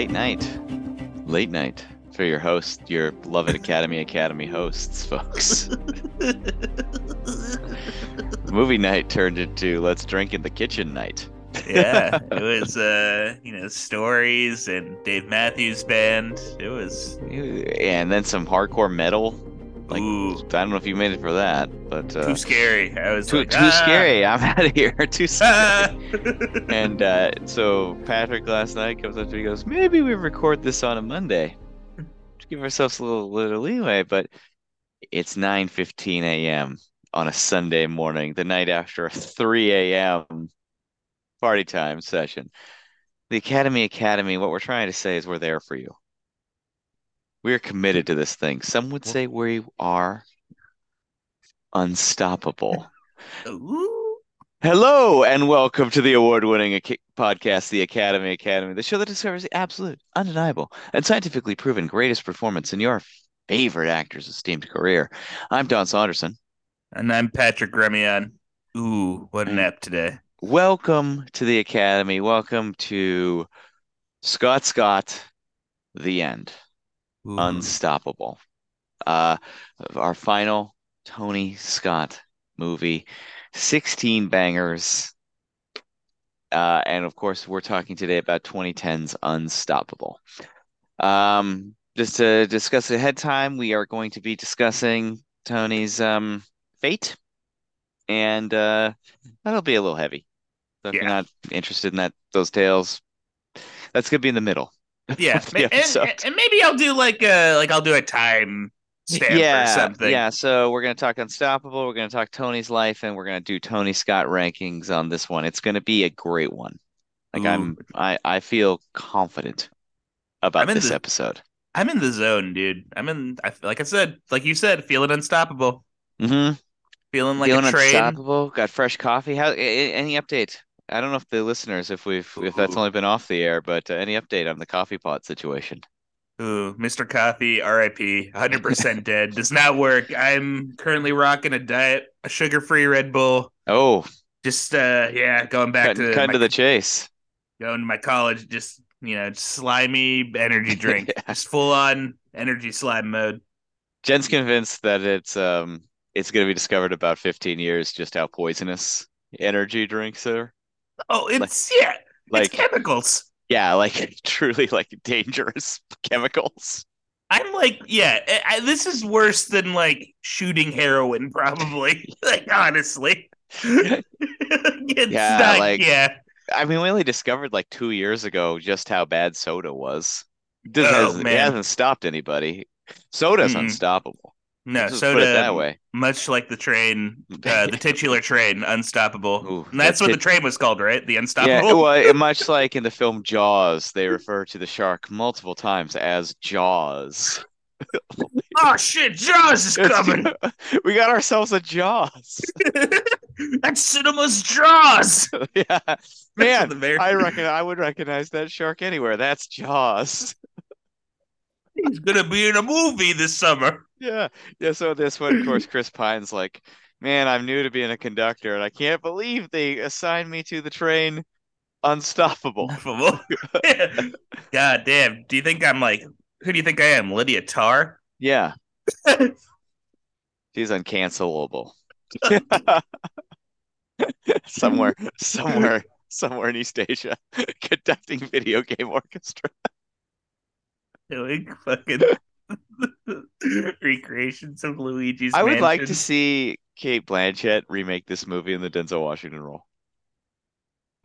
Late night. Late night for your host, your beloved Academy Academy hosts, folks. Movie night turned into let's drink in the kitchen night. yeah, it was uh, you know, stories and Dave Matthews Band. It was And then some hardcore metal. Like ooh, I don't know if you made it for that, but uh, too scary. I was too, like, too "Ah, scary. I'm out of here. Too scary. ah." And uh, so Patrick last night comes up to me goes, maybe we record this on a Monday. To give ourselves a little little leeway, but it's 9:15 a.m. on a Sunday morning, the night after a 3 a.m. party time session. The Academy Academy, what we're trying to say is we're there for you. We're committed to this thing. Some would say we are unstoppable. Ooh. Hello and welcome to the award-winning podcast, The Academy Academy, the show that discovers the absolute, undeniable, and scientifically proven greatest performance in your favorite actor's esteemed career. I'm Don Saunderson. And I'm Patrick Gremion. Ooh, what an mm. app today. Welcome to the Academy. Welcome to Scott Scott, The End, Ooh. Unstoppable. Uh, our final Tony Scott movie, 16 bangers. Uh, and of course, we're talking today about 2010's Unstoppable. Um, just to discuss ahead time, we are going to be discussing Tony's um, fate, and uh, that'll be a little heavy. So if you're not interested in that those tales, that's gonna be in the middle. Yeah, and, and- maybe I'll do like a like I'll do a time stamp yeah, or something. Yeah, so we're gonna talk Unstoppable, we're gonna talk Tony's life, and we're gonna do Tony Scott rankings on this one. It's gonna be a great one. Like Ooh. I'm I I feel confident about this the- episode. I'm in the zone, dude. I'm in. I, like I said, like you said, feeling unstoppable. Mm-hmm. Feeling like Feeling a train. unstoppable. Got fresh coffee. How any update? I don't know if the listeners, if we've if that's only been off the air, but uh, any update on the coffee pot situation? Ooh, Mr. Coffee, RIP, 100% dead. Does not work. I'm currently rocking a diet, a sugar-free Red Bull. Oh, Just uh, yeah, going back cutting, to cutting my, to the chase. going to my college. Just you know, slimy energy drink. Yeah. Just full on energy slime mode. Jen's convinced that it's um it's going to be discovered about 15 years just how poisonous energy drinks are. Oh, it's yeah, Like it's chemicals. yeah, like truly like dangerous chemicals. I'm like, yeah, I, I- this is worse than like shooting heroin, probably. like honestly, it's Yeah, not, like- yeah. I mean, we only discovered like 2 years ago just how bad soda was. Doesn't- Oh, hasn't, it hasn't stopped anybody. Soda's Mm-mm. unstoppable. No, soda. it that way. much like the train, uh, the titular train, unstoppable. Ooh, and that's that what tit- the train was called, right? The Yeah, unstoppable. well, much like in the film Jaws, they refer to the shark multiple times as Jaws. oh shit, Jaws is coming. we got ourselves a Jaws. that's cinema's Jaws. yeah, man, I reckon I would recognize that shark anywhere. That's Jaws. He's gonna be in a movie this summer. Yeah, yeah. So this one, of course, Chris Pine's like, man, I'm new to being a conductor, and I can't believe they assigned me to the train Unstoppable. God damn. Do you think I'm like? Who do you think I am? Lydia Tár? Yeah, she's uncancelable. somewhere, somewhere, somewhere in East Asia, conducting video game orchestra. Doing fucking recreations of Luigi's. I would like to see Cate Blanchett remake this movie in the Denzel Washington role.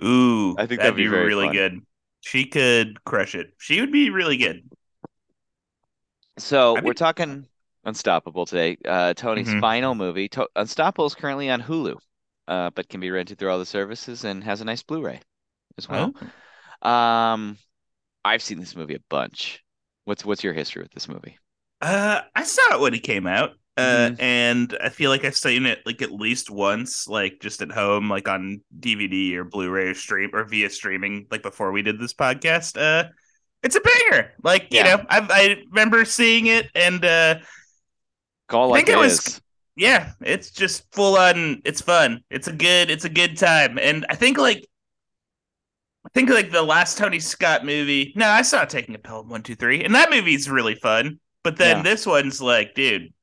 Ooh, I think that'd that'd be be really fun. good. She could crush it. She would be really good. So I we're talking Unstoppable today. Uh, Tony's Mhm. final movie. To Unstoppable is currently on Hulu, uh, but can be rented through all the services and has a nice Blu-ray as well. Oh. Um, I've seen this movie a bunch. What's what's your history with this movie? Uh, I saw it when it came out. Uh, Mhm. and I feel like I've seen it like at least once, like just at home, like on DVD or Blu-ray or stream or via streaming, like before we did this podcast. Uh, it's a banger. Like you know, I I remember seeing it, and uh, Call I like think it it was- is. yeah, it's just full on. It's fun. It's a good. It's a good time. And I think like, I think like the last Tony Scott movie. No, I saw Taking a Pelham one two three, and that movie's really fun. But then Yeah. this one's like, dude,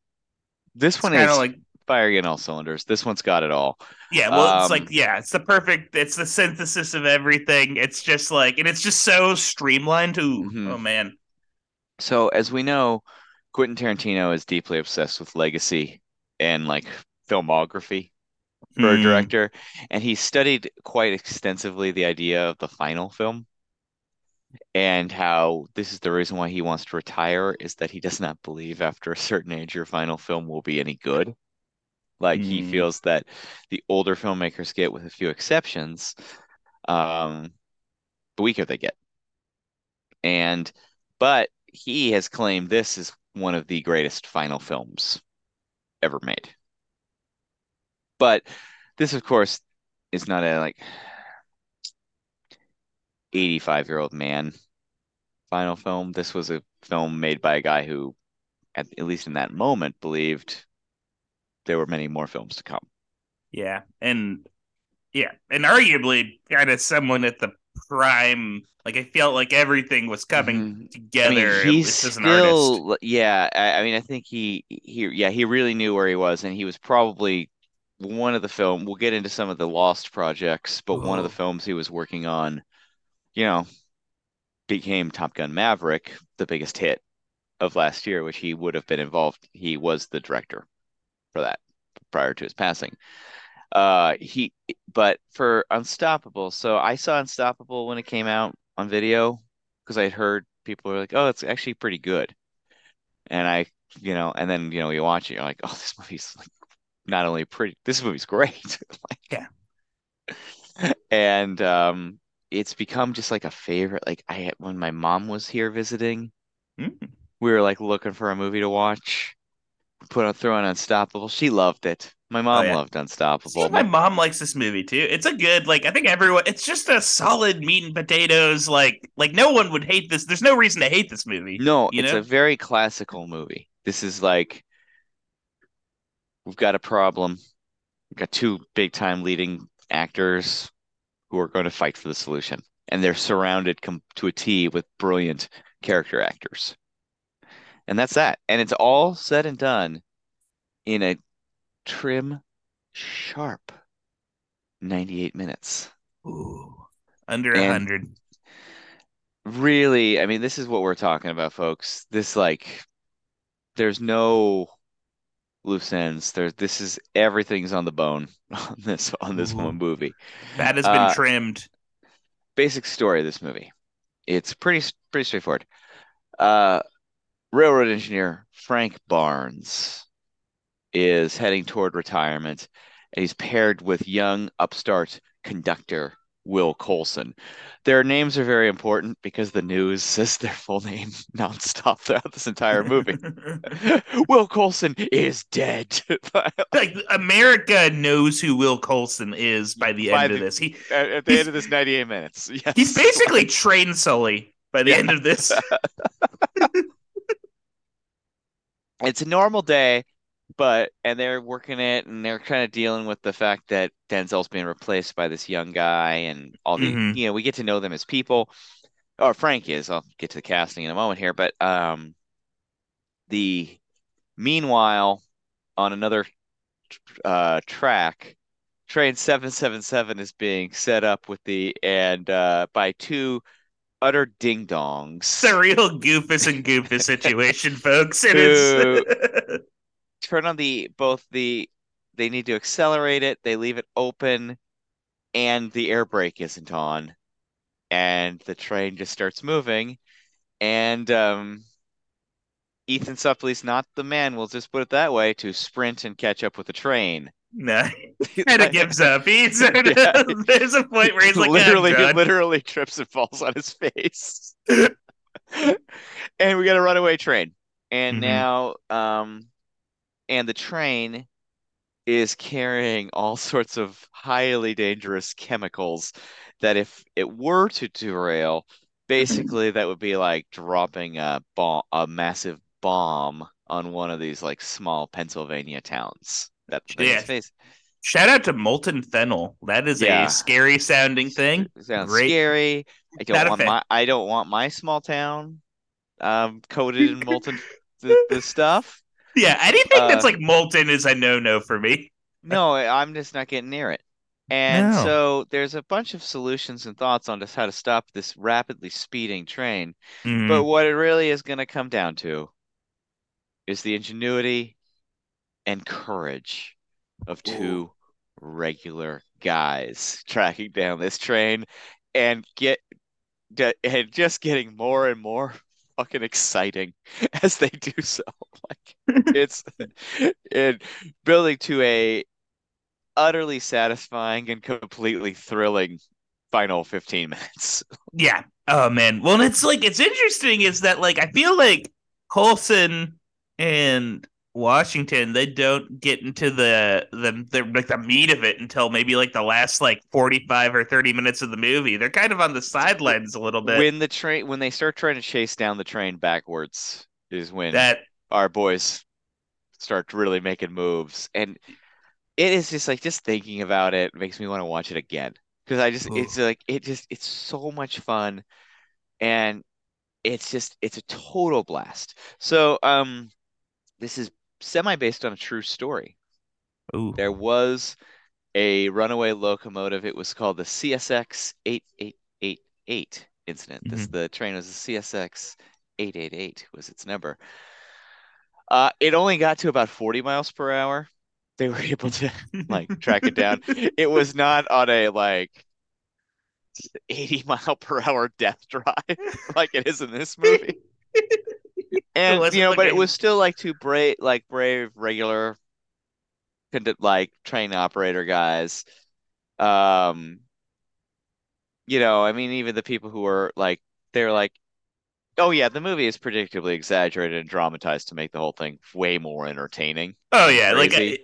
This it's one kind is of like, firing in all cylinders. This one's got it all. yeah. Well, it's Um, like, yeah, it's the perfect. It's the synthesis of everything. It's just like, and it's just so streamlined. Ooh, Mhm. oh man. So as we know, Quentin Tarantino is deeply obsessed with legacy and like filmography for a Hmm. director, and he studied quite extensively the idea of the final film and how this is the reason why he wants to retire is that he does not believe after a certain age your final film will be any good. Like he Hmm. feels that the older filmmakers get, with a few exceptions, um, the weaker they get. And but he has claimed this is one of the greatest final films ever made. But this, of course, is not a like 85 year old man final film. This was a film made by a guy who, at, at least in that moment, believed there were many more films to come. Yeah, and yeah, and arguably kind of someone at the prime. Like I felt like everything was coming Mhm. I mean, together. he's least as an artist. still, yeah. I, I mean, I think he, he, yeah, he really knew where he was, and he was probably one of the film. We'll get into some of the lost projects, but one of the Oh. films he was working on, you know, became Top Gun Maverick, the biggest hit of last year, which he would have been involved. He was the director for that prior to his passing. Uh, he, but for Unstoppable, so I saw Unstoppable when it came out on video because I heard people were like, "Oh, it's actually pretty good," and I, you know, and then you know you watch it, you're like, "Oh, this movie's like not only pretty, this movie's great." Yeah. and um, it's become just like a favorite. Like I when my mom was here visiting, Mm. we were like looking for a movie to watch. Put on throw on Unstoppable. She loved it. My mom Oh, yeah. loved See, Unstoppable. my mom likes this movie too. It's a good, like I think everyone. It's just a solid meat and potatoes. Like, like no one would hate this. There's no reason to hate this movie. No, it's know? a very classical movie. This is like we've got a problem. We've got two big time leading actors who are going to fight for the solution, and they're surrounded com to a T with brilliant character actors. And that's that. And it's all said and done in a trim, sharp 98 minutes. Ooh, under a And- hundred. Really, I mean, this is what we're talking about, folks. This like there's no loose ends. There's this is everything's on the bone on this on this Ooh. one movie. That has been uh, trimmed. Basic story of this movie. It's pretty pretty straightforward. Uh, railroad engineer Frank Barnes is heading toward retirement, and he's paired with young upstart conductor Will Colson. Their names are very important because the news says their full name nonstop throughout this entire movie. Will Colson is dead. like America knows who Will Colson is by the By end of this. He at, at the end of this 98 minutes. Yes. he's basically train Sully by the Yeah. end of this. it's a normal day, but and they're working it and they're kind of dealing with the fact that Denzel's being replaced by this young guy and all the Mhm. you know, we get to know them as people. Or Frank is. I'll get to the casting in a moment here, but um the meanwhile on another uh track train 777 is being set up with the and uh by two utter ding dongs It's a real goofus and goofus situation, folks. It is. turn on the both the they need to accelerate it, they leave it open, and the air brake isn't on, and the train just starts moving, and um, Ethan Suplee's not the man, we'll just put it that way, to sprint and catch up with the train. no, he kind of gives up. He's Yeah. there's a point where he's like, literally, "Yeah, he literally trips and falls on his face. and we got a runaway train. And Mhm. now, um, and the train is carrying all sorts of highly dangerous chemicals that if it were to derail, basically that would be like dropping a bomb, a massive bomb on one of these like small Pennsylvania towns that Yeah. face Shout out to Molten Phenol. That is Yeah. a scary sounding thing. sounds Great. scary. I don't a want my I don't want my small town um coated in molten the, the stuff. Yeah, anything that's Uh, like molten is a no no for me. No, I'm just not getting near it. And No. so there's a bunch of solutions and thoughts on just how to stop this rapidly speeding train. Mhm. But what it really is going to come down to is the ingenuity and courage of two regular guys tracking down this train and get- and just getting more and more fucking exciting as they do so. Like it's and building to a utterly satisfying and completely thrilling final 15 minutes. Yeah. Oh man. Well, it's like it's interesting is that like I feel like Colson and Washington they don't get into the the, the like the meat of it until maybe like the last like 45 or 30 minutes of the movie. They're kind of on the sidelines a little bit. When the train when they start trying to chase down the train backwards is when that our boys start really making moves and it is just like just thinking about it makes me want to watch it again because I just Ooh. it's like it just it's so much fun and it's just it's a total blast. So um this is semi based on a true story. Ooh. There was a runaway locomotive. It was called the CSX 8888 incident. This the train was the CSX 888 was its number. Uh, it only got to about 40 miles per hour. They were able to like track it down. It was not on a like 80 mile per hour death drive like it is in this movie. And you know, but it was still like two brave, like brave, regular, like train operator guys. Um, you know, I mean, even the people who were like, they're like, oh yeah, the movie is predictably exaggerated and dramatized to make the whole thing way more entertaining. Oh yeah, like I-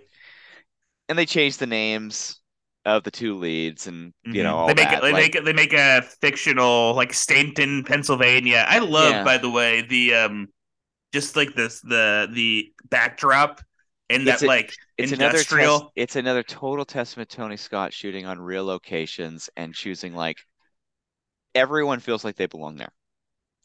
And they changed the names of the two leads, and you know, all they make that. they like- make they make a fictional like Stanton, Pennsylvania. I love, Yeah. by the way, the um, just like this the the backdrop and It's that a- like It's industrial. another tes- it's another total testament to Tony Scott shooting on real locations and choosing like everyone feels like they belong there.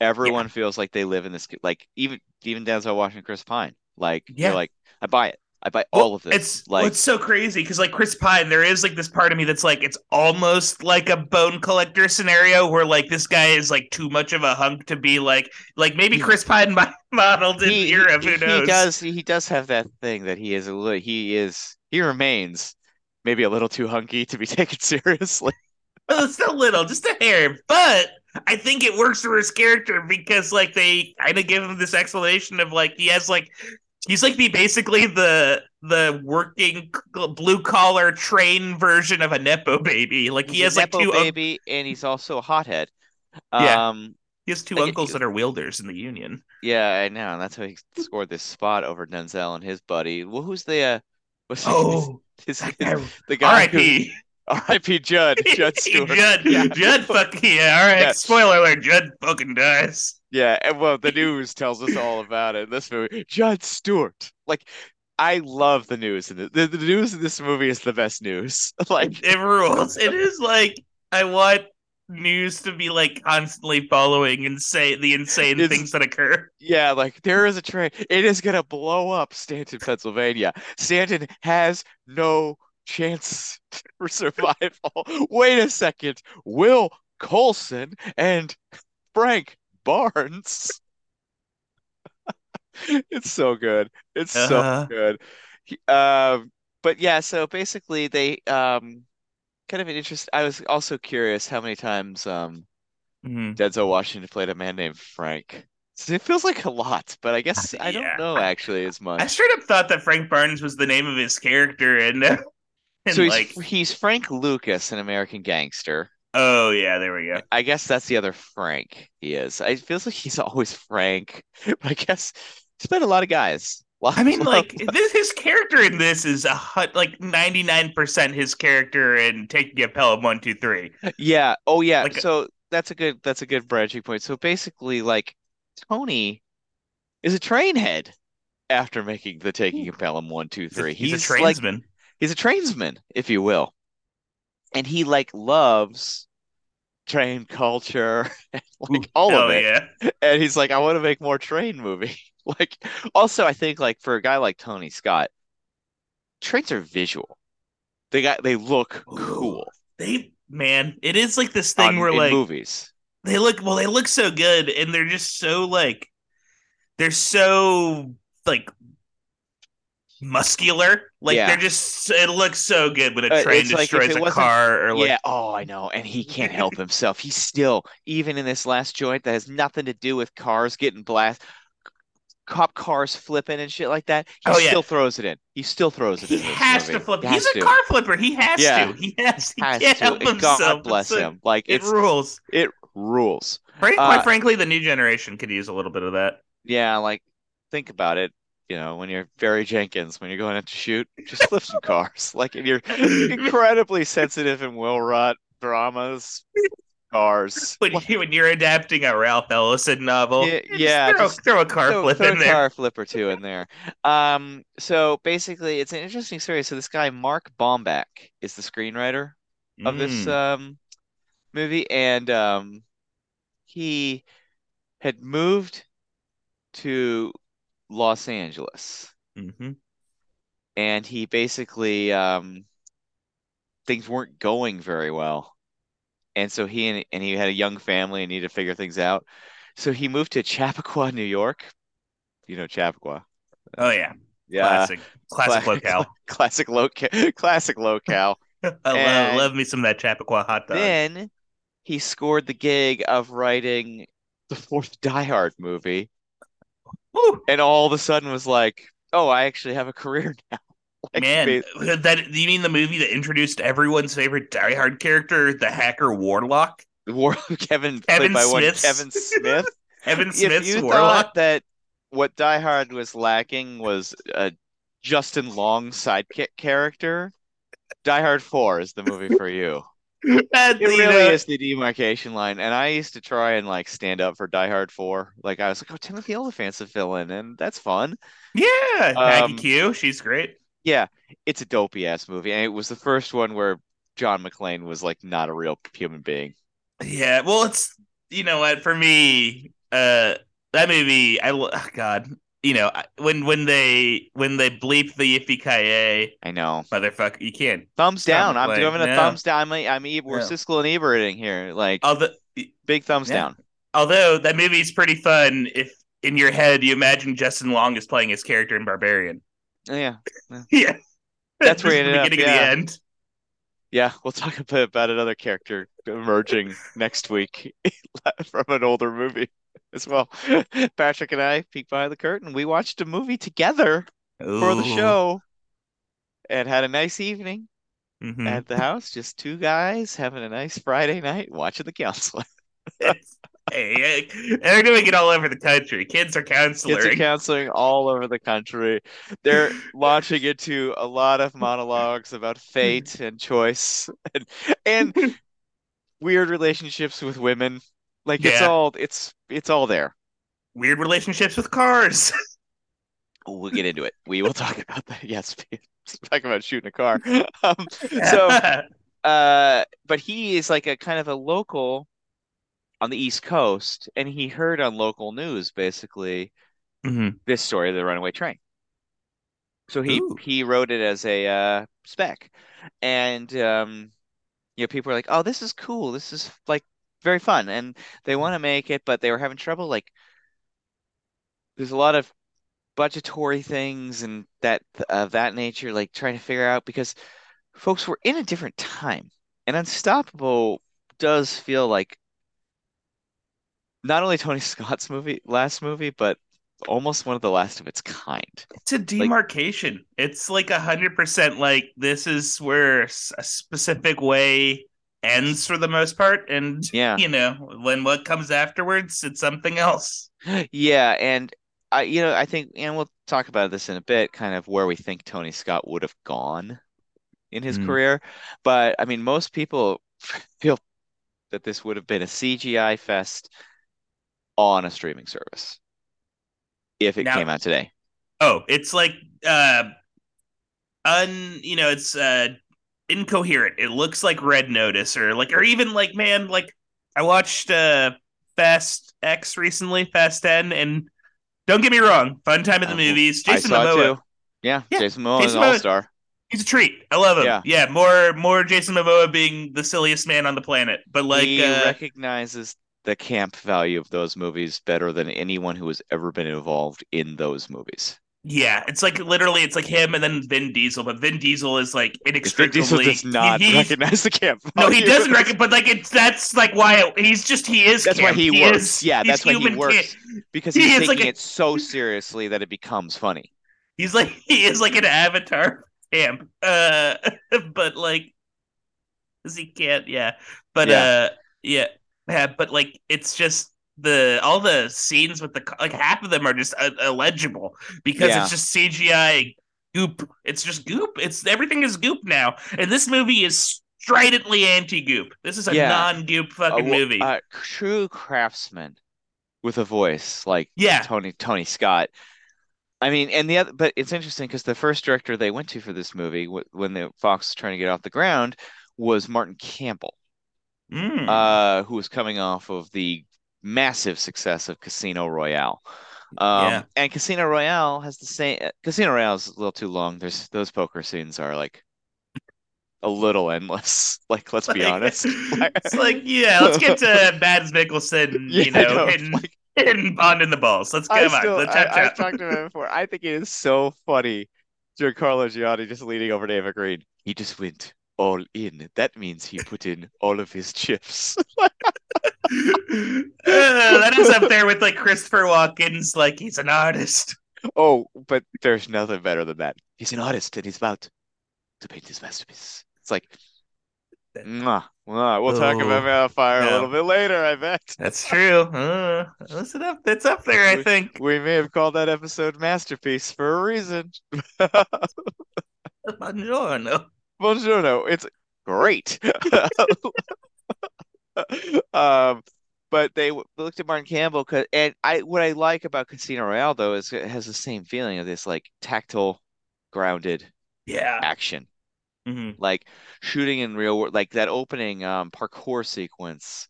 Everyone feels like they live in this like even even Denzel Washington, Chris Pine. Like Yeah. you're like, I buy it. I buy Well, all of this. It's like well, it's so crazy because like Chris Pine, there is like this part of me that's like it's almost like a bone collector scenario where like this guy is like too much of a hunk to be like like maybe Chris Pine mo- modeled in he, Europe. he, Who knows? he does he does have that thing that he is a little he is he remains maybe a little too hunky to be taken seriously. Well, it's a little, just a hair, but I think it works for his character because like they kind of give him this explanation of like he has like he's like the basically the the working blue collar train version of a nepo baby. Like he has a like nepo two un- baby and he's also a hothead. Yeah. Um he has two Like, uncles that are wielders in the union. Yeah, I know. And that's how he scored this spot over Denzel and his buddy. Well, who's the uh what's Oh, his, his- guy- the guy R.I.P. R.I.P. Judd, Judd Stewart. Judd, Yeah. Judd, fuck yeah! All right, Yeah. spoiler alert: Judd fucking dies. Yeah, and well, the news tells us all about it in this movie. Judd Stewart. Like I love the news in the, the the news in this movie is the best news. Like it rules. It is like I want news to be like constantly following and say the insane It's- things that occur. Yeah, like there is a train. It is gonna blow up Stanton, Pennsylvania. Stanton has no chance for survival. Wait a second. Will Colson and Frank Barnes. It's so good. It's so Uh-huh. good. He- Um, but yeah, so basically they um kind of an interest. I was also curious how many times um Mhm. Denzel Washington played a man named Frank. So It feels like a lot, but I guess I Yeah. don't know actually as much. I straight up thought that Frank Barnes was the name of his character, and, uh, and So he's like, he's Frank Lucas, an American gangster. oh yeah, there we go. I guess that's the other Frank he is. It feels like he's always Frank, but I guess he's been a lot of guys. Lot- I mean, lot- like this, his character in this is a like ninety nine percent his character in Taking a Pelham One Two Three. Yeah. Oh, yeah. Like- So that's a good that's a good branching point. So basically, like Tony is a train head. after making the Taking a Pelham One Two Three. He's a, he's a He's like tradesman. He's a trainsman, if you will, and he like loves train culture and like all oh of it. yeah. And he's like, I want to make more train movie. Like, also, I think like for a guy like Tony Scott, trains are visual. They got they look Ooh. cool They man, it is like this thing on- where like movies. they look well, they look so good, and they're just so like they're so like muscular. Like Yeah. they're just it looks so good when a Uh, train destroys it a car or like yeah, oh, I know. And he can't help himself. He's still, even in this last joint that has nothing to do with cars getting blast, cop cars flipping and shit like that. He Oh, yeah. still throws it in. He still throws it he in this has to flip. He He's has a to. car flipper. He has Yeah. to. He has. He Has can't to. help And himself. God bless It's him. Like It rules. it rules. Frank, Uh, quite frankly, the new generation could use a little bit of that. Yeah, like think about it. You know, when you're Barry Jenkins, when you're going out to shoot, just flip some cars. Like in your incredibly sensitive and well-wrought dramas, cars. When, you, when you're adapting a Ralph Ellison novel, Yeah, yeah, throw, throw a car throw, flip throw in a there. car flip or two in there. Um, so basically, it's an interesting story. So this guy Mark Bomback is the screenwriter of this Mm. um movie, and um, he had moved to Los Angeles, Mhm. and he basically um things weren't going very well, and so he and, and he had a young family and needed to figure things out. So he moved to Chappaqua, New York. You know Chappaqua. Oh yeah, Yeah, classic, classic Cla- locale. classic local, classic locale. I love, love me some of that Chappaqua hot dog. Then he scored the gig of writing the fourth Die Hard movie, Woo! and all of a sudden was like, "Oh, I actually have a career now." Like, Man, ba- that you mean the movie that introduced everyone's favorite Die Hard character, the hacker Warlock, War Kevin, Kevin by one Kevin Smith. Evan if you Warlock? thought that what Die Hard was lacking was a Justin Long sidekick character, Die Hard 4 is the movie for you. That, It really know, is the demarcation line. And I used to try and like stand up for Die Hard 4. Like I was like, oh, Timothy Olyphant's a villain, and that's fun. Yeah, Maggie Um, Q, she's great. Yeah, it's a dopey ass movie. And it was the first one where John McClane was like not a real human being. Yeah, well, it's you know what for me, uh, that movie, I oh, God, you know when when they when they bleep the yippee ki I know. motherfucker, you can't. Thumbs down. I'm McClane, giving a thumbs down. I'm, I'm E- we're Yeah. Siskel and Eberting here. Like Although big thumbs Yeah. down. although that movie is pretty fun if in your head you imagine Justin Long is playing his character in Barbarian. Oh, yeah. Yeah, That's where he Just the up, beginning yeah. of the end. Yeah, we'll talk a bit about another character emerging next week from an older movie as well. Patrick and I peeked behind the curtain. We watched a movie together for the show and had a nice evening Mhm. at the house. Just two guys having a nice Friday night watching The Counselor. hey, hey, they're doing it all over the country. Kids are counseling. Kids are counseling. counseling all over the country. They're launching into a lot of monologues about fate and choice and, and weird relationships with women. Like it's all it's it's all there. Weird relationships with cars. We'll get into it. We will talk about that. Yes, talking about shooting a car. Um, so, uh, but he is like a kind of a local on the East Coast, and he heard on local news basically Mhm. this story of the runaway train. So he Ooh. he wrote it as a uh, spec, and um, you know people are like, "Oh, this is cool. This is like very fun," and they want to make it, but they were having trouble. Like, there's a lot of budgetary things and that of that nature, like trying to figure out because folks were in a different time, and Unstoppable does feel like not only Tony Scott's movie, last movie, but almost one of the last of its kind. It's a demarcation. it's like a hundred percent like this is where a specific way ends for the most part, and Yeah. you know when what comes afterwards, it's something else. Yeah, and I, you know, I think, and we'll talk about this in a bit, kind of where we think Tony Scott would have gone in his Mm. career. But I mean, most people feel that this would have been a CGI fest on a streaming service if it Now- came out today. Oh, it's like uh un you know, it's uh incoherent. It looks like Red Notice or like or even like man, like I watched uh Fast X recently, Fast 10, and don't get me wrong, fun time at the Uh, movies. I Jason Momoa, too. Yeah, Yeah, Jason Momoa is Jason an all star. he's a treat. I love him. Yeah. Yeah, more more Jason Momoa being the silliest man on the planet. But like he uh, recognizes the camp value of those movies better than anyone who has ever been involved in those movies. Yeah, it's like literally, it's like him and then Vin Diesel, but Vin Diesel is like Vin inextricably. Diesel does not he- recognize the camp. No, he doesn't reckon, but like it's that's like why it, he's just he is. That's why he He works. is- Yeah, that's why he works. camp. because he he's like taking a- it so seriously that it becomes funny. He's like he is like an avatar camp, uh, but like, 'cause he can't. Yeah, but Yeah. uh, yeah, yeah, but like it's just the all the scenes with the like half of them are just uh, illegible because Yeah. it's just CGI goop. It's just goop. It's everything is goop now, and this movie is stridently anti-goop. This is a Yeah. non-goop fucking movie. a true craftsman with a voice like yeah, Tony Tony Scott. I mean, and the other, but it's interesting because the first director they went to for this movie, wh- when the Fox was trying to get off the ground, was Martin Campbell, Mm. uh, who was coming off of the massive success of Casino Royale. Um, Yeah. and Casino Royale has the same. Casino Royale is a little too long. There's those poker scenes are like a little endless. Like, let's be honest. it's like, yeah, let's get to Mads Mikkelsen, Yeah, you know, know, hitting, like- hitting Bond in the balls. Let's come on. still, Let's I, chop I've talked about it before. I think it is so funny. Giancarlo Gianni just leaning over to Eva Green. He just went all in. That means he put in all of his chips. Uh, that is up there with like Christopher Walken's, like he's an artist. oh, but there's nothing better than that. He's an artist and he's about to paint his masterpiece. It's like, mwah, mwah. we'll talk Oh, about Malfire a little bit later, I bet. That's true. Uh, listen up, it's up there. I think. We may have called that episode Masterpiece for a reason. Buongiorno. Buongiorno. It's great. um, but they w- looked at Martin Campbell 'cause- and I what I like about Casino Royale though is it has the same feeling of this like tactile, grounded Yeah. action, hmm like shooting in real world. Like that opening um parkour sequence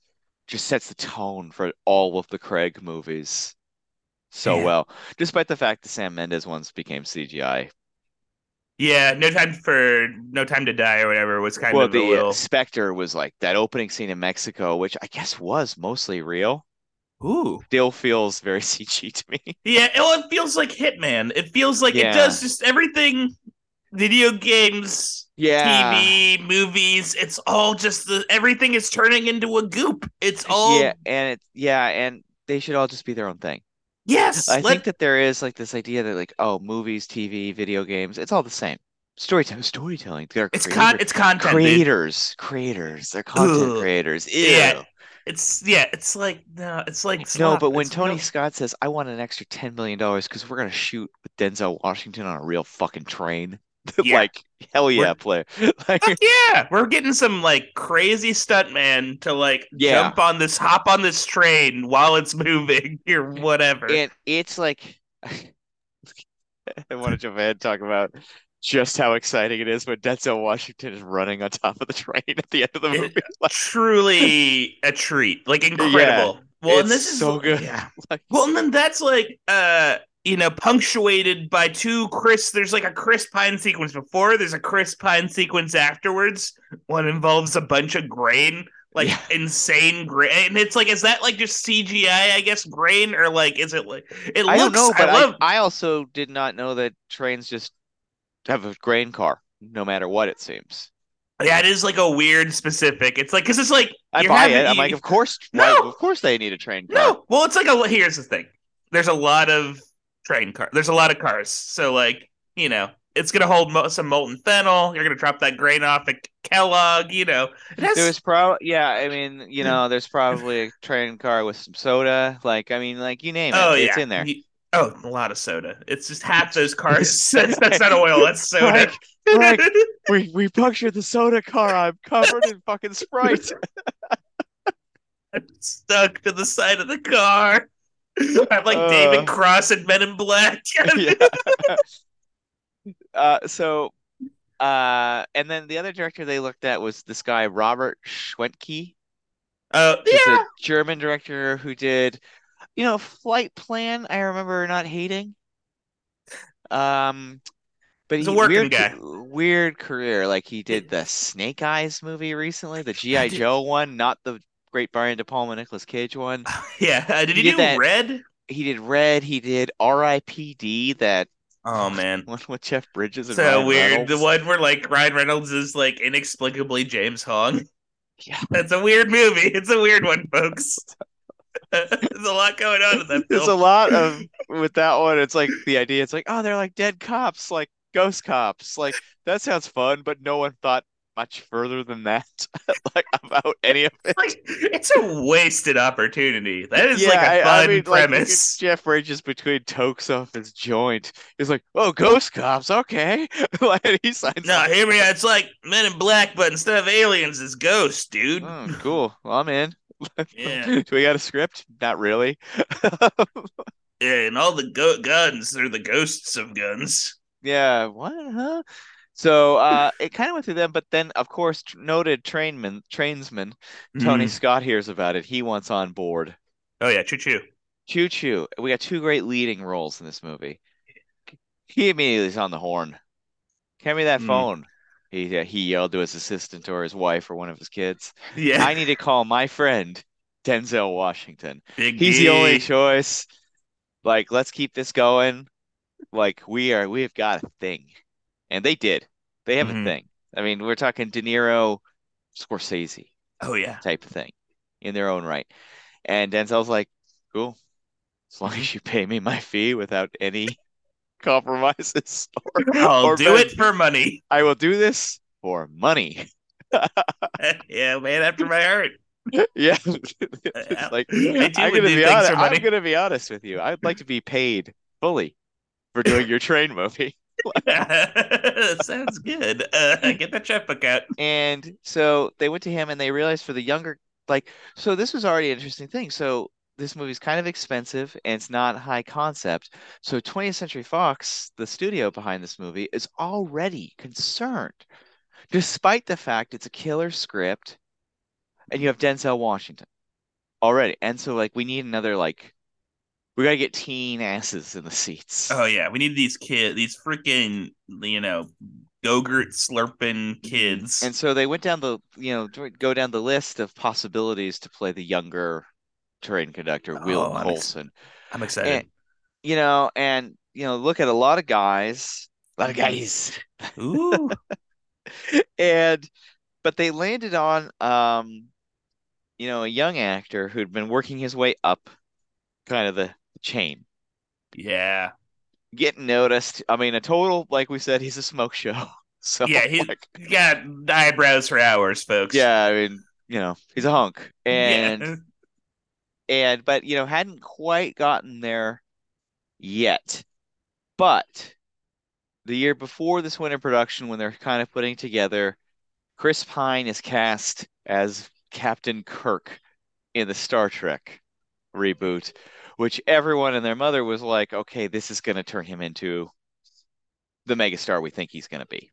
just sets the tone for all of the Craig movies so Yeah. well, despite the fact the Sam Mendes ones became CGI. Yeah. No time for no time to die or whatever was kind Well, of the little. Spectre was like that opening scene in Mexico, which I guess was mostly real. Ooh. Still feels very CG to me. Yeah, well, it feels like Hitman. It feels like Yeah. it does just everything. Video games, Yeah. TV, movies. It's all just the everything is turning into a goop. It's all Yeah, and it yeah, and they should all just be their own thing. Yes. I let- think that there is like this idea that like, oh, movies, TV, video games, it's all the same. Storytelling, storytelling. They're it's creator- con it's content. dude. creators, creators. They're content Ugh. creators. Ew. Yeah, It's yeah. It's like no. It's like No, but when It's Tony no- Scott says, "I want an extra ten million dollars because we're gonna shoot with Denzel Washington on a real fucking train," Yeah. like hell yeah, We're- player. Like, Fuck yeah, we're getting some like crazy stuntman to like Yeah. jump on this, hop on this train while it's moving or whatever. and it's like I want to jump ahead and talk about just how exciting it is when Denzel Washington is running on top of the train at the end of the movie. Like, Truly a treat, like incredible. well, and this is so good. Yeah. Like- Well, and then that's like uh you know punctuated by two Chris. There's like a Chris Pine sequence before. There's a Chris Pine sequence afterwards. One involves a bunch of grain, like Yeah. insane grain. And it's like, is that like just CGI? I guess grain, or like, is it like it I don't looks? know, but I love. I, I also did not know that trains just have a grain car, no matter what it seems. yeah, it is like a weird specific. It's like because it's like I buy having- it. I'm you- like, of course, No! why, of course they need a train car. No, well, it's like a. Here's the thing. There's a lot of train car. There's a lot of cars. So like, you know, it's gonna hold mo- some molten phenol. You're gonna drop that grain off at Kellogg. You know, it has, There's probably, yeah, I mean, you hmm. know, there's probably a train car with some soda. Like, I mean, like you name it, oh it's yeah, in there. You- oh, a lot of soda. It's just half those cars. that's, that's not oil. That's soda. Frank, Frank, we we punctured the soda car. I'm covered in fucking Sprite. I'm stuck to the side of the car. I'm like David Uh, Cross and Men in Black. yeah. Uh, so, uh, and then the other director they looked at was this guy, Robert Schwentke, Oh who's a yeah, German director who did, you know, Flight Plan. I remember not hating. Um, but he's a working weird, guy. weird career. Like he did the Snake Eyes movie recently, the G.I. Joe one, not the great Brian De Palma, Nicolas Cage one. Yeah, uh, did he, He did do that- Red? He did Red. He did R.I.P.D. That Oh man, one with Jeff Bridges and so Ryan weird. Reynolds. The one where like Ryan Reynolds is like inexplicably James Hong. Yeah. That's a weird movie. It's a weird one, folks. There's a lot going on in that There's a lot of with that one. It's like the idea. It's like, oh, they're like dead cops, like ghost cops. Like that sounds fun, but no one thought much further than that, like about any of it. Like, it's a wasted opportunity. That is yeah, like a fun I mean, like premise. Jeff Bridges between tokes off his joint. He's like, oh, ghost cops, okay. like he signs. no, hear me out. It's like Men in Black, but instead of aliens, it's ghosts, dude. Oh, cool. Well, I'm in. Yeah. Do we got a script? Not really. Yeah, and all the go- guns, they're the ghosts of guns. Yeah, what, huh? So uh it kind of went through them, but then of course tr- noted trainman trainsman Tony Mm. Scott hears about it. He wants on board. Oh yeah, choo choo. Choo choo. We got two great leading roles in this movie. He immediately is on the horn. Hand me that Mm. phone. He uh, he yelled to his assistant or his wife or one of his kids. Yeah, I need to call my friend Denzel Washington. Big He's the only choice. Like, let's keep this going. Like, we are, we've got a thing. And they did. They have Mhm. a thing. I mean, we're talking De Niro, Scorsese Oh yeah. type of thing in their own right. And Denzel's like, cool. As long as you pay me my fee without any compromises or, I'll or do it for money. I will do this for money. yeah, man, after my heart. Yeah. Like I I'm gonna be honest. I'm gonna be honest with you. I'd like to be paid fully for doing your train movie. Sounds good. Uh, get that checkbook out. And so they went to him and they realized for the younger, like, so this was already an interesting thing. So this movie's kind of expensive and it's not high concept. So 20th Century Fox, the studio behind this movie, is already concerned, despite the fact it's a killer script and you have Denzel Washington already. And so, like, we need another, like, we gotta get teen asses in the seats. Oh yeah, we need these kids, these freaking you know, Gogurt slurping kids. And so they went down the, you know, go down the list of possibilities to play the younger train conductor, Will Oh, I'm ex- Colson. I'm excited. And, you know, and, you know, look at a lot of guys, a lot of guys. Ooh, And, but they landed on, um, you know, a young actor who'd been working his way up kind of the chain, yeah, getting noticed. I mean, a total, like we said, he's a smoke show. So, yeah. He's like, got eyebrows for hours, folks. yeah, I mean, you know, he's a hunk. And, Yeah. and but you know hadn't quite gotten there yet but the year before this winter production when they're kind of putting together chris pine is cast as captain kirk in the star trek reboot which everyone and their mother was like okay this is going to turn him into the megastar we think he's going to be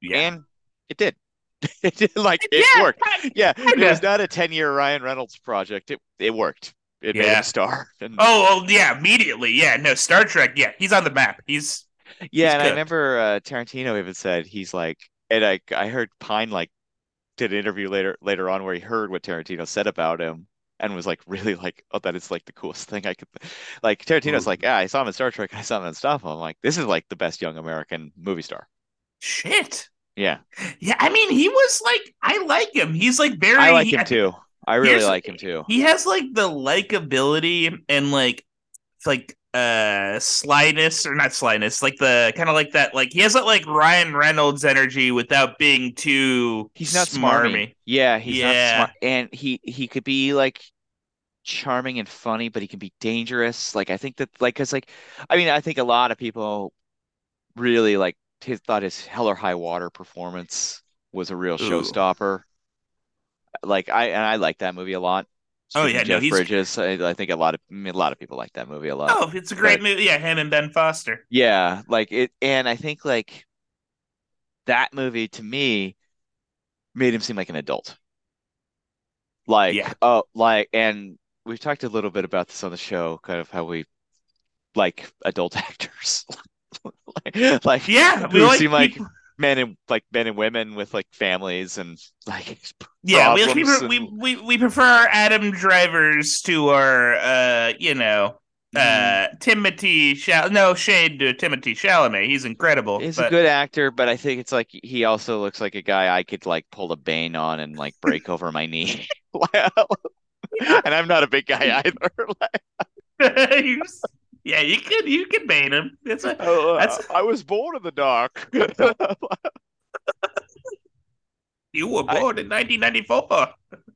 yeah. and it did it did like it Yeah, worked yeah, it was not a 10-year Ryan Reynolds project. It it worked. It made him Yeah. a star. And Oh, well, yeah, immediately. Yeah, no, Star Trek. Yeah, he's on the map. He's yeah, he's and I cooked. remember uh, Tarantino even said he's like, and I I heard Pine like did an interview later later on where he heard what Tarantino said about him and was like really like, oh, that is like the coolest thing I could. Like Tarantino's like, mm-hmm. yeah, I saw him in Star Trek. I saw him in stuff. I'm like, this is like the best young American movie star. shit. Yeah, Yeah, I mean, he was like, I like him. He's like very. I like he- him too. I really Here's- like him too. He has like the likability and like, like uh slyness or not slyness, like the kind of like that. Like he has that like Ryan Reynolds energy without being too. He's not smarmy. smarmy. Yeah, he's not Yeah. smart, and he he could be like charming and funny, but he can be dangerous. Like I think that like because like I mean I think a lot of people really like his thought his Hell or High Water performance was a real Ooh. showstopper. Like I and I like that movie a lot. Oh yeah, no, Jeff he's Bridges. I, I think a lot of a lot of people like that movie a lot. oh, it's a great But movie. Yeah, him and Ben Foster. yeah, like it, and I think like that movie to me made him seem like an adult. Like, Yeah, oh, like, and we've talked a little bit about this on the show, kind of how we like adult actors, like, like yeah, we like seem like people. Men and like men and women with like families and like Yeah, we, we and we we prefer Adam Drivers to our uh, you know, uh, Timothy Chal no shade to Timothée Chalamet. He's incredible, He's a good actor, but I think it's like he also looks like a guy I could like pull a Bane on and like break over my knee. And I'm not a big guy either. Yeah, you could you could bait him. It's a oh, uh, that's I was born in the dark. you were I, born in 1994.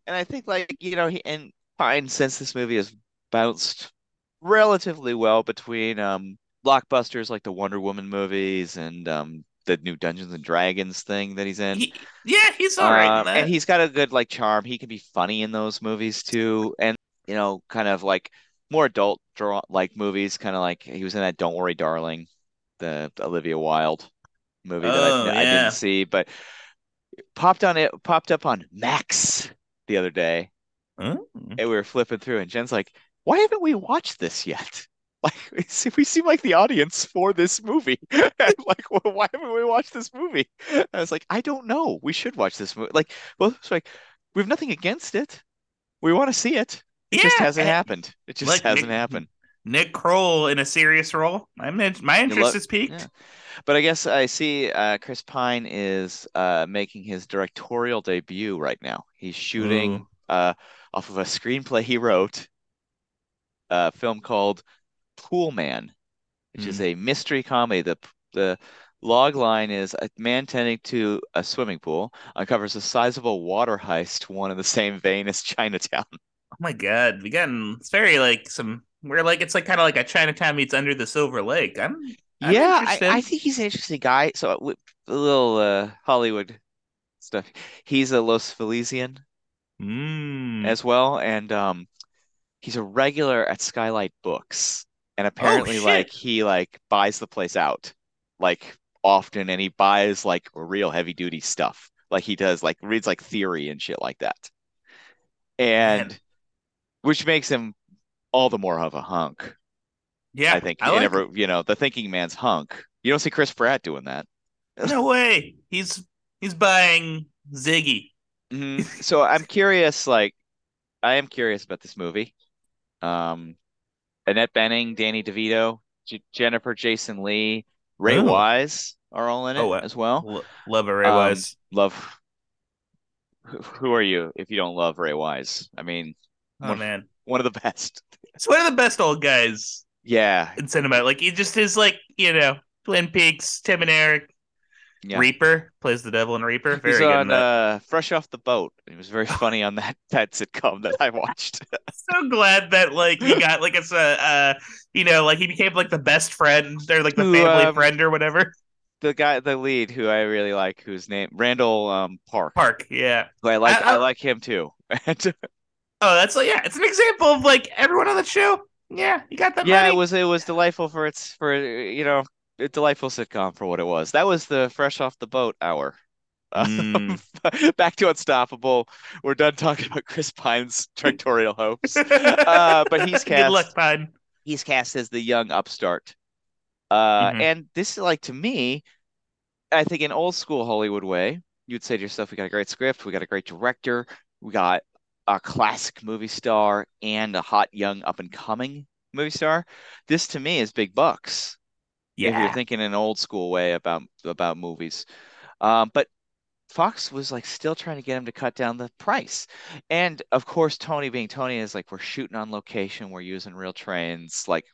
and I think like, you know, he and fine since this movie has bounced relatively well between um blockbusters like the Wonder Woman movies and um the new Dungeons and Dragons thing that he's in. He, yeah, he's all right Um, and he's got a good like charm. He can be funny in those movies too, and you know, kind of like more adult draw like movies, kind of like he was in that Don't Worry, Darling, the Olivia Wilde movie that Oh I, I didn't see, but popped on it popped up on Max the other day, Huh? and we were flipping through, and Jen's like, "Why haven't we watched this yet?" Like we seem like the audience for this movie. And, Like, well, why haven't we watched this movie? I was like, I don't know. We should watch this movie. Like, well, it's like we have nothing against it. We want to see it. It just hasn't happened. It just like hasn't Nick happened. Nick Kroll in a serious role. I'm in, my interest is yeah. peaked. But I guess I see uh, Chris Pine is uh, making his directorial debut right now. He's shooting uh, off of a screenplay he wrote, a film called Pool Man, which is Hmm. a mystery comedy. The the log line is a man tending to a swimming pool uncovers a sizable water heist, one in the same vein as Chinatown. Oh my god, we gotten it's very like some we're like it's like kind of like a Chinatown meets Under the Silver Lake. I'm I'm Yeah, I. I think he's an interesting guy. So uh, a little uh, Hollywood stuff. He's a Los Felician Mm. as well, and um, he's a regular at Skylight Books. And Oh apparently, like he like buys the place out like often, and he buys like real heavy duty stuff. Like he does, like reads like theory and shit like that. Man. Which makes him all the more of a hunk, Yeah, I think. I like every, you know, the thinking man's hunk. You don't see Chris Pratt doing that. no way. He's he's buying Ziggy. hmm So I'm curious, like, I am curious about this movie. Um, Annette Bening, Danny DeVito, J Jennifer Jason Lee, Ray Oh. Wise are all in it Oh, as well. L- love Ray Um, Wise. love. Who are you if you don't love Ray Wise? I mean, Oh one man. one of the best. It's one of the best old guys Yeah, in cinema. Like he just is like, you know, Twin Peaks, Tim and Eric, yeah. Reaper plays the devil in Reaper. He's Very good on uh, Fresh Off the Boat. He was very funny on that that sitcom that I watched. so glad that like he got like it's a uh you know like he became like the best friend or like the Who, family um, friend or whatever. The guy, the lead, who I really like, whose name Randall um, Park. Park, yeah. Who I like. I- I, I- like him too. And Oh, that's like yeah, it's an example of like everyone on the show. Yeah, you got that Yeah, money. it was it was delightful for its for you know a delightful sitcom for what it was. That was the fresh off the boat hour. Mm. Back to Unstoppable. We're done talking about Chris Pine's directorial hopes. Uh, but he's cast. Good luck, cast Pine. he's cast as the young upstart. Uh, Mhm. and this is like to me, I think in old school Hollywood way, you'd say to yourself, we got a great script, we got a great director, we got a classic movie star and a hot young up and coming movie star. This to me is big bucks Yeah. if you're thinking an old school way about about movies. Um, but Fox was like still trying to get him to cut down the price. And of course, Tony being Tony is like, we're shooting on location, we're using real trains, like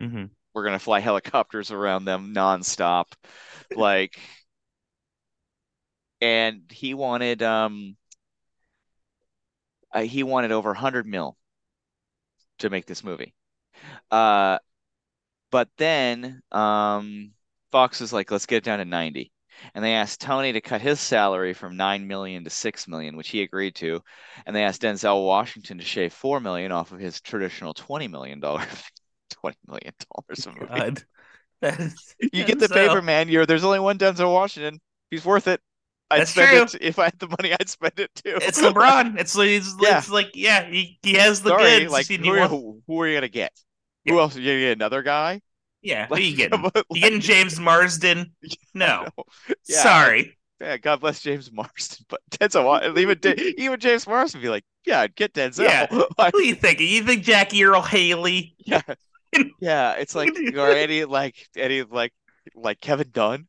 hmm we're gonna fly helicopters around them nonstop. Like, and he wanted um uh, he wanted over 100 mil to make this movie. Uh, but then um Fox was like, let's get it down to 90. and they asked Tony to cut his salary from nine million to six million, which he agreed to, and they asked Denzel Washington to shave four million off of his traditional twenty million dollar, twenty million dollars a movie. You get the paper, man. You're there's only one Denzel Washington. He's worth it. I'd That's spend it if I had the money. I'd spend it too. It's LeBron. It's, it's, Yeah. it's like, yeah, he, he has the Sorry, goods. like who, are, who, who are you gonna get? Yeah. Who else? Are You gonna get another guy? yeah, who Like, you getting? but, You like, getting James Marsden? No. Yeah, Sorry. Yeah, God bless James Marsden, but Denzel, even even James Marsden would be like, yeah, I'd get Denzel. Yeah. Like, Who are you thinking? You think Jackie Earle Haley? yeah, yeah. It's like or any like any like like Kevin Dunn.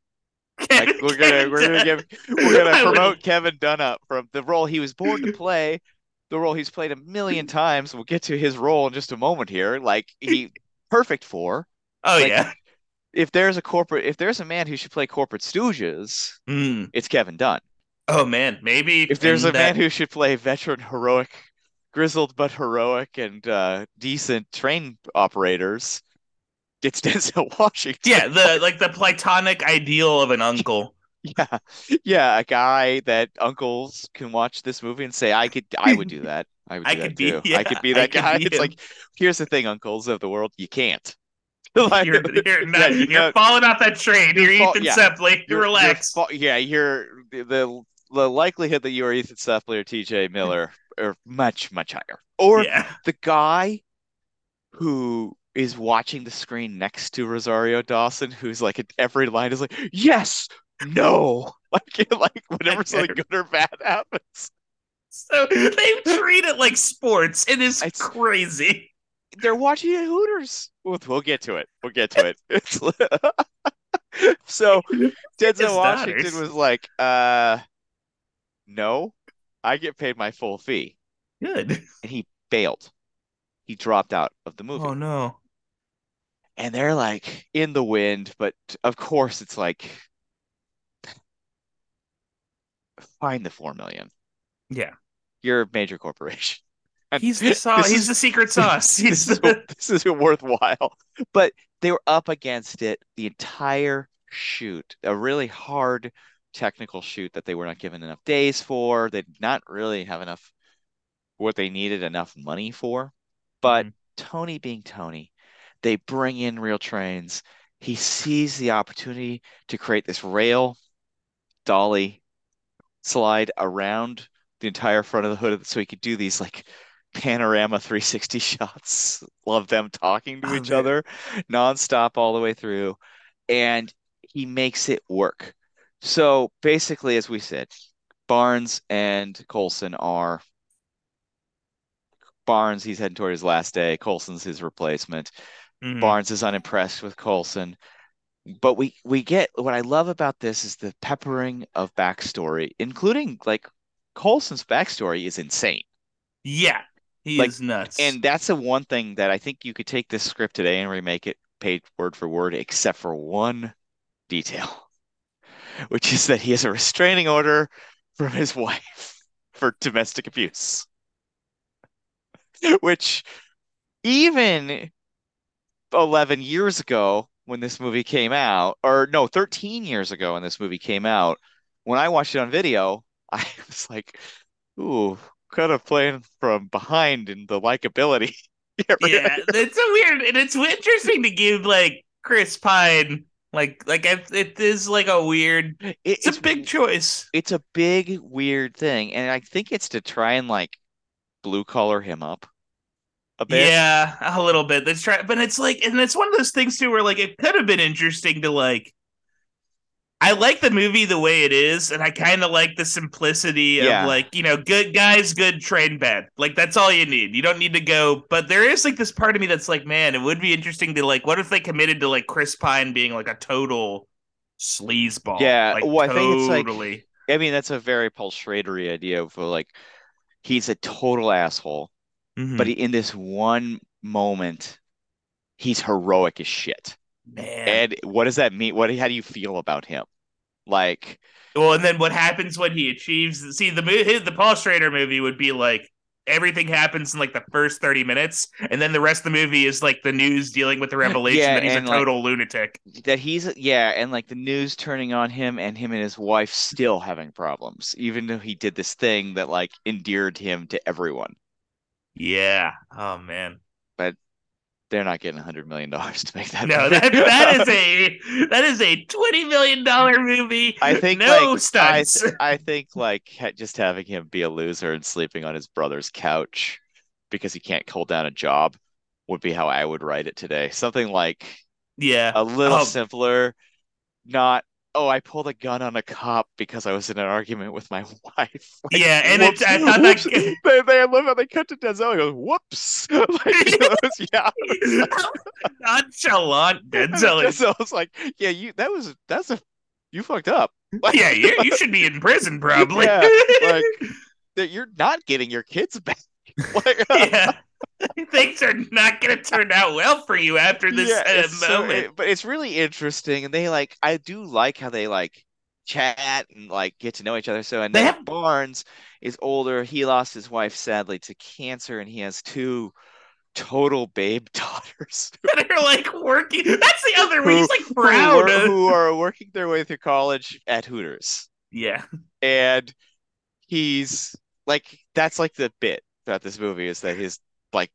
Like we're gonna we're gonna give we're gonna would- promote Kevin Dunup from the role he was born to play, the role he's played a million times. We'll get to his role in just a moment here. Like he perfect for. Oh like- yeah. If there's a corporate, if there's a man who should play corporate stooges, Mm. it's Kevin Dunn. Oh man, maybe If there's a man who should play veteran, heroic, grizzled but heroic and uh, decent train operators, it's Denzel Washington. yeah, the like the platonic ideal of an uncle. Yeah, yeah, a guy that uncles can watch this movie and say, "I could, I would do that. I would do I that could be- yeah, I could be that guy." be It's him. like, here's the thing, uncles of the world, you can't. Like, You're, you're, not, you you're falling off that train. You're, You're Ethan yeah. You're- Relax. fa- yeah, you're the, the likelihood that you are Ethan Suplee or T.J. Miller are much much higher. Or yeah. the guy who is watching the screen next to Rosario Dawson, who's like every line is like, yes, no, like like whenever something good or bad happens, So they treat it like sports. It is It's- crazy. they're watching at Hooters. We'll, we'll get to it. We'll get to it. So Denzel Washington daughters. was like, uh, no, I get paid my full fee, Good. and he bailed. He dropped out of the movie. Oh no. and they're like in the wind, but of course it's like find the four million. Yeah. You're a major corporation. And He's the sauce. He's is- the secret sauce. He's this, is, this is worthwhile. But they were up against it the entire shoot, a really hard technical shoot that they were not given enough days for. They did not really have enough what they needed enough money for. But Mhm. Tony being Tony, they bring in real trains. He sees the opportunity to create this rail dolly slide around the entire front of the hood so he could do these like panorama 360 shots of them talking to Oh, each man. other nonstop all the way through. And he makes it work. So basically, as we said, Barnes and Colson are Barnes, he's heading toward his last day. Colson's his replacement. Mhm. Barnes is unimpressed with Colson. But we we get what I love about this is the peppering of backstory, including like Colson's backstory is insane. Yeah. He Like, is nuts. And that's the one thing that I think you could take this script today and remake it paid word for word, except for one detail, which is that he has a restraining order from his wife for domestic abuse. Which even 11 years ago when this movie came out, or no, 13 years ago when this movie came out, when I watched it on video, I was like, ooh, kind of playing from behind in the likability. yeah, it's a weird and it's interesting to give like Chris Pine like like it is like a weird. It- It's, a big choice. it's a big weird thing, and I think it's to try and like blue collar him up a bit. Yeah, a little bit. That's try, but it's like, and it's one of those things too, where like it could have been interesting to like. I like the movie the way it is, and I kind of like the simplicity of Yeah. like you know, good guys, good train bad. Like that's all you need. You don't need to go. But there is like this part of me that's like, man, it would be interesting to like, what if they committed to like Chris Pine being like a total sleazeball? Yeah, like, well, I think it's like- totally. I mean, that's a very Paul Schradery idea of like he's a total asshole, Mhm. but he, in this one moment, he's heroic as shit. man. And what does that mean? What? How do you feel about him? Like, Well, and then what happens when he achieves? See, the movie, the Paul Schrader movie would be like everything happens in like the first 30 minutes and then the rest of the movie is like the news dealing with the revelation Yeah, that he's a and, like- total lunatic. that he's yeah, and like the news turning on him and him and his wife still having problems, even though he did this thing that like endeared him to everyone. yeah. Oh man They're not getting a hundred million dollars to make that. no movie. that that is a that is a 20 million dollar movie I think no like, I, stunts th- I think like just having him be a loser and sleeping on his brother's couch because he can't hold down a job would be how I would write it today. Something like yeah a little Oh. simpler, not oh I pulled a gun on a cop because I was in an argument with my wife. Like, Yeah, and whoops, it's- I thought that- they they love how they cut to Denzel. He goes whoops. like, it's- yeah. nonchalant Denzel is Denzel's like yeah you that was that's a you fucked up. Like, yeah you, you should be in prison probably Yeah, like that you're not getting your kids back. Like, yeah. Things are not going to turn out well for you after this yeah, uh, it's so- moment. it- but it's really interesting, and they like I do like how they like chat and like get to know each other. So and They have- Barnes is older. He lost his wife sadly to cancer, and he has two total babe daughters that are like working. That's the other. Who- He's like proud. wor- of- who are working their way through college at Hooters. yeah. and he's like that's like the bit about this movie is that his like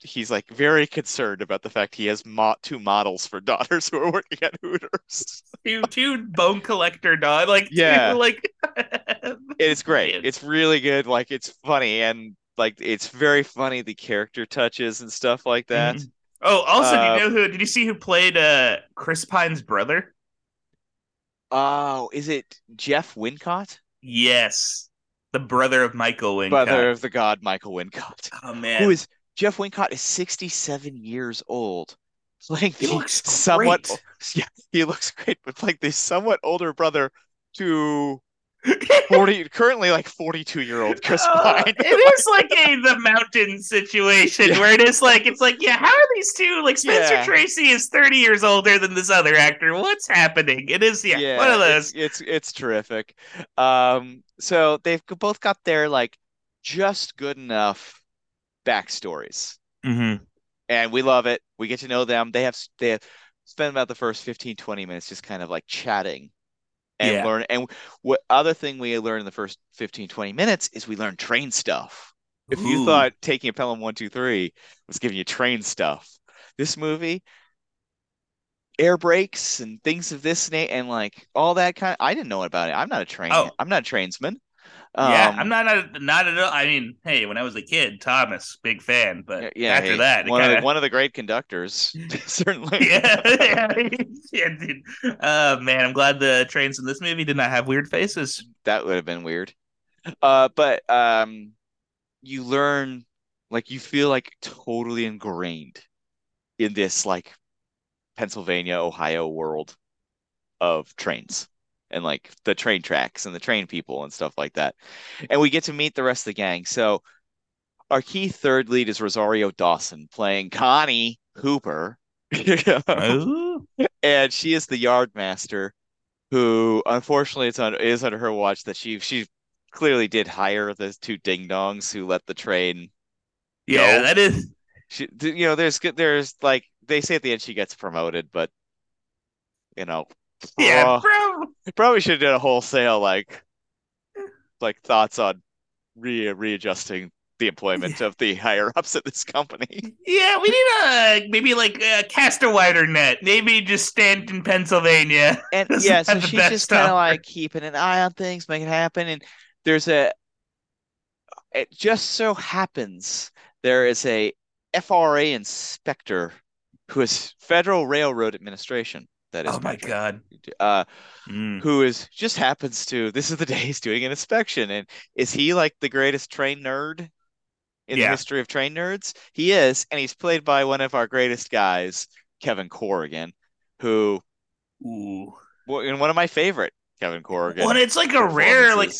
he's like very concerned about the fact he has mo- two models for daughters who are working at Hooters. Two, two bone collector dog. Like, Yeah. two, like, It's great. It's really good. Like it's funny and like it's very funny the character touches and stuff like that. Mhm. Oh, also, do you know who? Did you see who played uh Chris Pine's brother? Oh, is it Jeff Wincott? Yes, the brother of Michael Wincott. Brother of the god Michael Wincott. Oh man, Who is Jeff Wincott is 67 years old. Playing he the looks somewhat great. yeah, he looks great, but like the somewhat older brother to 40 currently like 42 year old Chris Uh, Pine. it is like a the mountain situation Yeah. where it is like it's like yeah how are these two like Spencer Yeah. Tracy is 30 years older than this other actor what's happening it is yeah, one of it's, those it's it's terrific. Um so they've both got their like just good enough backstories. mm-hmm. and we love it. We get to know them. They have they have spent about the first 15, 20 minutes just kind of like chatting and Yeah. learn. And what other thing we learned in the first 15, 20 minutes is we learned train stuff. If you thought taking a Pelham 123 was giving you train stuff, this movie, air brakes and things of this na- and like all that kind I didn't know about it. I'm not a train. Oh. I'm not a trainsman. Yeah Um, I'm not a, not at all I mean hey when I was a kid Thomas big fan but yeah, after hey, that one, of kinda, the, one of the great conductors, certainly. yeah, yeah, yeah, dude. Uh, man, I'm glad the trains in this movie did not have weird faces. that would have been weird. Uh, but um, you learn, like, you feel like totally ingrained in this like Pennsylvania, Ohio world of trains and like the train tracks and the train people and stuff like that. And we get to meet the rest of the gang. So our key third lead is Rosario Dawson playing Connie Hooper. Oh, and she is the yard master who unfortunately it's on is under her watch that she she clearly did hire the two ding dongs who let the train yeah, No. that is. she you know there's there's like they say at the end she gets promoted but you know Yeah, bro. probably should have done a wholesale like like thoughts on re readjusting the employment of the higher ups at this company Yeah, we need a maybe like uh, cast a wider net. Maybe just Stanton, Pennsylvania. And yeah, so she's just kind of like keeping an eye on things, making it happen. And there's a, it just so happens there is a FRA inspector who is Federal Railroad Administration. That is Oh my Patrick, god. Uh, Mm. who is just happens to this is the day he's doing an inspection. And is he like the greatest train nerd in the history of train nerds? He is, and he's played by one of our greatest guys, Kevin Corrigan, who Ooh. and one of my favorite Kevin Corrigan. Well, and it's like a rare, like.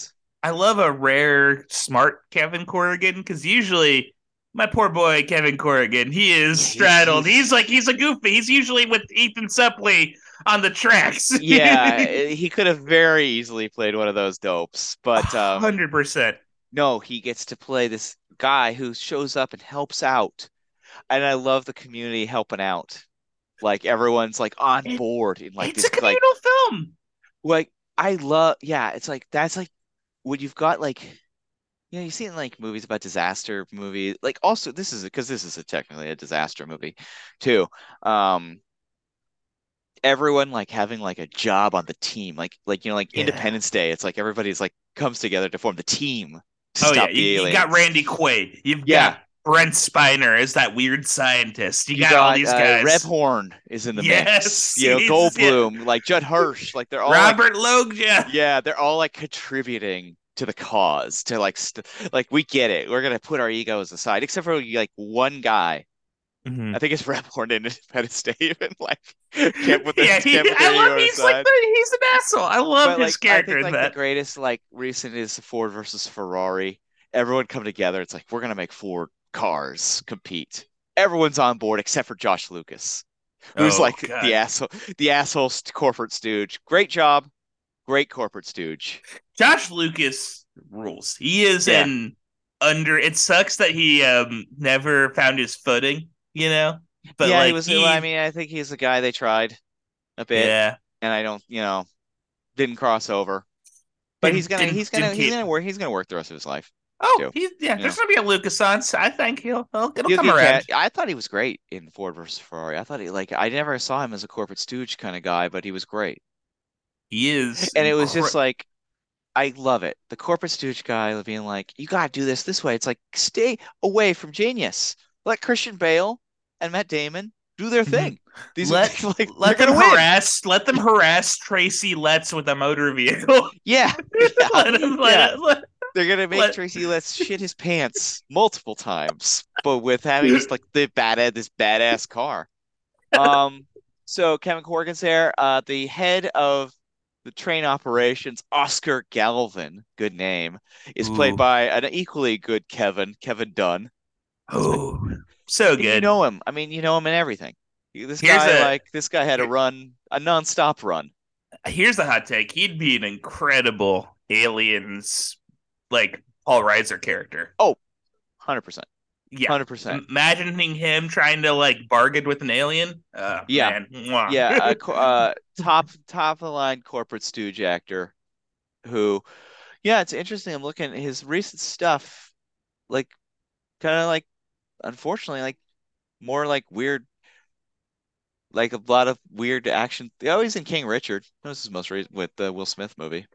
I love a rare smart Kevin Corrigan because usually my poor boy Kevin Corrigan, he is straddled. he's- like he's a goofy. He's usually with Ethan Suplee on the tracks. yeah, he could have very easily played one of those dopes, but um, hundred percent. no, he gets to play this guy who shows up and helps out. And I love the community helping out. Like everyone's like on It- board in like it's a this like communal film. like I love yeah, it's like that's like when you've got like you know, you see in like movies about disaster movies, like also this is because this is a technically a disaster movie too. Um everyone like having like a job on the team, like like you know, like Yeah. Independence Day, it's like everybody's like comes together to form the team Oh yeah, you, you got Randy Quaid. You've Yeah. got Brent Spiner as that weird scientist. You, You got, all these uh, guys. Rebhorn is in the Yes, mix. You know, Goldblum, like Judd Hirsch, like they're all like, Robert Loggia. yeah, they're all like contributing to the cause to like st like we get it. We're gonna put our egos aside, except for like one guy. Mhm. I think it's Rebhorn in Independence Day even like can't put Yeah, he, can't put I love. He's aside. like the, he's an asshole. I love But his like I character think in like that. the greatest like recent is Ford versus Ferrari. Everyone come together. It's like we're gonna make Ford cars compete. Everyone's on board except for Josh Lucas, who's Oh, like God. the asshole, the asshole corporate stooge. Great job, great corporate stooge. Josh Lucas rules. He is Yeah. an under. It sucks that he um never found his footing. You know, but yeah, like he was. he- I mean, I think he's the guy they tried a bit, yeah, and I don't, you know, didn't cross over. But Didn't- he's gonna, he's gonna, he's gonna work. He's gonna work the rest of his life. Oh, he's yeah. You There's gonna be a Lucas on. so I think he'll he'll it'll He'll come around. ca- I thought he was great in Ford versus Ferrari. I thought he like I never saw him as a corporate stooge kind of guy, but he was great. He is, And it was just like I love it. The corporate stooge guy being like, "You gotta do this this way." It's like stay away from genius. Let Christian Bale and Matt Damon do their Mhm. thing. These let are like let them gonna win. harass let them harass Tracy Letts with a motor vehicle. Yeah, yeah, let him yeah. let- They're gonna make Tracy Letts shit his pants multiple times, but with having just like the bad this badass car. Um, so Kevin Corrigan's there. Uh, the head of the train operations, Oscar Galvin, good name, is played by an equally good Kevin, Kevin Dunn. oh, so And You know him. I mean, you know him in everything. This Here's guy, a- like this guy, had a run, a non-stop run. Here's the hot take: he'd be an incredible aliens like Paul Reiser character. Oh, Hundred percent, Yeah, hundred percent. imagining him trying to like bargain with an alien. Uh, Yeah. man. Yeah, a, uh, top top of the line corporate stooge actor who, yeah, it's interesting. I'm looking at his recent stuff, like kind of like, unfortunately, like more like weird, like a lot of weird action. Oh, he's in King Richard. That was his most recent with the Will Smith movie.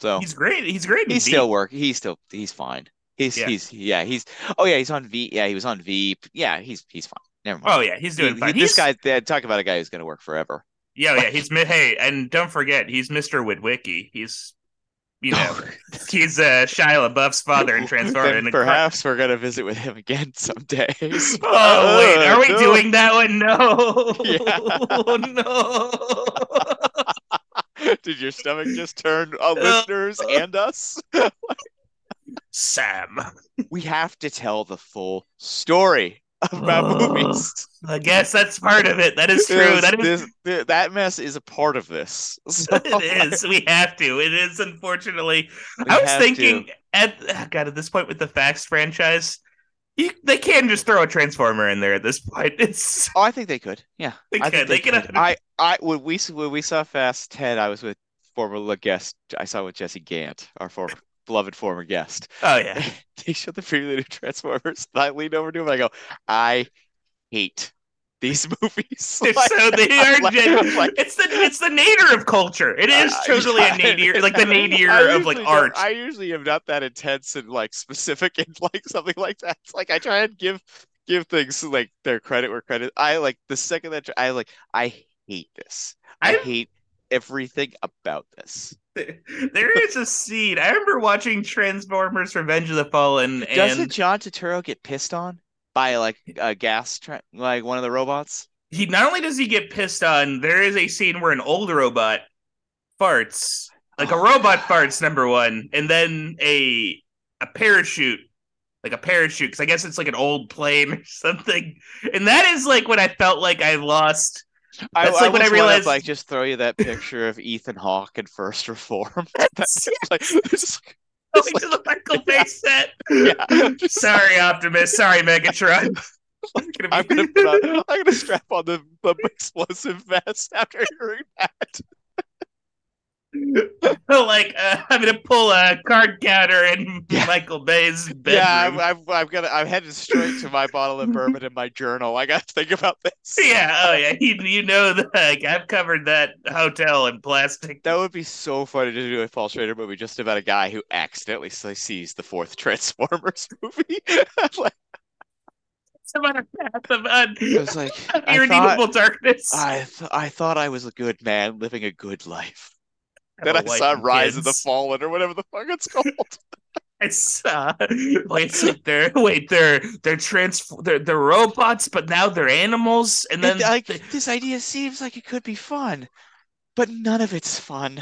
So he's great. He's great. he's still working. He's still he's fine. He's Yeah. he's yeah he's oh yeah he's on V yeah he was on Veep yeah he's he's fine. Never mind. Oh yeah, he's doing He- fine. he- He's, this guy they talk about a guy who's gonna work forever. Yeah, yeah. He's hey, and don't forget, he's Mr. Witwicky. He's, you know, he's uh, Shia LaBeouf's father in Transformers. Perhaps we're gonna visit with him again someday. Oh wait, are we no. doing that one? No, no. Did your stomach just turn uh, listeners and us? Sam, We have to tell the full story about Oh, movies. I guess that's part of it. That is true. This- That is. this- that mess is a part of this. So, It is. We have to. It is. Unfortunately, we I was have to. thinking at ah, God at this point with the Fast franchise, you, they can just throw a Transformer in there at this point. It's Oh, I think they could. Yeah, They I could. They could. I, I, when we when we saw Fast Ten, I was with former guest. I saw with Jesse Gant, our former beloved former guest. oh yeah. they showed the preview of Transformers, and I leaned over to him and I go, I hate these movies. Like, so they are. like- like, it's the it's the nadir of culture. It is uh, totally yeah, a nadir, like the nadir I of like art. I usually am not that intense and like specific and like something like that. It's like I try and give give things like their credit where credit. I like the second that I like I hate this. I I- hate everything about this. There is a scene. I remember watching Transformers: Revenge of the Fallen, Doesn't and John Turturro get pissed on by like a gas tra- like one of the robots? he not only does he get pissed on, there is a scene where an old robot farts, like a Oh, robot God. farts, number one, and then a a parachute, like a parachute, because I guess it's like an old plane or something. And that is like when I felt like I lost. I, That's like when I almost wanna, realized- like just throw you that picture of Ethan Hawke in First Reformed. That's- like, it's just- Going oh, to the Michael Bay set. Yeah. Sorry, Optimus. Sorry, Megatron. I'm gonna put on, I'm gonna strap on the, the explosive vest after hearing that. like uh, I'm gonna pull a card counter in Yeah. Michael Bay's bedroom. Yeah, I'm, I'm, I'm gonna I'm headed straight to my bottle of bourbon in my journal. I gotta think about this. Yeah, oh yeah, you, you know that like, I've covered that hotel in plastic. That would be so funny to do a Paul Schrader movie just about a guy who accidentally sees the fourth Transformers movie. like, Some other path of un- it was like I irredeemable thought darkness. I th- I thought I was a good man living a good life. Then I saw Rise of the. Fallen or whatever the fuck it's called. It's uh, wait, it's like they're wait, they're they're trans they're they're robots, but now they're animals, and then like they- this idea seems like it could be fun, but none of it's fun.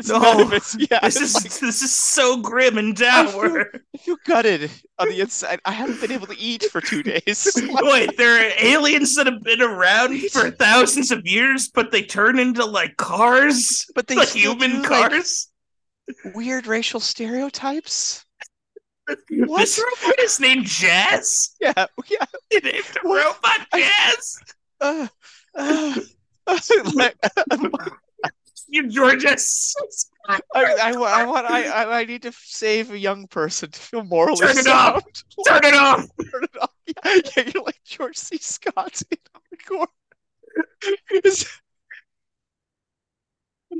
It's No, yeah. this is like, this is so grim and I feel- downward. I feel gutted on the inside. I haven't been able to eat for two days. Wait, there are aliens that have been around for thousands of years, but they turn into like cars, but they like human do, like, cars. weird racial stereotypes. This What? robot is named Jazz. Yeah, yeah. They named What? robot Jazz. Uh, uh, like, You Georgia. I, I, I want I, I I need to save a young person to feel morally Turn it sound. off. Turn it off. Turn it off. Yeah, yeah, you're like George C. Scott in hardcore.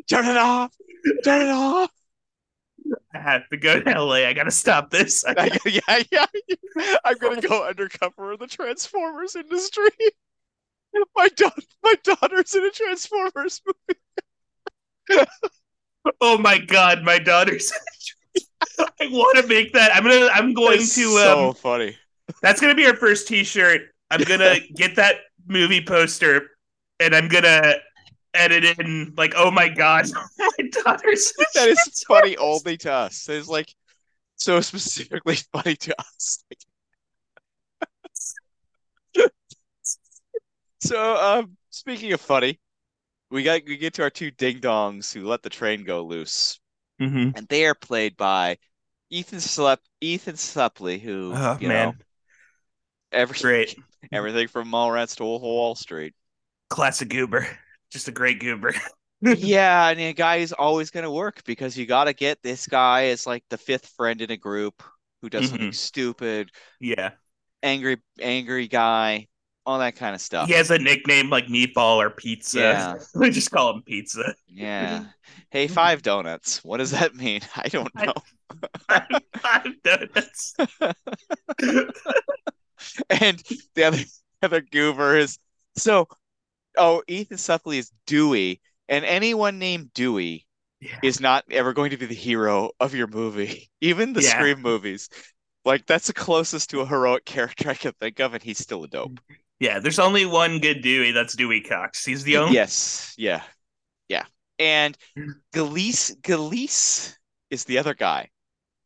Turn it off. Turn it off. I have to go to LA. I gotta stop this. I yeah, yeah, yeah. I'm gonna go undercover in the Transformers industry. My daughter, my daughter's in a Transformers movie. oh my god, my daughter's. I want to make that. I'm gonna. I'm going That's to. so um, funny. That's gonna be our first T-shirt. I'm gonna get that movie poster, and I'm gonna edit in like, oh my god, my daughter's. That is funny only to us. It's like so specifically funny to us. so, um, speaking of funny, we got we get to our two ding dongs who let the train go loose, Mm-hmm. and they are played by Ethan Slep Ethan Suplee, who Oh you man, know every, great, everything from Mallrats to Wall Street. classic goober, just a great goober. yeah, and a guy is always going to work because you got to get this guy as like the fifth friend in a group who does something stupid, Yeah, angry, angry guy, all that kind of stuff. he has a nickname like Meatball or Pizza. Yeah. we just call him Pizza. Yeah. Hey, five donuts. What does that mean? I don't know. Five, five donuts. And the other other goober is so. Oh, Ethan Suplee is Dewey, and anyone named Dewey Yeah. is not ever going to be the hero of your movie. Even the Yeah. Scream movies. Like that's the closest to a heroic character I can think of, and he's still a dope. Yeah, there's only one good Dewey. That's Dewey Cox. He's the only. Yes, yeah, yeah. And hmm. Gilleece Gilleece is the other guy.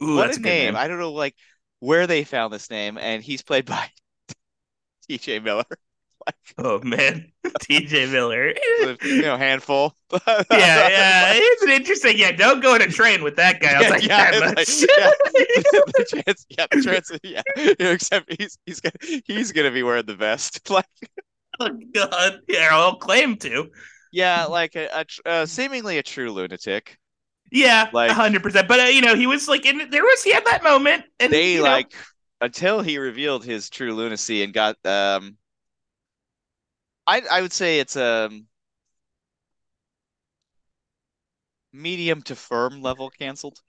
Ooh, what that's a a name. name. I don't know like where they found this name, and he's played by TJ Miller. Oh man, T.J. Miller. you know, handful. yeah, yeah, it's an interesting. Yeah, don't go on a train with that guy. I'll Yeah, tell yeah, like- the chance, yeah, the chance, yeah. Except he's he's gonna he's gonna be wearing the vest. Like, oh god, yeah, I'll claim to. yeah, like a, a tr- uh, seemingly a true lunatic. Yeah, Like- hundred percent. But uh, you know, he was like, in there was he had that moment, and They you know, like until he revealed his true lunacy and got um. I I would say it's a medium to firm level canceled.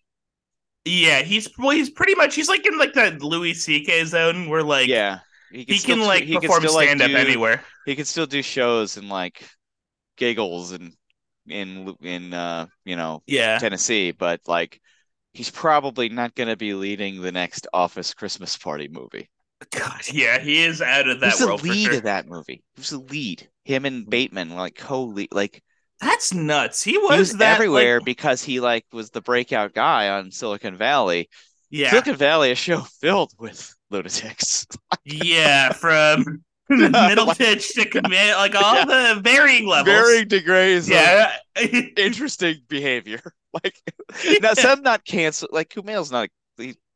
yeah, he's well, he's pretty much he's like in like the Louis C.K. zone where like yeah, he can tr- like he can perform still, like, up anywhere. He can still do shows and like giggles and in in uh you know Yeah, Tennessee, but like he's probably not going to be leading the next Office Christmas Party movie. God, yeah, he is out of that Who's the world for lead sure. of that movie? Who's the lead? Him and hmm. Bateman were like co-lead. Like That's nuts. He he was, was that everywhere like- because he like was the breakout guy on Silicon Valley. yeah, Silicon Valley, a show filled with lunatics. yeah, from middle pitch to command, like all Yeah. the varying levels. Varying degrees of yeah, interesting behavior. like now some not cancel like Kumail's not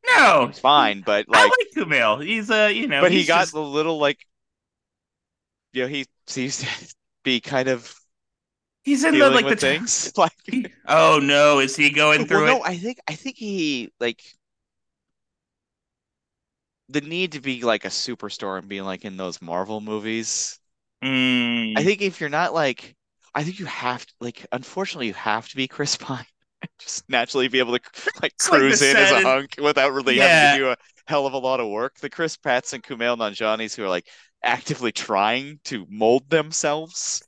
No, fine, but I like like Kumail. He's uh, you know, but he got just- the little like you know, he seems to be kind of he's in the like the things. Like oh no, is he going through well, it? no, I think I think he like the need to be like a superstar and being like in those Marvel movies. Mm, I think if you're not like, I think you have to like. Unfortunately, you have to be Chris Pine. Just naturally be able to like It's like cruise in as a hunk without really Yeah. having to do a hell of a lot of work. The Chris Pratts and Kumail Nanjiani's who are like actively trying to mold themselves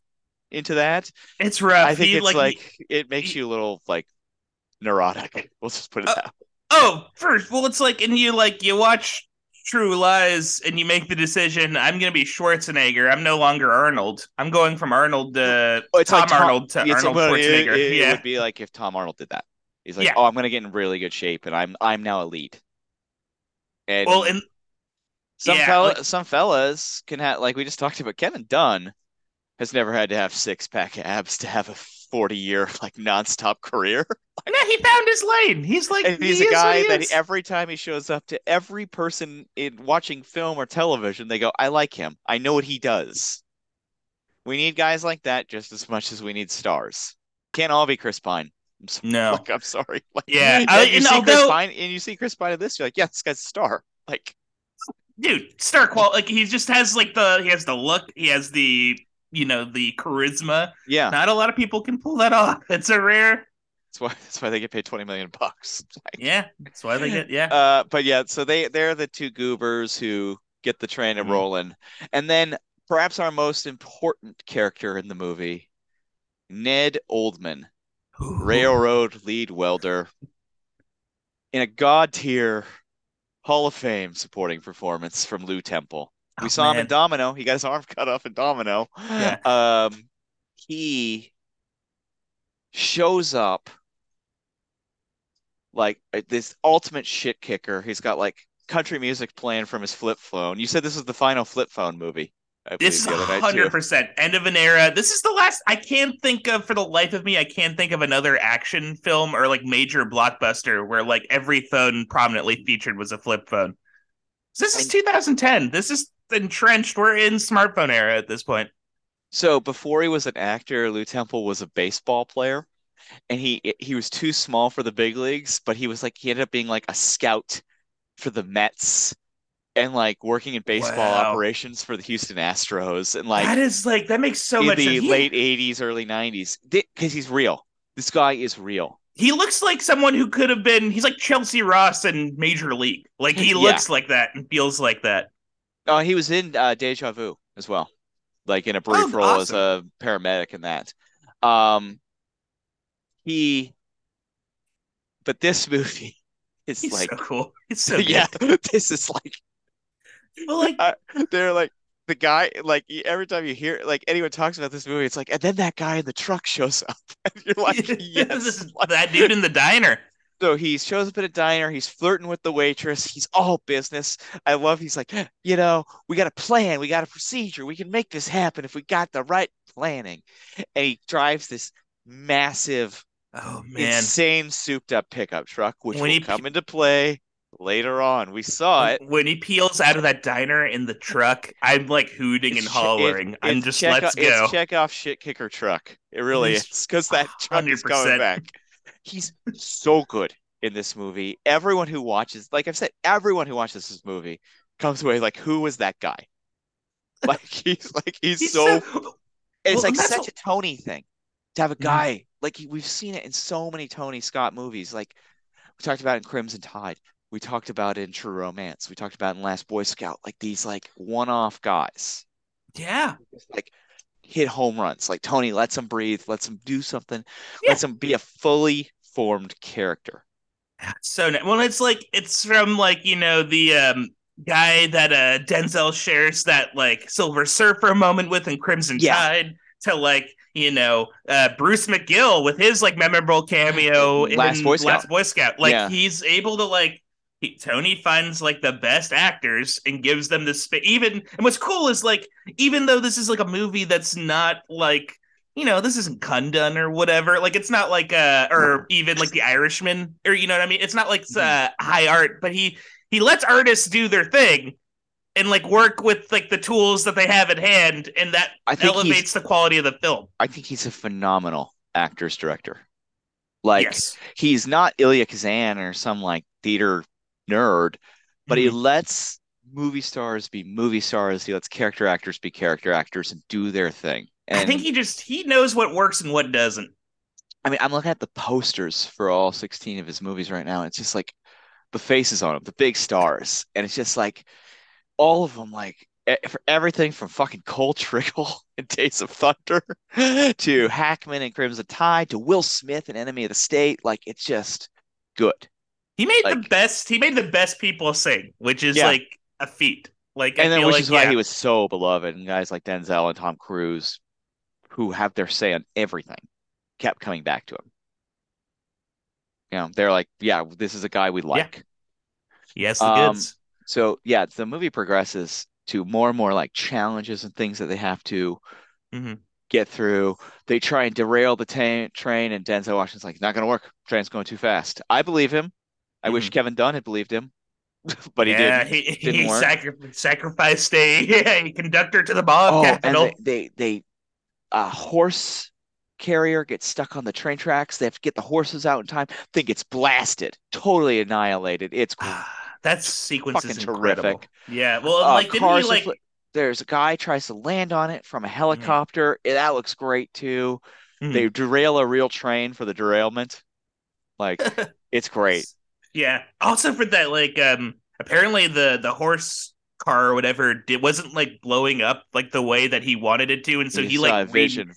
into that. it's rough. I think He, it's like, he- it makes he- you a little like neurotic. We'll just put it Uh, that. way. oh, first, well, it's like, and you like you watch True Lies, and you make the decision. I'm gonna be Schwarzenegger. I'm no longer Arnold. I'm going from Arnold to Oh, Tom like Tom- Arnold to Arnold Schwarzenegger. It, it yeah, would be like if Tom Arnold did that. He's like, Yeah. oh, I'm gonna get in really good shape, and I'm I'm now elite. And well, and some yeah, fella, like- some fellas can have like we just talked about. Kevin Dunn has never had to have six pack abs to have a 40 year like nonstop career. no, he found his lane. He's like, And he's he a is what guy he every time he shows up to every person in watching film or television, they go, I like him. I know what he does. We need guys like that just as much as we need stars. Can't all be Chris Pine. I'm so, No. like, I'm sorry. Like, Yeah, and I- you and see Chris Pine, and you see Chris Pine in this, you're like, yeah, this guy's a star. Like, dude, star quality. Like he just has like the he has the look. He has the you know the charisma. yeah, Not a lot of people can pull that off. It's a rare. that's why that's why they get paid 20 million bucks. Like, Yeah, that's why they get. Yeah, Uh, but yeah, so they they're the two goobers who get the train Mhm. rolling, and then perhaps our most important character in the movie, Ned Oldham, railroad lead welder, in a god tier Hall of Fame supporting performance from Lew Temple. We Oh, saw him in. Domino. He got his arm cut off in Domino. Yeah. Um, he shows up like uh, this ultimate shit kicker. He's got like country music playing from his flip phone. You said this was the final flip phone movie. I believe This is night too. hundred percent end of an era. This is the last. I can't think of for the life of me. I can't think of another action film or like major blockbuster where like every phone prominently featured was a flip phone. This is And- 2010. This is entrenched. We're in smartphone era at this point. So before he was an actor, Lew Temple was a baseball player, and he he was too small for the big leagues, but he was like he ended up being like a scout for the Mets and like working in baseball Wow. operations for the Houston Astros and like that is like that makes so much the sense. He- late 80s, early 90s. Because he's real. This guy is real. He looks like someone who could have been. He's like Chelcie Ross in Major League. Like he Yeah. looks like that and feels like that. Oh, he was in uh, Deja Vu as well, like in a brief Oh, role as a paramedic in that. Um, he, but this movie is He's like, so cool. He's so yeah, this is like, Well, like uh, they're like the guy, like every time you hear, like anyone talks about this movie, it's like, and then that guy in the truck shows up, and you're like, this yes. is that dude in the diner. So he shows up at a diner. He's flirting with the waitress. He's all business. I love. He's like, you know, we got a plan. We got a procedure. We can make this happen if we got the right planning. And he drives this massive, Oh man. insane, souped-up pickup truck, which When will he come into play later on. We saw it. When he peels out of that diner in the truck, I'm like hooting and hollering. it- I'm just check- let's go. It's check off shit kicker truck. It really is because that truck is coming back. He's so good in this movie. Everyone who watches, like I've said, everyone who watches this movie comes away like, who was that guy? Like he's like he's, He's so. so- it's well, like such a Tony thing to have a guy like we've seen it in so many Tony Scott movies. Like we talked about in Crimson Tide. We talked about in True Romance. We talked about in Last Boy Scout. Like these like one-off guys yeah. like hit home runs. Like Tony lets him breathe, lets him do something, Yeah. lets him be a fully formed character. So ni- well, it's like it's from like you know the um guy that uh Denzel shares that like Silver Surfer moment with in Crimson Yeah. Tide to like you know uh Bruce McGill with his like memorable cameo Last in Boy Scout. Last Boy Scout. Like Yeah. he's able to like he, Tony finds like the best actors and gives them the space. Even and what's cool is like even though this is like a movie that's not like you know, this isn't Kundun or whatever. Like it's not like uh or even like the Irishman or you know what I mean. It's not like uh, high art, but he he lets artists do their thing and like work with like the tools that they have at hand, and that elevates the quality of the film. I think he's a phenomenal actor's director. Like yes, he's not Elia Kazan or some like theater nerd, but he Mhm. lets movie stars be movie stars. He lets character actors be character actors and do their thing. And I think he just he knows what works and what doesn't. I mean, I'm looking at the posters for all 16 of his movies right now. It's just like the faces on them, the big stars, and it's just like all of them, like for everything from fucking Cole Trickle in Days of Thunder to Hackman and Crimson Tide to Will Smith in Enemy of the State. Like it's just good. He made the best. He made the best people sing, which is Yeah. like a feat. Like, I And then feel which like, is why yeah. he was so beloved, and guys like Denzel and Tom Cruise, who have their say on everything, kept coming back to him. You know, they're like, yeah, this is a guy we like. Yes, the Um, goods. So yeah, the movie progresses to more and more like challenges and things that they have to Mhm. get through. They try and derail the ta train, and Denzel Washington's like, "Not gonna work. Train's going too fast." I believe him. I wish Mhm. Kevin Dunn had believed him, but he yeah, didn't. he, Didn't he sacri- sacrificed a, a conductor to the mob Oh, and they they, they a horse carrier gets stuck on the train tracks. They have to get the horses out in time. Thing gets blasted, totally annihilated. It's Ah, that sequence is incredible. terrific. Yeah, well, Uh, like didn't he like? there's a guy tries to land on it from a Mm-hmm. helicopter. Eh, That looks great too. Mhm. They derail a real train for the derailment. Like it's great. Yeah. Also for that, like, um, apparently the the horse car or whatever did wasn't like blowing up like the way that he wanted it to, and so He he like a re- vision.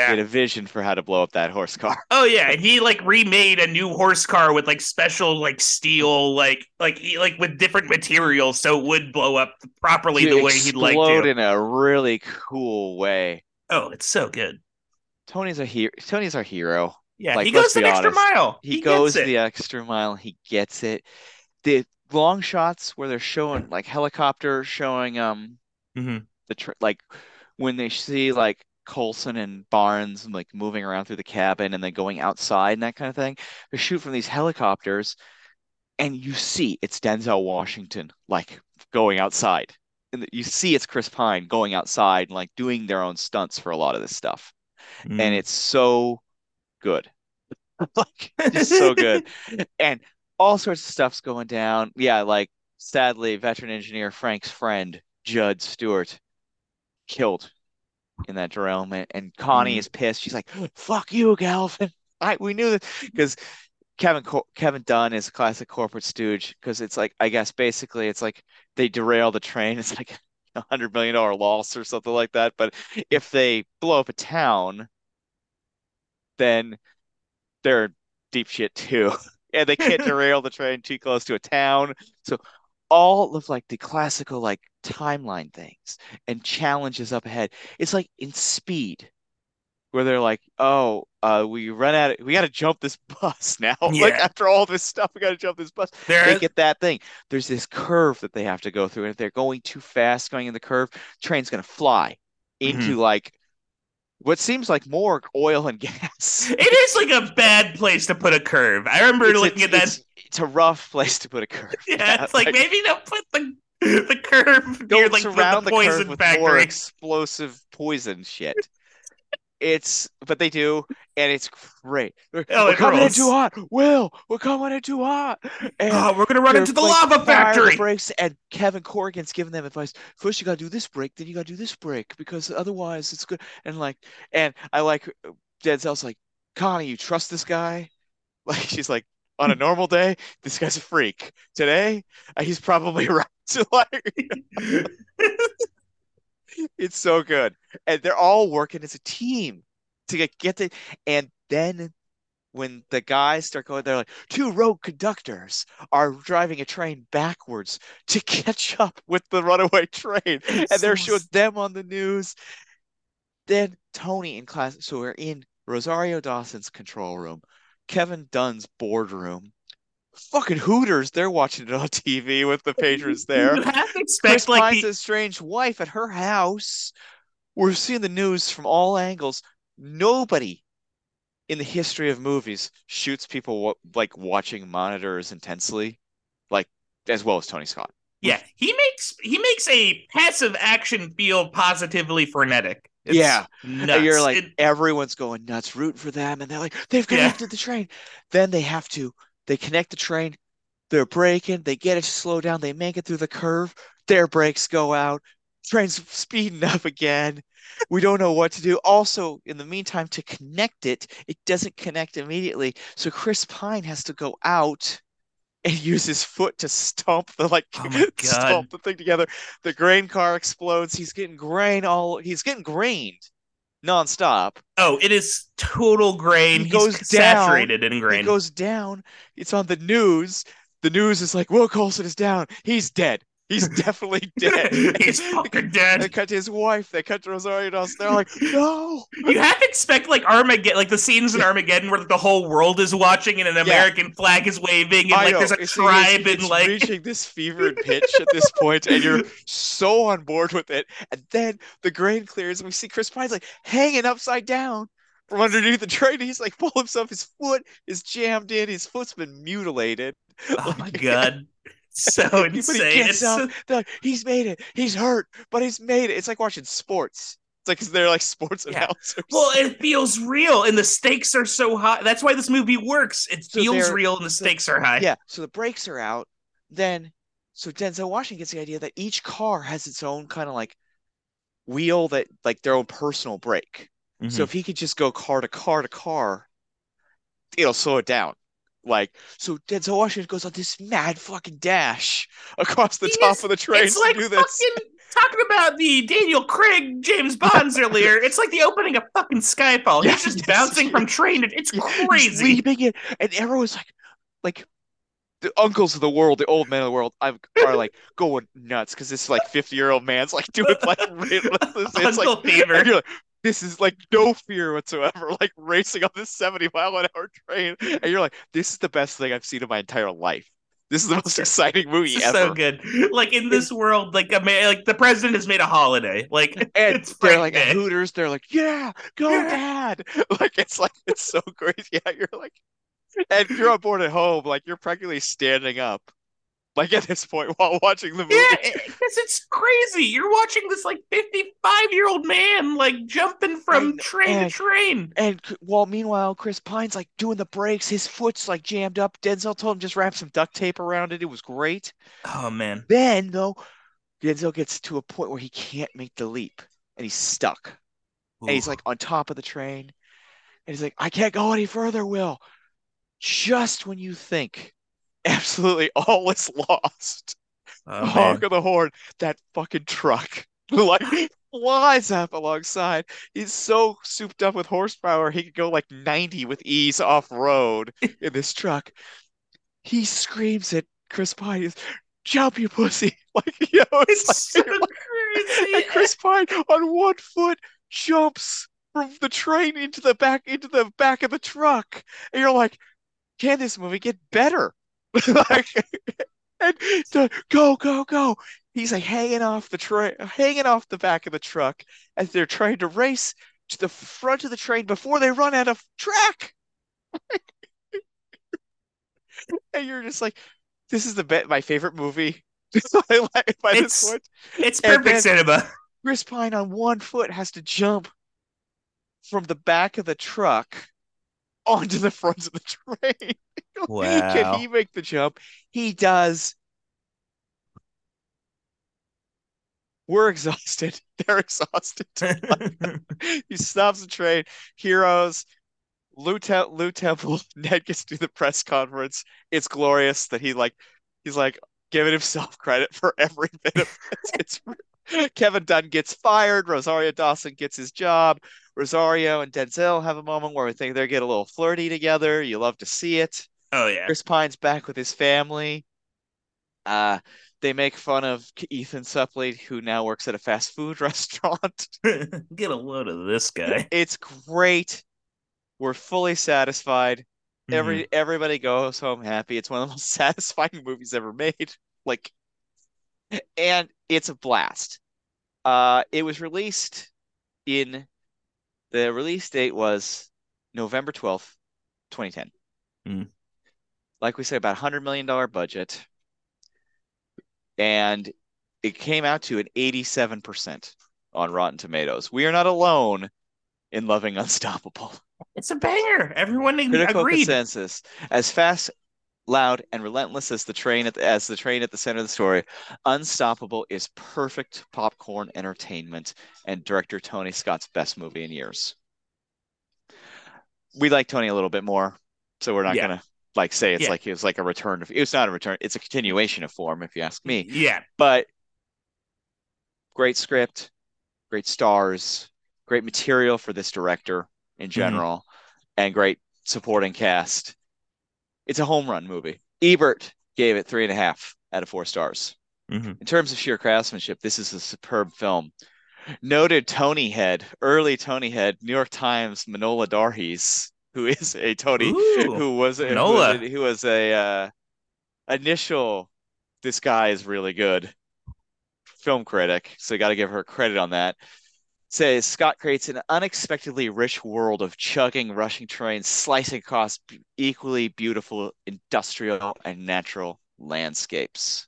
He yeah. had a vision for how to blow up that horse car. Oh yeah, and he like remade a new horse car with like special like steel like like he, like with different materials so it would blow up properly To the way he'd like explode to. in a really cool way. Oh, it's so good. Tony's a hero. Tony's our hero. Yeah, Like, he goes the extra mile. He, He, goes the extra mile. He gets it. The long shots where they're showing like helicopter showing um Mhm. the tr like when they see like Colson and Barnes and like moving around through the cabin and then going outside and that kind of thing. They shoot from these helicopters and you see it's Denzel Washington like going outside. And you see it's Chris Pine going outside and like doing their own stunts for a lot of this stuff. Mm. And it's so good. Like just so good. And all sorts of stuff's going down. Yeah, like sadly, veteran engineer Frank's friend, Judd Stewart, killed in that derailment. And Connie Mhm. is pissed. She's like, fuck you, Galvin. I we knew that because Kevin Kevin Dunn is a classic corporate stooge because it's like I guess basically it's like they derail the train. It's like a hundred million dollar loss or something like that. But if they blow up a town, then they're deep shit too. And they can't derail the train too close to a town. So all of like the classical like timeline things and challenges up ahead. It's like in speed where they're like, oh, uh, we run out of, we got to jump this bus now. Like after all this stuff, we got to jump this bus. there They get that thing. There's this curve that they have to go through. And if they're going too fast going in the curve, train's going to fly into like what seems like more oil and gas. it is like a bad place to put a curve. I remember It's, looking it's, at that. it's, it's a rough place to put a curve. yeah, it's like, maybe they'll put the the curve don't near like surround the the curve poison with more explosive poison shit. It's but they do, and it's great. We're, Oh, we're coming in too hot. Will, we're coming in too hot. And Oh, we're gonna run into the like, lava factory. brakes, and Kevin Corrigan's giving them advice. First, you gotta do this break, then you gotta do this break because otherwise it's good. And like, and I like Denzel's like, Connie, you trust this guy? Like she's like, on a normal day, this guy's a freak. Today, uh, he's probably right. Like, it's so good, and they're all working as a team to get get the. And then when the guys start going, they're like, two rogue conductors are driving a train backwards to catch up with the runaway train, and they're so showing them on the news. Then Tony in class, so we're in Rosario Dawson's control room, Kevin Dunn's boardroom. Fucking Hooters, they're watching it on TV with the patrons there. You have to Chris like Pine's the, a strange wife at her house. we're seeing the news from all angles. Nobody in the history of movies shoots people like watching monitors intensely, like as well as Tony Scott. Yeah, he makes he makes a passive action feel positively frenetic. It's yeah, you're like it, everyone's going nuts, rooting for them, and they're like they've connected yeah. the train. Then they have to they connect the train. They're braking. They get it to slow down. They make it through the curve. Their brakes go out. Train's speeding up again. We don't know what to do. Also, in the meantime, to connect it, it doesn't connect immediately. So Chris Pine has to go out and use his foot to stomp the like oh stomp the thing together. The grain car explodes. He's getting grain all he's getting grained nonstop. Oh, it is total grain. He goes he's down, saturated in grain. He goes down. It's on the news. The news is like Will Colson is down. He's dead. He's definitely dead. He's fucking dead. They cut to his wife. They cut to Rosario Dawson. They're like, no. You have to expect like Armageddon, like the scenes in Armageddon where the whole world is watching and an American yeah. flag is waving and I like know. there's a it's, tribe it's, it's and like reaching this fevered pitch at this point, and you're so on board with it. And then the grain clears, and we see Chris Pine's like hanging upside down from underneath the train. He's like pull himself. His foot is jammed in. His foot's been mutilated. Oh like, my god so insane. So... Like, he's made it. He's hurt, but he's made it. It's like watching sports. It's like they're like sports yeah. announcers. Well, it feels real, and the stakes are so high. That's why this movie works. It so feels real, and the stakes are high. Yeah. So the brakes are out. Then, so Denzel Washington gets the idea that each car has its own kind of like wheel that like their own personal brake. Mm-hmm. So if he could just go car to car to car, it'll slow it down. Like, so Denzel Washington goes on this mad fucking dash across the he top is, of the train to like do this. talking about the Daniel Craig James Bonds earlier. It's like the opening of fucking Skyfall. He's just bouncing from train. It's crazy. leaping it, and everyone's like, like the uncles of the world, the old men of the world, are like going nuts because this like fifty year old man's like doing like it's Uncle like, Fever. You're like, this is like no fear whatsoever, like racing on this 70 mile an hour train. And you're like, this is the best thing I've seen in my entire life. This is the most exciting movie ever. So good. Like in this world, like a man, like the president has made a holiday. Like and it's they're like day. Hooters. They're like, yeah, go yeah. dad. Like it's like it's so crazy. Yeah, you're like, and you're on board at home. Like you're practically standing up like at this point while watching the movie. Yeah, because it's crazy. You're watching this like 55 year old man like jumping from and, train and, to train. And while meanwhile, Chris Pine's like doing the brakes, his foot's like jammed up. Denzel told him just wrap some duct tape around it. It was great. Oh man. Then though, Denzel gets to a point where he can't make the leap and he's stuck. Ooh. And he's like on top of the train. And he's like, I can't go any further, Will. Just when you think absolutely all is lost. Oh, Honk of the horn. That fucking truck like flies up alongside. He's so souped up with horsepower, he could go like 90 with ease off road in this truck. He screams at Chris Pine, jump, you pussy. Like, you know, it's, it's like, so like, crazy. And Chris Pine on one foot jumps from the train into the back into the back of the truck. And you're like, can this movie get better? Like, and so, go, go, go. He's like hanging off the train, hanging off the back of the truck as they're trying to race to the front of the train before they run out of track. and you're just like, this is the be- my favorite movie. I like by it's, this point. It's perfect cinema. Chris Pine on one foot has to jump from the back of the truck onto the front of the train. Wow. Can he make the jump? He does. We're exhausted. They're exhausted. he stops the train. Heroes. Lew, Te- Lew Temple. Ned gets to do the press conference. It's glorious that he like. He's like giving himself credit for every bit of it. It's Kevin Dunn gets fired. Rosario Dawson gets his job. Rosario and Denzel have a moment where I think they get a little flirty together. You love to see it. Oh yeah. Chris Pine's back with his family. Uh they make fun of Ethan Suplee, who now works at a fast food restaurant. Get a load of this guy. It's great. We're fully satisfied. Mm-hmm. Every everybody goes home happy. It's one of the most satisfying movies ever made. Like and it's a blast. Uh it was released in the release date was November 12th, 2010. Mm. Like we said, about $100 million budget. And it came out to an 87% on Rotten Tomatoes. We are not alone in loving Unstoppable. It's a banger. Everyone Critical agreed. consensus. As fast, loud, and relentless as the train at the, as the train at the center of the story, Unstoppable is perfect popcorn entertainment and director Tony Scott's best movie in years. We like Tony a little bit more, so we're not Yeah. gonna like say it's Yeah. like it was like a return of it's not a return, it's a continuation of form, if you ask me. Yeah. But great script, great stars, great material for this director in mm-hmm. general, and great supporting cast. It's a home run movie. Ebert gave it three and a half out of four stars. Mhm. In terms of sheer craftsmanship, this is a superb film. Noted Tony head, early Tony head, New York Times, Manohla Dargis, who is a Tony, Ooh, who was a, Manohla. was a, who was a uh, initial. This guy is really good film critic, so you got to give her credit on that. Says Scott creates an unexpectedly rich world of chugging, rushing trains, slicing across equally beautiful industrial and natural landscapes.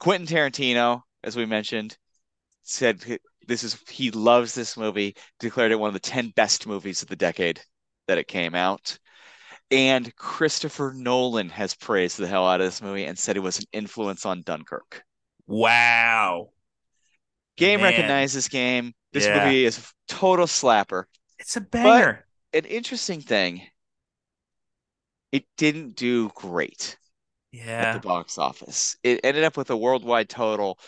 Quentin Tarantino, as we mentioned, said this is he loves this movie, declared it one of the 10 best movies of the decade that it came out. And Christopher Nolan has praised the hell out of this movie and said it was an influence on Dunkirk. Wow. Game Man. recognizes game. This Yeah. movie is a total slapper. It's a banger. An interesting thing, it didn't do great Yeah. at the box office. It ended up with a worldwide total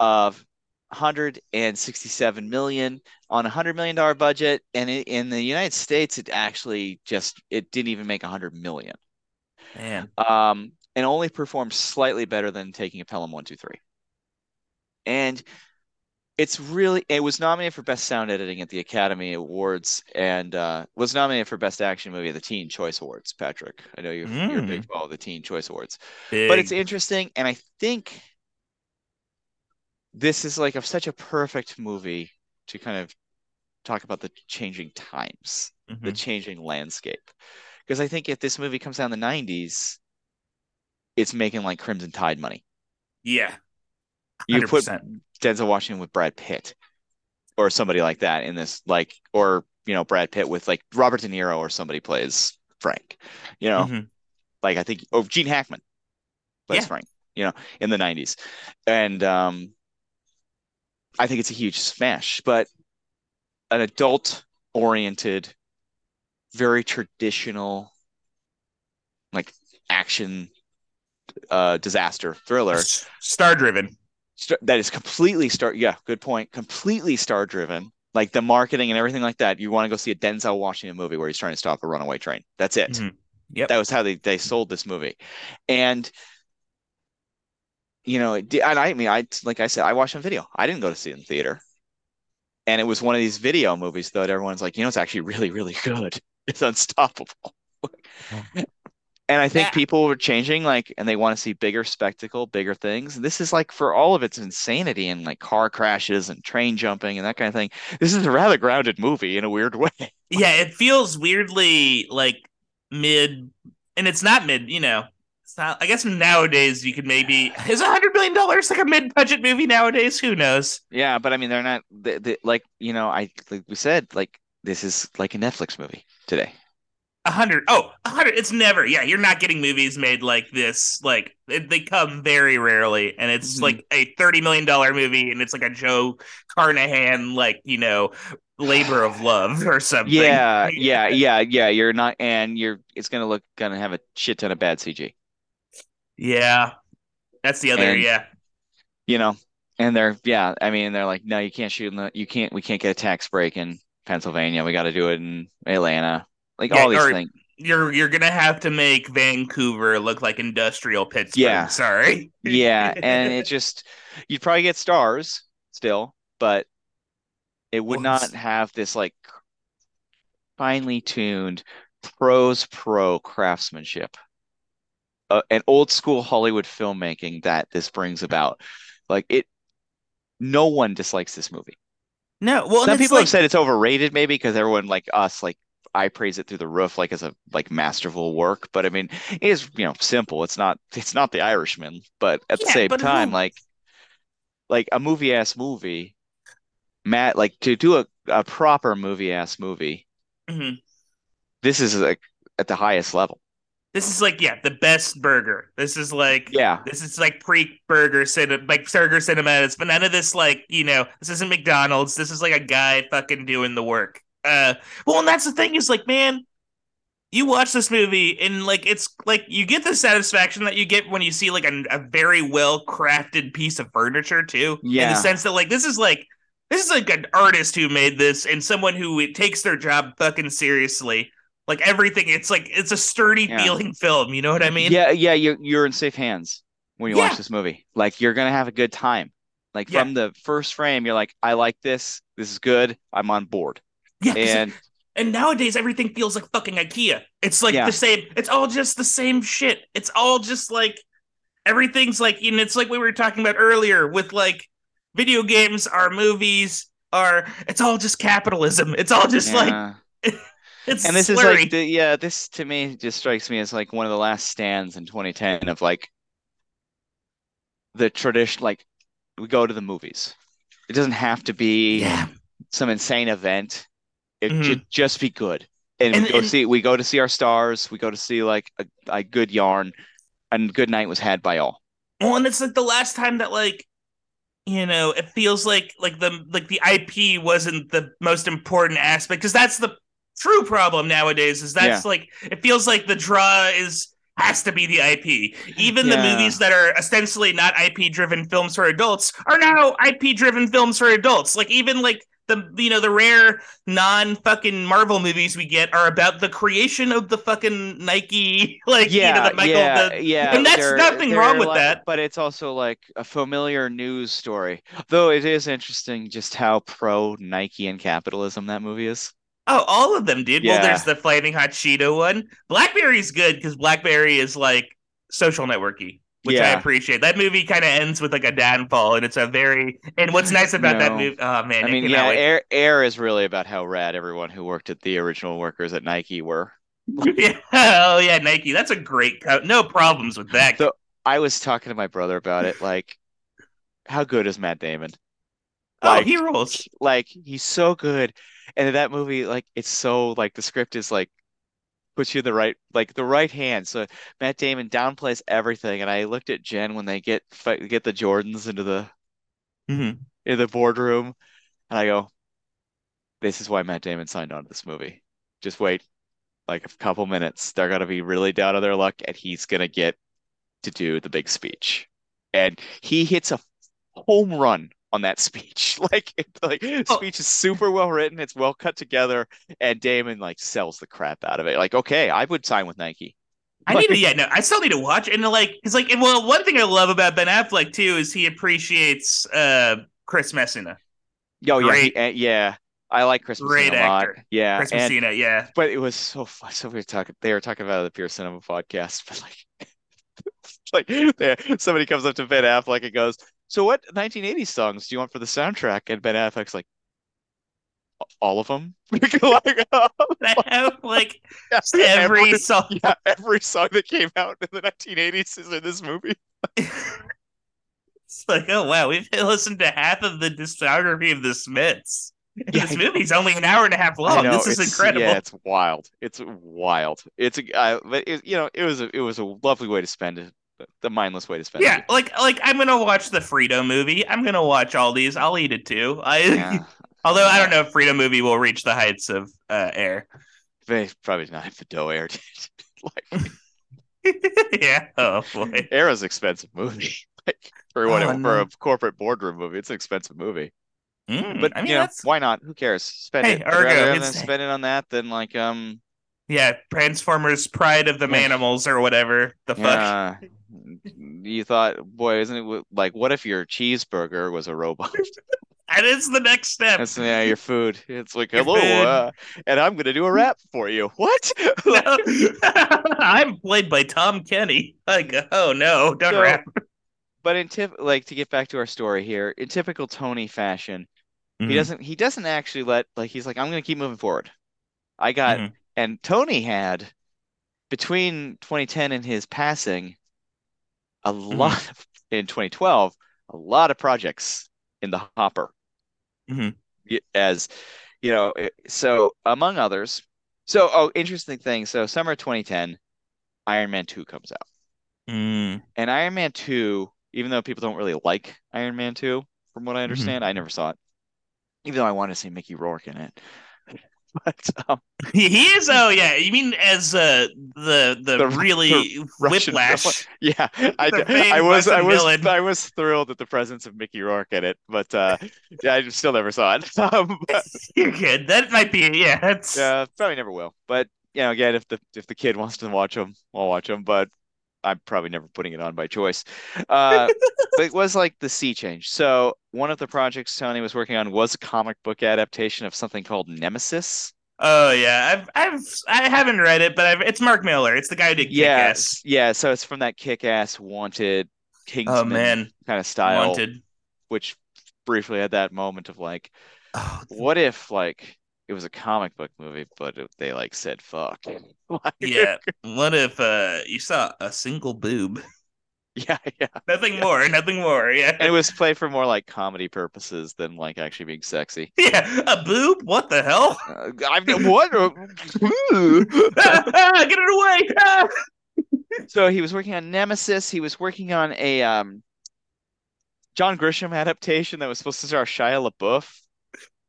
of 167 million on a 100 million dollar budget and it, in the United States it actually just it didn't even make 100 million. Man. Um and only performed slightly better than Taking a Pelham 123. And it's really it was nominated for best sound editing at the Academy Awards and uh, was nominated for best action movie at the Teen Choice Awards. Patrick, I know you're, you're a big Mm. fan of the Teen Choice Awards, Big. but it's interesting, and I think this is like a, such a perfect movie to kind of talk about the changing times, the Mhm. changing landscape, because I think if this movie comes out in the '90s, it's making like Crimson Tide money. Yeah. You put 100%. Denzel Washington with Brad Pitt or somebody like that in this, like, or you know, Brad Pitt with like Robert De Niro or somebody plays Frank, you know, Mhm. like I think, or Gene Hackman plays Yeah. Frank, you know, in the 90s. And um, I think it's a huge smash, but an adult oriented, very traditional, like action uh disaster thriller Star driven. That is completely star yeah good point. Completely star driven like the marketing and everything like that. You want to go see a denzel washington movie where he's trying to stop a runaway train. That's it. Mhm. Yep. that was how they, they sold this movie. And you know and i mean i like i said i watched on video. I didn't go to see it in theater. And it was one of these video movies though that everyone's like you know it's actually really really good. It's unstoppable and i think Yeah. people are changing like and they want to see bigger spectacle bigger things this is like for all of its insanity and like car crashes and train jumping and that kind of thing this is a rather grounded movie in a weird way Yeah, it feels weirdly like mid, and it's not mid. You know, it's not. I guess nowadays you could maybe is a hundred million dollars like a mid-budget movie nowadays. Who knows? yeah but i mean they're not they, they, like you know i like we said like this is like a netflix movie today A hundred. Oh, a hundred. It's never. Yeah, you're not getting movies made like this. Like they, they come very rarely, and it's Mhm. like a thirty million dollar movie, and it's like a Joe Carnahan, like you know, labor of love or something. yeah yeah yeah yeah you're not and you're it's gonna look gonna have a shit ton of bad cg yeah. That's the other. And- yeah. you know and they're yeah i mean they're like no you can't shoot in the you can't we can't get a tax break in pennsylvania we got to do it in atlanta like Yeah, all these things You're you're gonna have to make Vancouver look like industrial Pittsburgh. Yeah. Sorry. yeah and it just you'd probably get stars still but it would Well, not have this like finely tuned pros pro craftsmanship uh, and old school hollywood filmmaking that this brings about like it no one dislikes this movie No, well, Some people like have said it's overrated, maybe because everyone like us, like I praise it through the roof, like as a like masterful work. But I mean, it is you know simple. It's not it's not The Irishman, but at the same time, who? like like a movie ass movie, Matt, like to do a, a proper movie ass movie, Mhm. this is like at the highest level. This is like yeah, the best burger. This is like Yeah, this is like pre burger cinema, like burger cinematics, but none of this like you know this isn't McDonald's. This is like a guy fucking doing the work. Uh, well, and that's the thing is like man, you watch this movie and like it's like you get the satisfaction that you get when you see like a, a very well crafted piece of furniture too. Yeah, in the sense that like this is like this is like an artist who made this and someone who takes their job fucking seriously. Like everything, it's like it's a sturdy Yeah. feeling film. You know what I mean? yeah, yeah. You're you're in safe hands when you Yeah. watch this movie. Like you're gonna have a good time. Like Yeah. from the first frame, you're like, I like this. This is good. I'm on board. Yeah, And And nowadays everything feels like fucking IKEA. It's like Yeah. the same. It's all just the same shit. It's all just like everything's like and it's like we were talking about earlier with like video games, our movies, are it's all just capitalism. It's all just like it's and this is like the yeah this to me just strikes me as like one of the last stands in 2010 of like the tradition like we go to the movies it doesn't have to be yeah. some insane event it Mhm. should just be good and, And- we go and- see we go to see our stars we go to see like a, a good yarn and good night was had by all Well, and it's like the last time that like you know it feels like like the like the IP wasn't the most important aspect because that's the true problem nowadays is that's like it feels like the draw is has to be the IP. Even the movies that are ostensibly not IP driven films for adults are now IP driven films for adults. Like even like the you know the rare non fucking Marvel movies we get are about the creation of the fucking Nike like you know the Michael yeah, the yeah. and that's nothing wrong with like- that. But it's also like a familiar news story. Though it is interesting just how pro Nike and capitalism that movie is. Oh, all of them, dude. Well, there's the Flaming Hot Cheeto one. Blackberry's good because Blackberry is like social networky, which I appreciate. That movie kind of ends with like a downfall, and it's a very and what's nice about that movie. Oh man, I mean, yeah, like- Air Air is really about how rad everyone who worked at the original workers at Nike were. yeah, oh yeah, Nike. That's a great cut. No problems with that. So- I was talking to my brother about it, like, how good is Matt Damon? oh, he rules. like he's so good. And in that movie, like it's so like the script is like puts you in the right like the right hand. So Matt Damon downplays everything. And I looked at Jen when they get get the Jordans into the Mhm. in the boardroom, and I go, "This is why Matt Damon signed on to this movie. Just wait, like a couple minutes. They're gonna be really down on their luck, and he's gonna get to do the big speech." And he hits a home run on that speech. Like, it, like Oh. speech is super well written. It's well cut together, and Damon like sells the crap out of it. Like, okay, I would sign with Nike. I need to, yeah, no, I still need to watch and like, it's like, and well, one thing I love about Ben Affleck too is he appreciates uh Chris Messina, Oh yeah, he- uh, yeah. I like Chris Great Messina a lot. Yeah, Chris and Messina, yeah. but it was so fun. So we were talking. They were talking about the Pure Cinema podcast, but like, like there, somebody comes up to Ben Affleck and goes, "So what 1980s songs do you want for the soundtrack?" And Ben Affleck's like, "All of them." like, like every every, song. yeah, every song that came out in the 1980s is in this movie. It's like, oh wow, we've listened to half of the discography of the Smiths. Yeah, this movie's only an hour and a half long. know, This is incredible. Yeah, it's wild. It's wild. It's a, I, but it, you know, it was a, it was a lovely way to spend it. The mindless way to spend Yeah, it. like like I'm gonna watch the Frito movie. I'm gonna watch all these. I'll eat it too. I Yeah. although I don't know if Frito movie will reach the heights of uh, Air. They probably not if the dough air did. like yeah. Oh boy. Air is an expensive movie. Like for what Oh, it- for no. a corporate boardroom movie, it's an expensive movie. Mm, But I mean you know, why not? Who cares? Spend Hey, it. Ergo, rather than spend it on that than like um yeah. Transformers: Pride of the. Manimals or whatever the fuck. yeah. You thought, boy, isn't it like what if your cheeseburger was a robot? and it's the next step. That's yeah, your food. It's like hello, uh, and I'm gonna do a rap for you. What? I'm played by Tom Kenny. Like, oh no, don't So- rap. But in tip, like to get back to our story here, in typical Tony fashion, He Mhm. doesn't he doesn't actually let like he's like I'm gonna keep moving forward. I got Mhm. And Tony had between 2010 and his passing a Mm-hmm. lot of, in 2012 a lot of projects in the hopper Mhm. As you know so among others so oh interesting thing so summer 2010 Iron Man 2 comes out Mm. and Iron Man 2 even though people don't really like Iron Man 2 from what I Mm-hmm. understand I never saw it even though I want to see Mickey Rourke in it but um, He is. Oh yeah, you mean as uh, the the, The- really the Russian whiplash? Yeah, I, The d- famed I was I was villain. I was thrilled at the presence of Mickey Rourke in it, but uh, yeah, I still never saw it. Um, but, You're good. That might be. Yeah, that's. yeah, probably never will. But you know, again, if the if the kid wants to watch them, I'll watch them. But I'm probably never putting it on by choice. Uh, but it was like the sea change. So one of the projects Tony was working on was a comic book adaptation of something called Nemesis. Oh yeah, I've I've I haven't read it, but I've, it's Mark Millar. It's the guy who did Yeah, Kick-Ass. yeah. So it's from that kick-ass wanted Kingsman Oh man, kind of style. wanted. which briefly had that moment of like, Oh, what if like it was a comic book movie, but it, they like said fuck. Like, yeah. What if uh you saw a single boob? yeah, yeah. Nothing more. Nothing more. Yeah. And it was played for more like comedy purposes than like actually being sexy. Yeah, a boob? What the hell? Uh, I've what? Get it away! Ah! so he was working on Nemesis. He was working on a um John Grisham adaptation that was supposed to star Shia LaBeouf.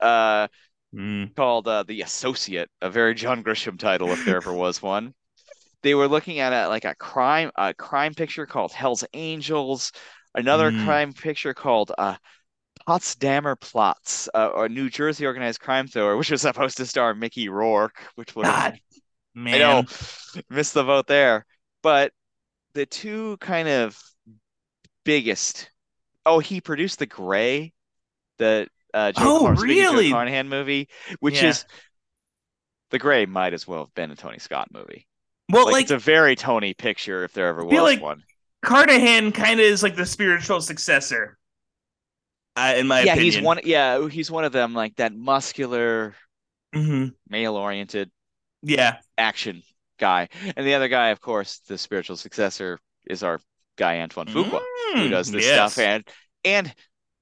Uh, Mm. called uh, The Associate, a very John Grisham title if there ever was one. They were looking at a, like a crime a crime picture called Hell's Angels, another Mm. crime picture called uh, Potsdamer Platz, uh, or New Jersey organized crime thriller, which was supposed to star Mickey Rourke, which was God, man. I know missed the vote there. But the two kind of biggest. Oh, he produced The Grey, the uh, Joe Oh, Car- speaking of Joe really? Carnahan movie, which Yeah. is The Grey might as well have been a Tony Scott movie. Well, Like, like, it's a very Tony picture if there ever was feel like- one. Carnahan kind of is like the spiritual successor. Uh, in my Yeah, opinion. he's one. Yeah, he's one of them, like that muscular, hmm male-oriented Yeah. action guy, and the other guy, of course, the spiritual successor is our guy Antoine Fuqua. who Mm, does this yes. stuff and and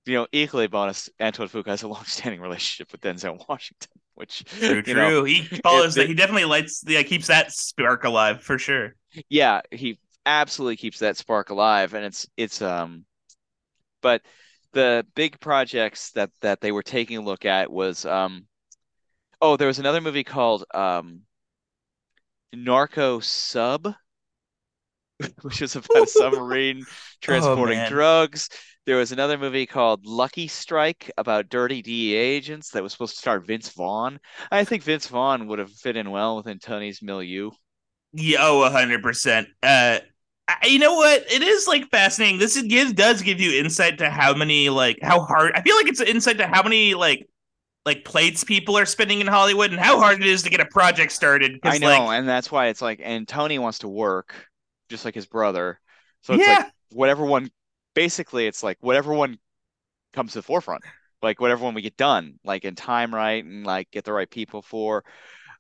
you know equally bonus Antoine Fuqua has a long-standing relationship with Denzel Washington which True, true. know he follows it- that. He definitely lights. Yeah, keeps that spark alive for sure. yeah he absolutely keeps that spark alive and it's it's um but the big projects that that they were taking a look at was um oh there was another movie called um Narco Sub which is about a submarine transporting man. drugs. There was another movie called Lucky Strike about dirty DEA agents that was supposed to star Vince Vaughn. I think Vince Vaughn would have fit in well within Tony's milieu. Yeah, oh, hundred percent. Uh, I- you know what? It is like fascinating. This is, gives does give you insight to how many like how hard. I feel like it's an insight to how many like like plates people are spinning in Hollywood and how hard it is to get a project started. I know, like, and that's why it's like, and Tony wants to work just like his brother. So it's yeah, like whatever one, basically, it's like whatever one comes to the forefront, like whatever one we get done, like in time right and like get the right people for.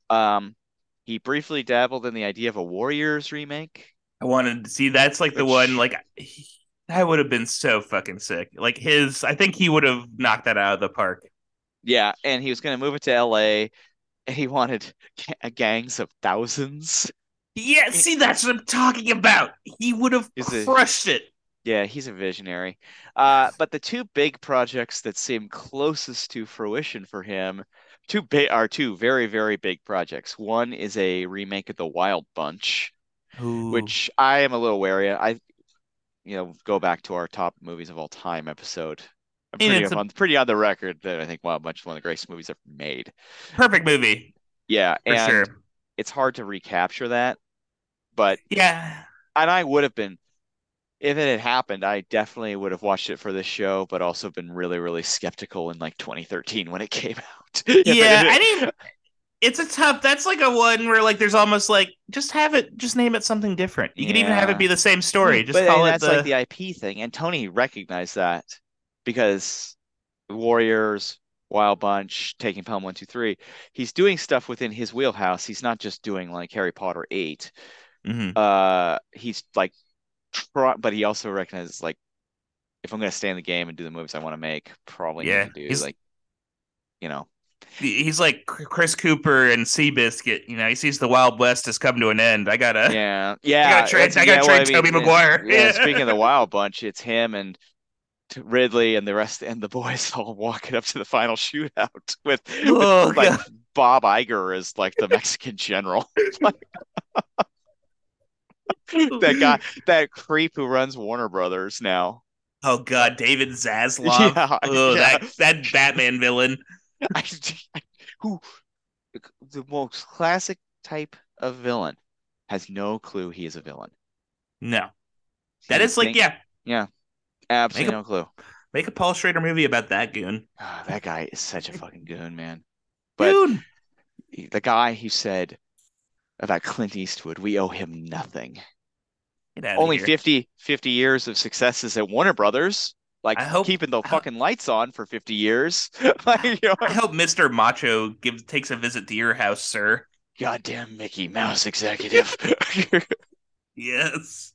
Um, he briefly dabbled in the idea of a Warriors remake. I wanted to see. That's like the one. Like he, that would have been so fucking sick. Like his, I think he would have knocked that out of the park. Yeah, and he was going to move it to LA, and he wanted ga- gangs of thousands. Yeah, see, that's what I'm talking about. He would have crushed it. Yeah, he's a visionary. Uh, but the two big projects that seem closest to fruition for him, two big are two very, very big projects. One is a remake of The Wild Bunch, which I am a little wary. of. I, you know, go back to our top movies of all time episode. I'm pretty a- on pretty on the record that I think Wild Bunch is one of the greatest movies ever made. perfect movie Yeah, for and sure. it's hard to recapture that, but Yeah, and I would have been if it had happened, I definitely would have watched it for this show, but also been really, really skeptical in like 2013 when it came out. Yeah. had- I mean, it's a tough. That's like a one where like there's almost like just have it, just name it something different. You could even have it be the same story. Just but call it that's the. like the IP thing, and Tony recognized that because Warriors Wild Bunch, taking Pelham One Two Three. He's doing stuff within his wheelhouse. He's not just doing like Harry Potter Eight. Mhm. Uh, he's like, try, but he also recognizes like, if I'm gonna stay in the game and do the movies I want to make, probably Yeah, need to do he's- like, you know, He's like Chris Cooper and Seabiscuit. You know, he sees the Wild West has come to an end. I gotta. yeah, yeah. I gotta trade- I gotta yeah, well, trade Tobey it's- Maguire. Yeah, Yeah. speaking of the Wild Bunch, it's him and Ridley and the rest and the boys all walking up to the final shootout with, with, Oh, like Bob Iger as like the Mexican general. Like, that guy, that creep who runs Warner Brothers now. Oh God, David Zaslav. Yeah, oh, yeah. that that Batman villain. I, who the most classic type of villain has no clue he is a villain. No, that is like think- yeah. yeah, absolutely Make no clue. Make a Paul Schrader movie about that goon. Ah, that guy is such a fucking goon, man. But Dude, the guy who said about Clint Eastwood, we owe him nothing. Only here. 50, 50 years of successes at Warner Brothers, like I hope- keeping the I hope- fucking lights on for 50 years. like, you know, I hope Mr. Macho gives takes a visit to your house, sir. goddamn Mickey Mouse executive. Yes.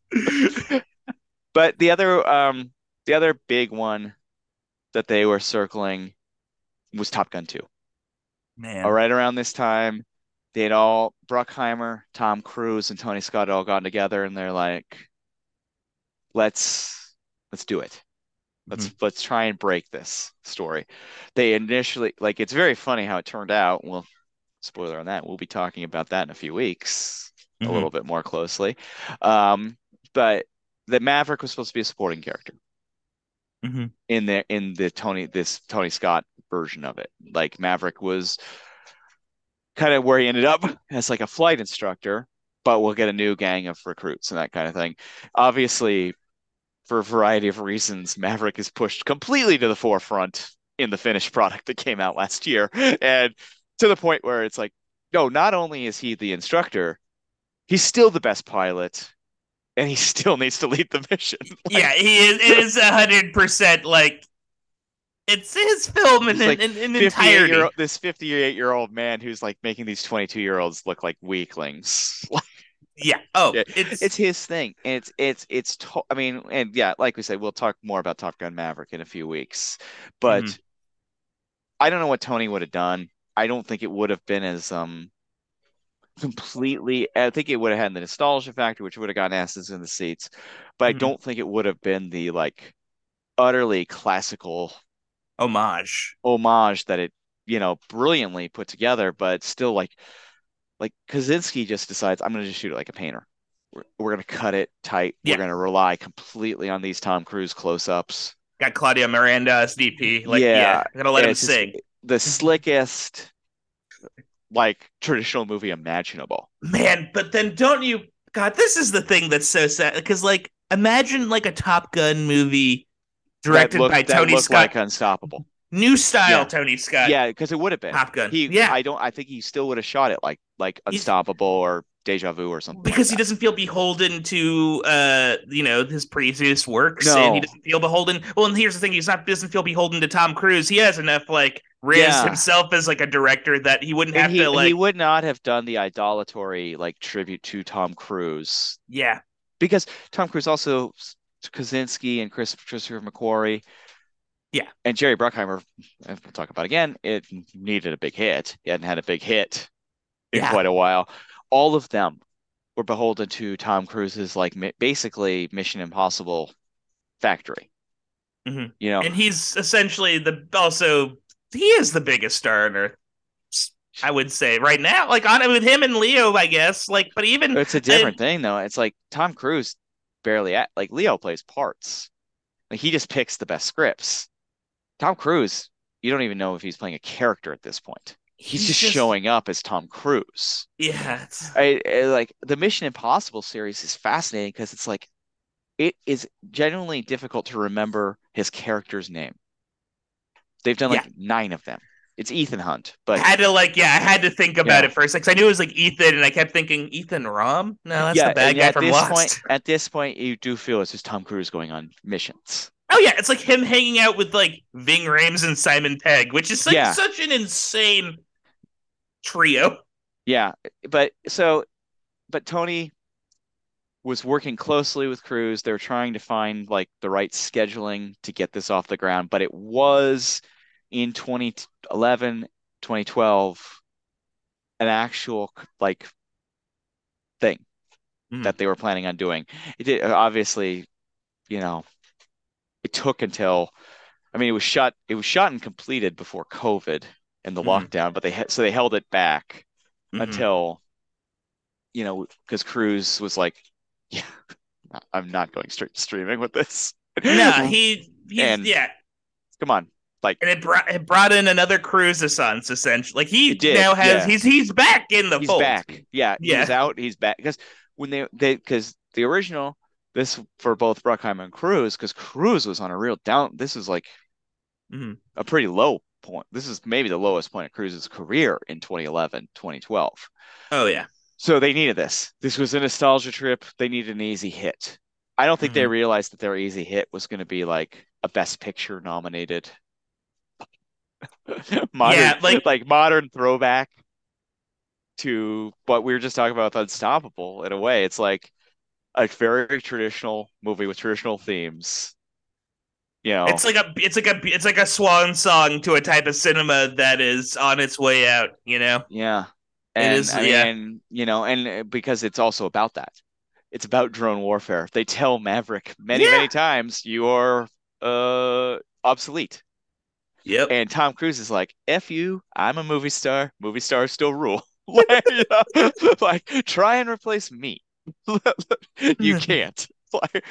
But the other um the other big one that they were circling was Top Gun 2. Man. All right around this time, they had all Bruckheimer, Tom Cruise, and Tony Scott had all gotten together and they're like, let's let's do it. Let's let's try and break this story. They initially like it's very funny how it turned out. Well, spoiler on that. We'll be talking about that in a few weeks Mhm. a little bit more closely. Um, but the Maverick was supposed to be a supporting character Mhm. in the in the Tony this Tony Scott version of it. Like Maverick was kind of where he ended up as like a flight instructor, but we'll get a new gang of recruits and that kind of thing. Obviously, for a variety of reasons, Maverick is pushed completely to the forefront in the finished product that came out last year. And to the point where it's like, no, not only is he the instructor, he's still the best pilot, and he still needs to lead the mission. Like, yeah, he is. It is a hundred percent like it's his film in like in, in 58 entirety. year this 58 year old man who's like making these 22 year olds look like weaklings. Yeah. Oh, Yeah, it's it's his thing. And it's it's it's to- I mean, and yeah, like we said, we'll talk more about Top Gun Maverick in a few weeks. But Mhm. I don't know what Tony would have done. I don't think it would have been as um completely I think it would have had the nostalgia factor, which would have gotten asses in the seats. But I Mhm. don't think it would have been the like utterly classical homage. homage that it, you know, brilliantly put together, but still like like Kosinski just decides I'm gonna just shoot it like a painter. We're, we're gonna cut it tight. Yeah. We're gonna rely completely on these Tom Cruise close-ups. Got Claudio Miranda as DP. Like, yeah, Yeah, gotta let Yeah, him it's sing. The slickest like traditional movie imaginable. Man, but then don't you God, this is the thing that's so sad because like imagine like a Top Gun movie directed looked, by Tony Scott. like Unstoppable. new style Yeah. Tony Scott. Yeah, because it would have been. Top Gun. He, yeah. I don't. I think he still would have shot it like like He's- Unstoppable or Deja Vu or something. because he like that. doesn't feel beholden to uh you know his previous works No. and he doesn't feel beholden well and here's the thing he's not doesn't feel beholden to Tom Cruise he has enough like raised Yeah. himself as like a director that he wouldn't have he, to like he would not have done the idolatory like tribute to Tom Cruise yeah because Tom Cruise also Kosinski and Chris Christopher McQuarrie, Yeah. and Jerry Bruckheimer. We'll talk about again. It needed a big hit. He hadn't had a big hit in Yeah. quite a while. All of them were beholden to Tom Cruise's like basically Mission Impossible factory. Mhm. You know, and he's essentially the also he is the biggest star on earth I would say right now like on it with him and Leo I guess like but even It's a different thing though. It's like Tom Cruise barely at like Leo plays parts. Like he just picks the best scripts. Tom Cruise, you don't even know if he's playing a character at this point. He's, just, showing up as Tom Cruise. yeah I, I like the Mission Impossible series is fascinating because it's like it is genuinely difficult to remember his character's name. They've done like nine of them. It's Ethan Hunt, but I had to like yeah I had to think about Yeah. it first because I knew it was like Ethan and I kept thinking Ethan Rom no that's yeah, the bad guy at from this Lost point, at this point, you do feel it's just Tom Cruise going on missions. Oh yeah, it's like him hanging out with like Ving Rhames and Simon Pegg, which is like Yeah. such an insane trio. Yeah, but so, but Tony was working closely with Cruise. They were trying to find like the right scheduling to get this off the ground, but it was in 2011, 2012, an actual like thing Mhm. that they were planning on doing. It did obviously, you know, it took until, I mean, it was shot, it was shot and completed before COVID and the Mhm. lockdown, but they so they held it back Mhm. until you know because Cruise was like, yeah, I'm not going straight to streaming with this. Nah, he he's And- yeah, come on, like and it brought it brought in another Cruise Essence essentially. Like he did, now has yeah. he's he's back in the he's fold. back. Yeah, Yeah. was out. He's back because when they they because the original this for both Bruckheimer and Cruise because Cruise was on a real down. This is like Mhm. a pretty low point. This is maybe the lowest point of Cruise's career in 2011, 2012. Oh yeah. So they needed this. This was a nostalgia trip. They needed an easy hit. I don't think they Mhm. realized that their easy hit was going to be like a Best Picture nominated modern, Yeah, like- like modern throwback to what we were just talking about with Unstoppable. In a way, it's like a very traditional movie with traditional themes. You know, It's like a it's like a it's like a swan song to a type of cinema that is on its way out, you know? Yeah. It And is- I yeah. mean, you know, and uh, because it's also about that. It's about drone warfare. They tell Maverick many, Yeah. many times you are uh obsolete. Yep. And Tom Cruise is like, F you, I'm a movie star. Movie stars still rule. like, you know, like, try and replace me. you can't. Like,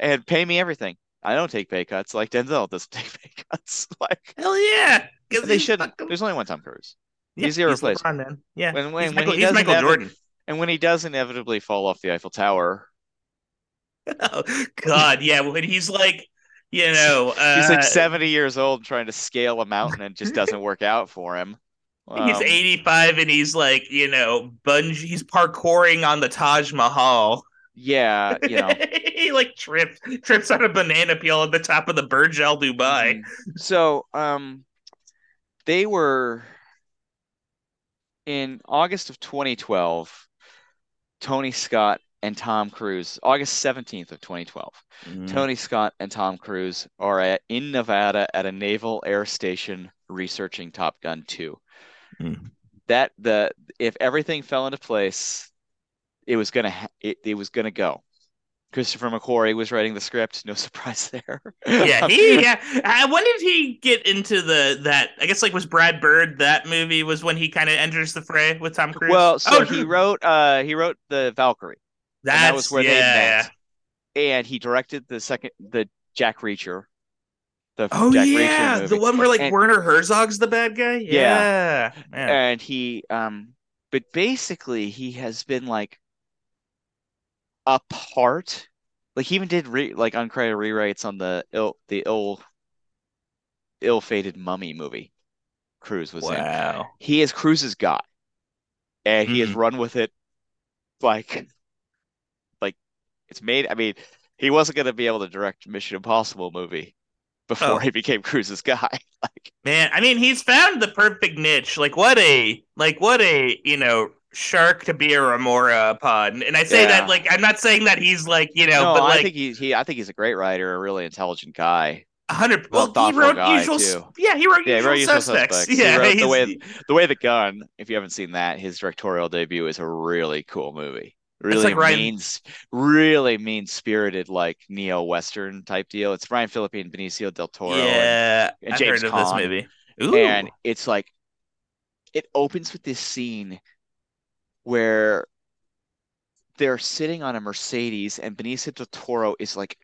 and pay me everything. I don't take pay cuts. Like Denzel doesn't take pay cuts. Like Hell yeah. they shouldn't. fucking- There's only one Tom Cruise. yeah, he's irreplaceable. LeBron, man. Yeah. When when he's when Michael, he he's Michael Jordan. And when he does inevitably fall off the Eiffel Tower, Oh, God, yeah. When he's like, you know, uh, he's like 70 years old trying to scale a mountain and just doesn't work out for him. He's Um, 85 and he's like, you know, bungee. He's parkouring on the Taj Mahal. Yeah, you know. he like trips trips on a banana peel at the top of the Burj Al Dubai. Mhm. So, um, they were in August of 2012, Tony Scott and Tom Cruise, August 17th of 2012. Mm-hmm. Tony Scott and Tom Cruise are at, in Nevada at a naval air station researching Top Gun 2. Mhm. That the if everything fell into place, it was gonna ha- it, it was gonna go. Christopher McQuarrie was writing the script. No surprise there. Yeah, he yeah. Uh, when did he get into the that? I guess like was Brad Bird that movie was when he kind of enters the fray with Tom Cruise. Well, so Oh, he wrote uh he wrote the Valkyrie, that's, that was where yeah. they met. And he directed the second the Jack Reacher. The Oh Jack yeah, Reacher the one where like And- Werner Herzog's the bad guy. Yeah. Yeah, and he um but basically he has been like a part like he even did re like uncredited rewrites on the ill the ill ill-fated mummy movie Cruise was in. wow. He is Cruise's guy. And he has Mhm. run with it like it's made I mean he wasn't gonna be able to direct Mission Impossible movie before Oh. he became Cruise's guy. Like Man, I mean, he's found the perfect niche. Like, what a like, what a you know shark to be a remora upon. And I say Yeah. that like I'm not saying that he's like you know, no, but I like think he's he I think he's a great writer, a really intelligent guy. hundred. well Well, he wrote usual. too. Yeah, he wrote Yeah, he usual wrote Usual suspects. Suspects. He Yeah, wrote The Way- The Way the Gun, if you haven't seen that, his directorial debut is a really cool movie. Really like really mean spirited like neo western type deal. It's Ryan Phillippe and Benicio del Toro. yeah, and I've James heard of this movie. Ooh, and it's like it opens with this scene where they're sitting on a Mercedes and Benicio del Toro is like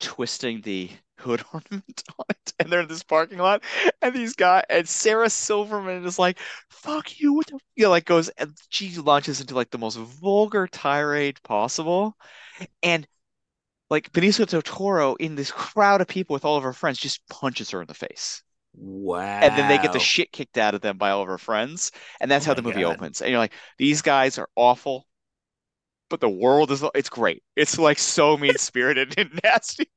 twisting the hood ornament on it and they're in this parking lot and these guys and Sarah Silverman is like fuck you what the you know, like goes and she launches into like the most vulgar tirade possible and like Benicio del Toro in this crowd of people with all of her friends just punches her in the face wow. and then they get the shit kicked out of them by all of her friends, and that's Oh how the movie God. opens. And you're like, these guys are awful, but the world is it's great. It's like so mean spirited and nasty.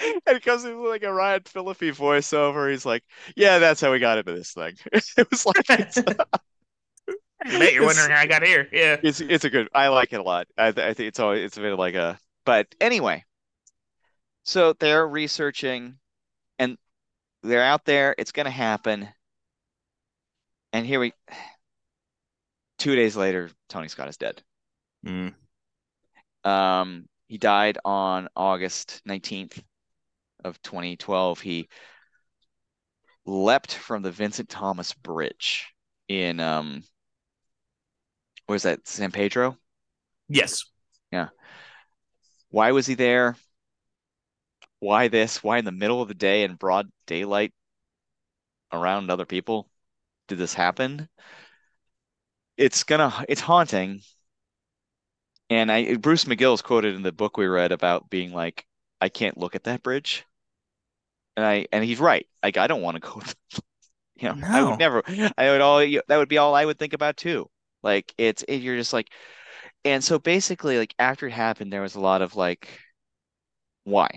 And it comes in with like a Ryan Phillippe voiceover. He's like, "Yeah, that's how we got into this thing." It was like it's, I bet you're wondering how I got here. Yeah. it's it's a good. I like it a lot. I, th- I think it's always it's a bit of like a. But anyway, so they're researching, and they're out there. It's going to happen. And here we. Two days later, Tony Scott is dead. Mm. Um, he died on August 19th of 2012. He leapt from the Vincent Thomas Bridge in um where's that San Pedro? Yes. Yeah. Why was he there? Why this? Why in the middle of the day in broad daylight around other people did this happen? It's gonna it's haunting. And I Bruce McGill is quoted in the book we read about being like, I can't look at that bridge. And I and he's right. Like I don't want to go you know, I would never I would all that would be all I would think about too. Like it's it, you're just like and so basically like after it happened there was a lot of like why?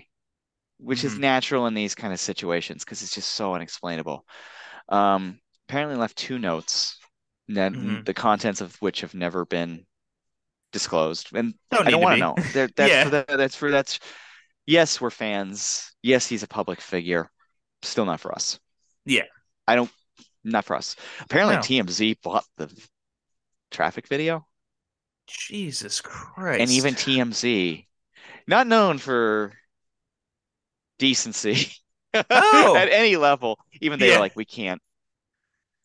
Which is Mhm. natural in these kind of situations because it's just so unexplainable. Um apparently left two notes that Mhm. the contents of which have never been disclosed. And Don't I don't want to know. There, that's Yeah. for that, that's for that's yes, we're fans. Yes, he's a public figure. Still not for us. Yeah. I don't not for us. Apparently No. TMZ bought the traffic video Jesus Christ. and even TMZ, not known for decency Oh. at any level, even they Yeah. like, we can't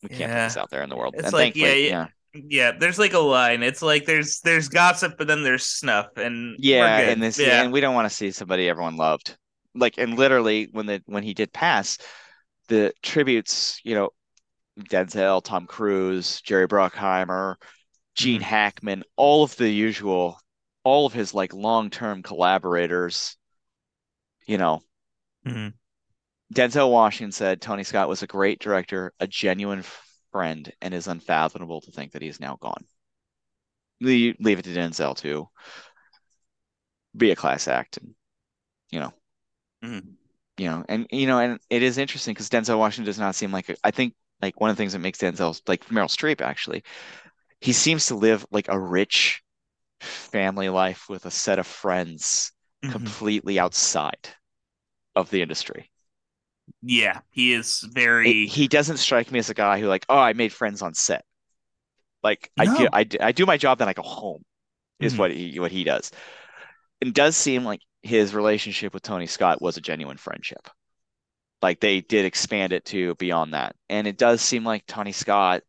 we can't put this out there in the world. It's and like, yeah, yeah. Yeah, there's like a line. It's like there's there's gossip, but then there's snuff, and Yeah, and this yeah, and we don't want to see somebody everyone loved. Like and literally when the when he did pass, the tributes, you know, Denzel, Tom Cruise, Jerry Bruckheimer, Gene Mhm. Hackman, all of the usual, all of his like long-term collaborators, you know, Mhm. Denzel Washington said Tony Scott was a great director, a genuine friend, and is unfathomable to think that he's now gone. Leave, leave it to Denzel to be a class act and you know Mhm. you know, and you know, and it is interesting because Denzel Washington does not seem like a, I think like one of the things that makes Denzel like Meryl Streep actually, he seems to live like a rich family life with a set of friends Mhm. completely outside of the industry. Yeah, he is very. he doesn't strike me as a guy who like, oh, I made friends on set. Like I do, I, do- I do my job, then I go home, is Mhm. what he what he does. It does seem like his relationship with Tony Scott was a genuine friendship. Like they did expand it to beyond that, and it does seem like Tony Scott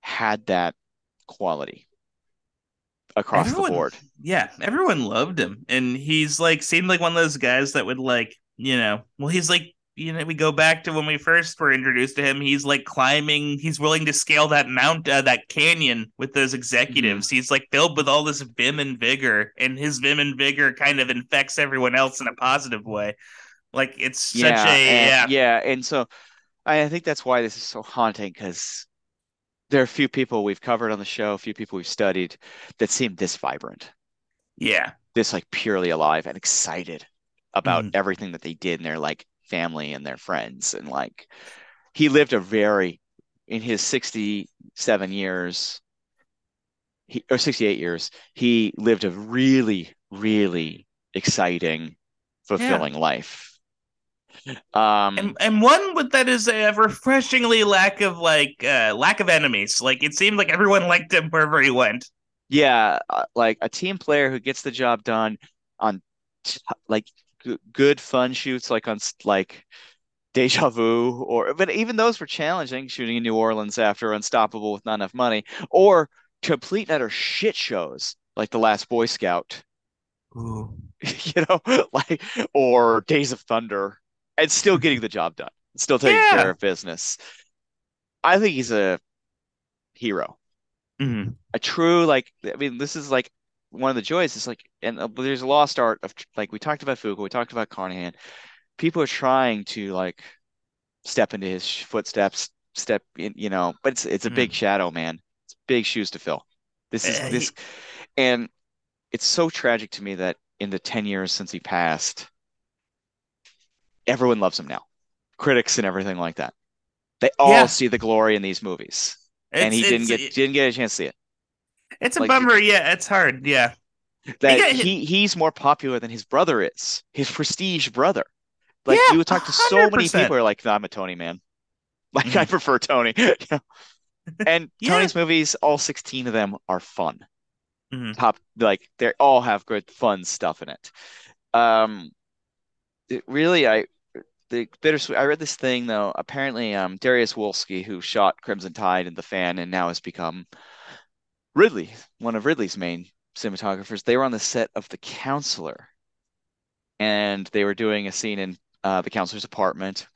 had that quality across Everyone- the board. Yeah, everyone loved him, and he's like seemed like one of those guys that would like you know. Well, he's like you know we go back to when we first were introduced to him. He's like climbing. He's willing to scale that mount, uh, that canyon with those executives. Mm-hmm. He's like filled with all this vim and vigor, and his vim and vigor kind of infects everyone else in a positive way. Like it's such a yeah. and, yeah, and so I, I think that's why this is so haunting because there are a few people we've covered on the show, a few people we've studied that seem this vibrant, yeah. this like purely alive and excited about Mhm. everything that they did and they're like family and their friends. And like he lived a very, in his 67 years, he, or 68 years, he lived a really, really exciting, fulfilling life. Um, and and one with that is a refreshingly lack of like uh lack of enemies. Like it seemed like everyone liked him wherever he went. Yeah, uh, like a team player who gets the job done on t like g good fun shoots like on like Deja Vu or but even those were challenging shooting in New Orleans after Unstoppable with not enough money or complete and utter shit shows like The Last Boy Scout, Ooh. you know, like or Days of Thunder and still getting the job done, still taking Yeah. care of business. I think he's a hero. Mhm. a true like I mean this is like one of the joys is like and uh, there's a lost art of like we talked about Fuqua, we talked about Carnahan. People are trying to like step into his footsteps, step in, you know, but it's it's a big shadow, man. It's big shoes to fill. This is Uh, this and it's so tragic to me that in the 10 years since he passed, everyone loves him now, critics and everything like that. They all Yeah. see the glory in these movies, and he didn't it's get didn't get a chance to see it. It's a like- bummer. Yeah, it's hard. Yeah. That got- he he's more popular than his brother is, his prestige brother. Like Yeah, you would talk to so many people who are like, no, I'm a Tony man. Like I Mhm. prefer Tony. you know? And Yeah. Tony's movies, all 16 of them are fun. Mhm. Top like they all have good fun stuff in it. Um it really I the bittersweet I read this thing though. Apparently um Dariusz Wolski, who shot Crimson Tide and The Fan and now has become Ridley, one of Ridley's main cinematographers, they were on the set of The Counselor. And they were doing a scene in uh, the counselor's apartment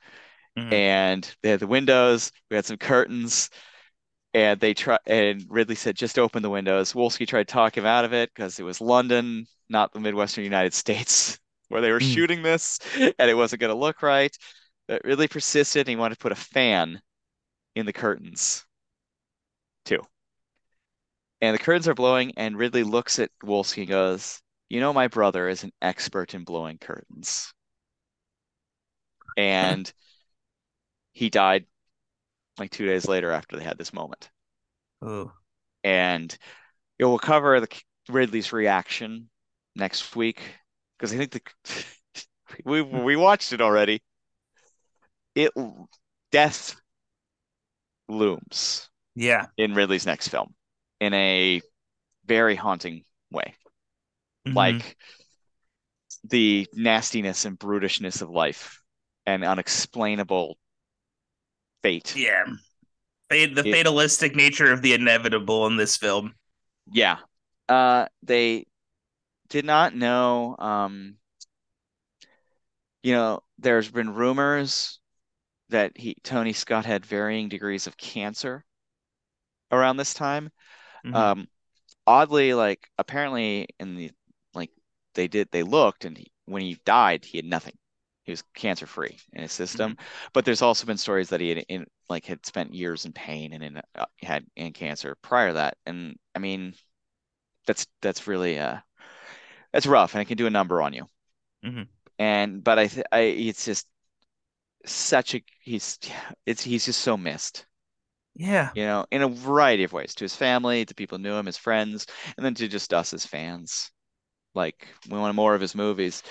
Mhm. and they had the windows. We had some curtains, and they try. And Ridley said, "Just open the windows." Wolski tried to talk him out of it because it was London, not the Midwestern United States, where they were Mm. shooting this, and it wasn't going to look right. But Ridley persisted, and he wanted to put a fan in the curtains too. And the curtains are blowing, and Ridley looks at Wolski and goes, "You know, my brother is an expert in blowing curtains." And he died like two days later after they had this moment. Ooh. And know, we'll cover the Ridley's reaction next week because I think the we hmm. we watched it already. It death looms Yeah. in Ridley's next film in a very haunting way. Mhm. Like the nastiness and brutishness of life and unexplainable fate. yeah. The It- fatalistic nature of the inevitable in this film. Yeah. Uh they did not know um you know there's been rumors that he Tony Scott had varying degrees of cancer around this time. Mhm. Um oddly like apparently in the like they did they looked and he, when he died he had nothing. He was cancer free in his system. But there's also been stories that he had in like had spent years in pain and in uh, had in cancer prior to that. And I mean that's that's really uh that's rough and it can do a number on you. Mhm. And but I th I it's just such a he's it's he's just so missed, Yeah. you know, in a variety of ways to his family, to people who knew him, his friends, and then to just us as fans. Like we want more of his movies.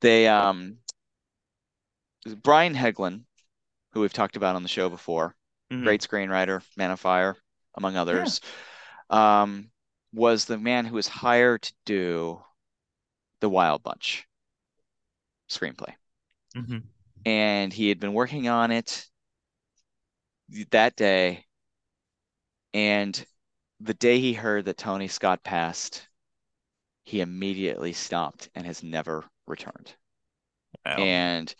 They um Brian Helgeland, who we've talked about on the show before, Mhm. great screenwriter, Man on Fire, among others, um, was the man who was hired to do the Wild Bunch screenplay. Mhm. And he had been working on it that day. And the day he heard that Tony Scott passed, he immediately stopped and has never returned. Wow. and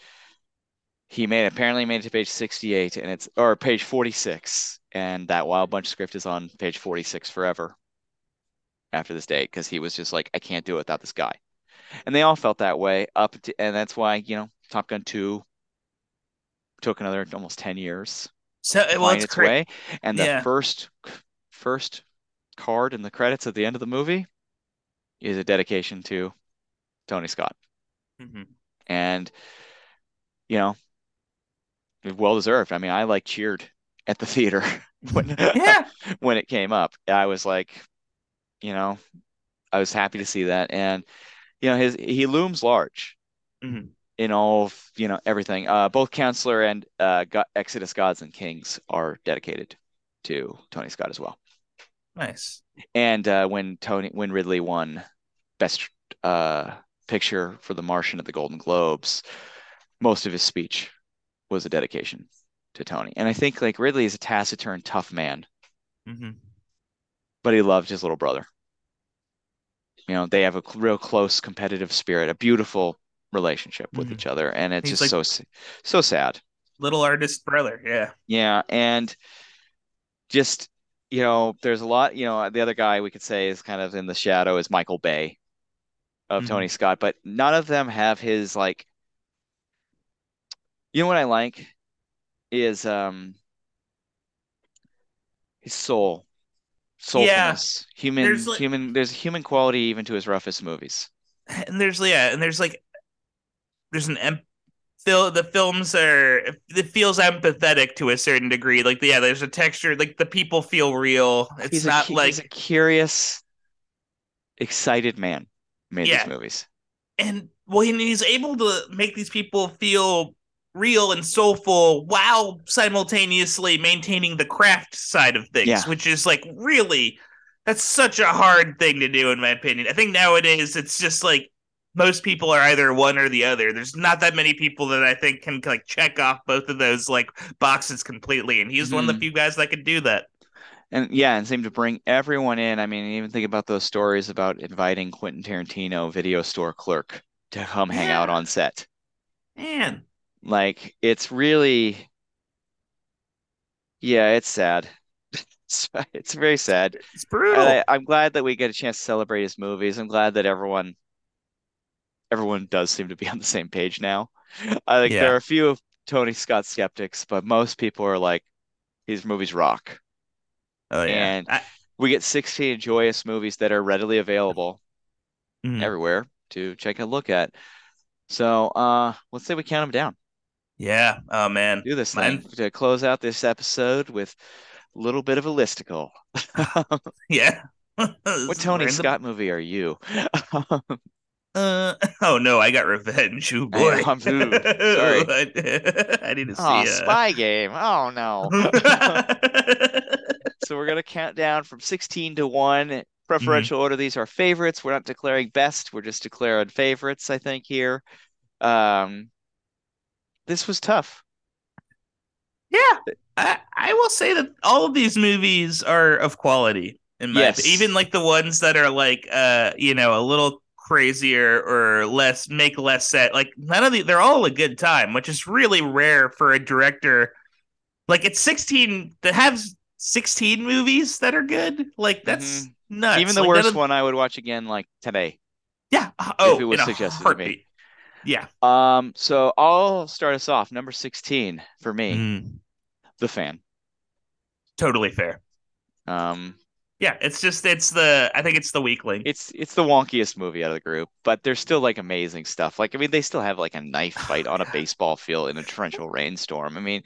he made apparently made it to page 68 and it's or page 46 and that wild bunch script is on page 46 forever after this date because he was just like I can't do it without this guy and they all felt that way up to, and that's why you know Top Gun 2 took another almost 10 years so well, find it's its crazy. way and the Yeah. first first card in the credits at the end of the movie is a dedication to Tony Scott Mhm. and you know well deserved i mean i like cheered at the theater when Yeah. when it came up i was like you know i was happy to see that and you know his he looms large Mhm. In all of you know everything uh both counselor and uh Go- exodus gods and kings are dedicated to tony scott as well Nice. and uh when tony when ridley won best uh picture for the martian at the golden globes most of his speech was a dedication to Tony. And I think like Ridley is a taciturn, tough man, hmm but he loved his little brother. You know, they have a real close competitive spirit, a beautiful relationship with Mhm. each other, and it's He's just so so sad. Little artist brother. Yeah. Yeah, and just you know, there's a lot. You know, the other guy we could say is kind of in the shadow is Michael Bay of Mhm. Tony Scott, but none of them have his like. You know what I like is um his soul, Yeah. soulfulness, human, There's like- human. There's human quality even to his roughest movies. And there's yeah, and there's like there's an em- fil- the films are it feels empathetic to a certain degree. Like yeah, there's a texture. Like the people feel real. It's he's not a, like he's a curious, excited man made Yeah. these movies. and well, he- he's able to make these people feel real and soulful while simultaneously maintaining the craft side of things, Yeah. which is like really that's such a hard thing to do in my opinion. I think nowadays it's just like most people are either one or the other. There's not that many people that I think can like check off both of those like boxes completely, and he's one of the hmm. few guys that can do that. And yeah, and seem to bring everyone in. I mean, even think about those stories about inviting Quentin Tarantino, video store clerk, to come hang out on set. Man, Like, it's really, yeah, it's sad. It's, it's very sad. it's brutal. I, I'm glad that we get a chance to celebrate his movies. I'm glad that everyone, everyone does seem to be on the same page now. I think Yeah. there are a few of Tony Scott skeptics, but most people are like, these movies rock. oh yeah, and- I- We get 16 joyous movies that are readily available mhm. everywhere to check a look at. So, uh, let's say we count them down. yeah. Oh man, Do this Mine- thing to close out this episode with a little bit of a listicle. yeah. What Tony Random- Scott movie are you? Uh, oh no, I got revenge. Oh boy. I'm. Sorry. I, I need to see. Oh, uh, Spy Game. Oh no. So we're gonna count down from 16 to 1. Preferential order. These are favorites. We're not declaring best. We're just declaring favorites, I think, here. Um, this was tough. yeah, I, I will say that all of these movies are of quality. In my Yes. even like the ones that are like uh you know a little crazier or less make less set like none of the they're all a good time which is really rare for a director like it's 16 that have 16 movies that are good like that's nuts Mm-hmm. Even the Like, worst one I would watch again like today. Yeah. Oh, if it was suggested to me. Yeah. Um, so I'll start us off. Number 16 for me, Mm, The Fan. totally fair. Um, Yeah, it's just it's the I think it's the weakling. it's it's the wonkiest movie out of the group, but there's still like amazing stuff. Like I mean, they still have like a knife fight on a baseball field in a torrential rainstorm. I mean,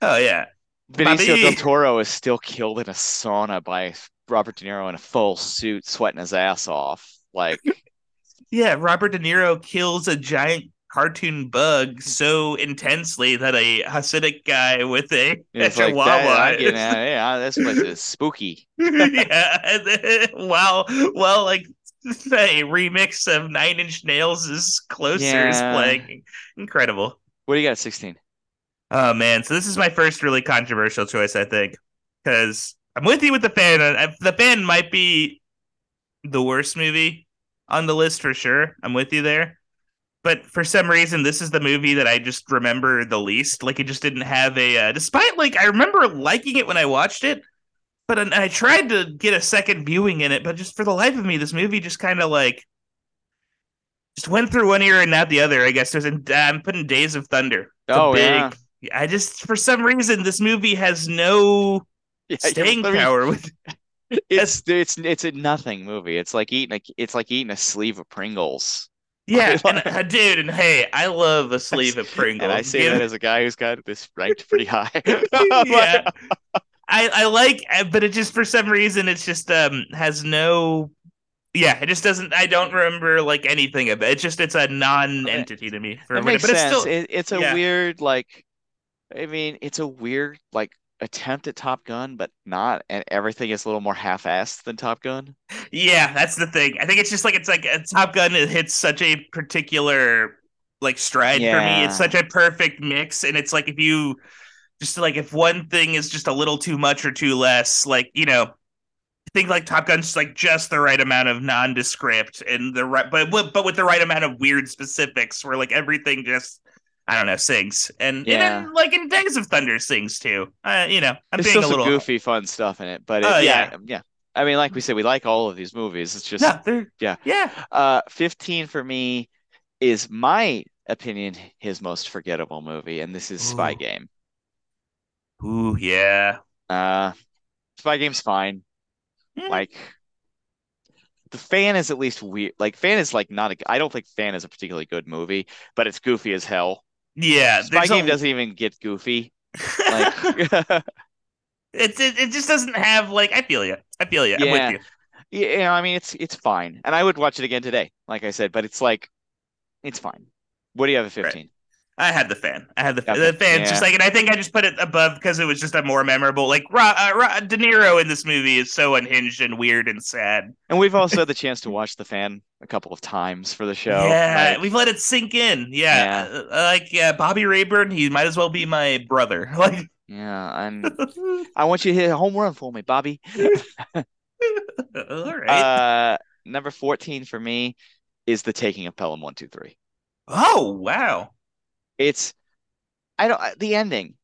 oh yeah. Benicio Bobby. del Toro is still killed in a sauna by Robert De Niro in a full suit, sweating his ass off. Like, Yeah, Robert De Niro kills a giant cartoon bug so intensely that a Hasidic guy with a it's like chihuahua that, I'm getting out of yeah, this place is spooky. yeah, while while like a remix of Nine Inch Nails is closer is playing. Incredible. What do you got 16? Oh man, so this is my first really controversial choice, I think, because I'm with you with the fan. Uh, The fan might be the worst movie on the list for sure. I'm with you there, but for some reason, this is the movie that I just remember the least. Like it just didn't have a. Uh, despite like I remember liking it when I watched it, but and I tried to get a second viewing in it, but just for the life of me, this movie just kind of like. Just went through one ear and not the other. I guess there's. I'm putting Days of Thunder. The Oh, big, yeah. I just for some reason this movie has no Yeah, staying mean, power with It's it's it's a nothing movie. It's like eating a it's like eating a sleeve of Pringles. Yeah and uh, dude and hey I love a sleeve of Pringles And I say Give- that as a guy who's got this ranked pretty high. yeah I I like uh, but it just for some reason it's just um has no yeah it just doesn't I don't remember like anything of it it's just it's a non-entity to me for a minute makes but it's sense. still It, it's a yeah. weird like I mean, it's a weird like attempt at Top Gun, but not and everything is a little more half-assed than Top Gun. Yeah, that's the thing. I think it's just like it's like a Top Gun. It hits such a particular like stride for me. It's such a perfect mix, and it's like if you just like if one thing is just a little too much or too less, like you know, I think like Top Gun's like just the right amount of nondescript and the right, but but with the right amount of weird specifics, where like everything just. I don't know, sings, and Yeah. and then, like in Days of Thunder sings too. Uh, you know, I'm There's being still a some little goofy, fun stuff in it, but it, Oh, yeah, yeah. I mean, like we said, we like all of these movies. It's just No, yeah. yeah. Uh, 15 for me is my opinion his most forgettable movie, and this is Spy Game. Ooh, yeah. Uh, Spy Game's fine. Mm. Like the fan is at least weird. Like fan is like not a. I don't think fan is a particularly good movie, but it's goofy as hell. Yeah, Spy Game a- doesn't even get goofy. Like, it's it, it just doesn't have like I feel you. I feel you. I'm Yeah. with you. yeah, you know, I mean, it's it's fine, and I would watch it again today, like I said. But it's like, it's fine. What do you have at Right. I had the fan. I had the Okay, the fan. Just like, and I think I just put it above because it was just a more memorable. Like, Ra, uh, Ra, De Niro in this movie is so unhinged and weird and sad. And we've also had the chance to watch the fan a couple of times for the show. yeah, Like, we've let it sink in. Yeah, Yeah. Uh, like yeah, Bobby Rayburn. He might as well be my brother. Like, yeah, and I want you to hit a home run for me, Bobby. all right. Uh, number fourteen for me is the Taking of Pelham One Two Three. oh wow. It's, I don't the ending.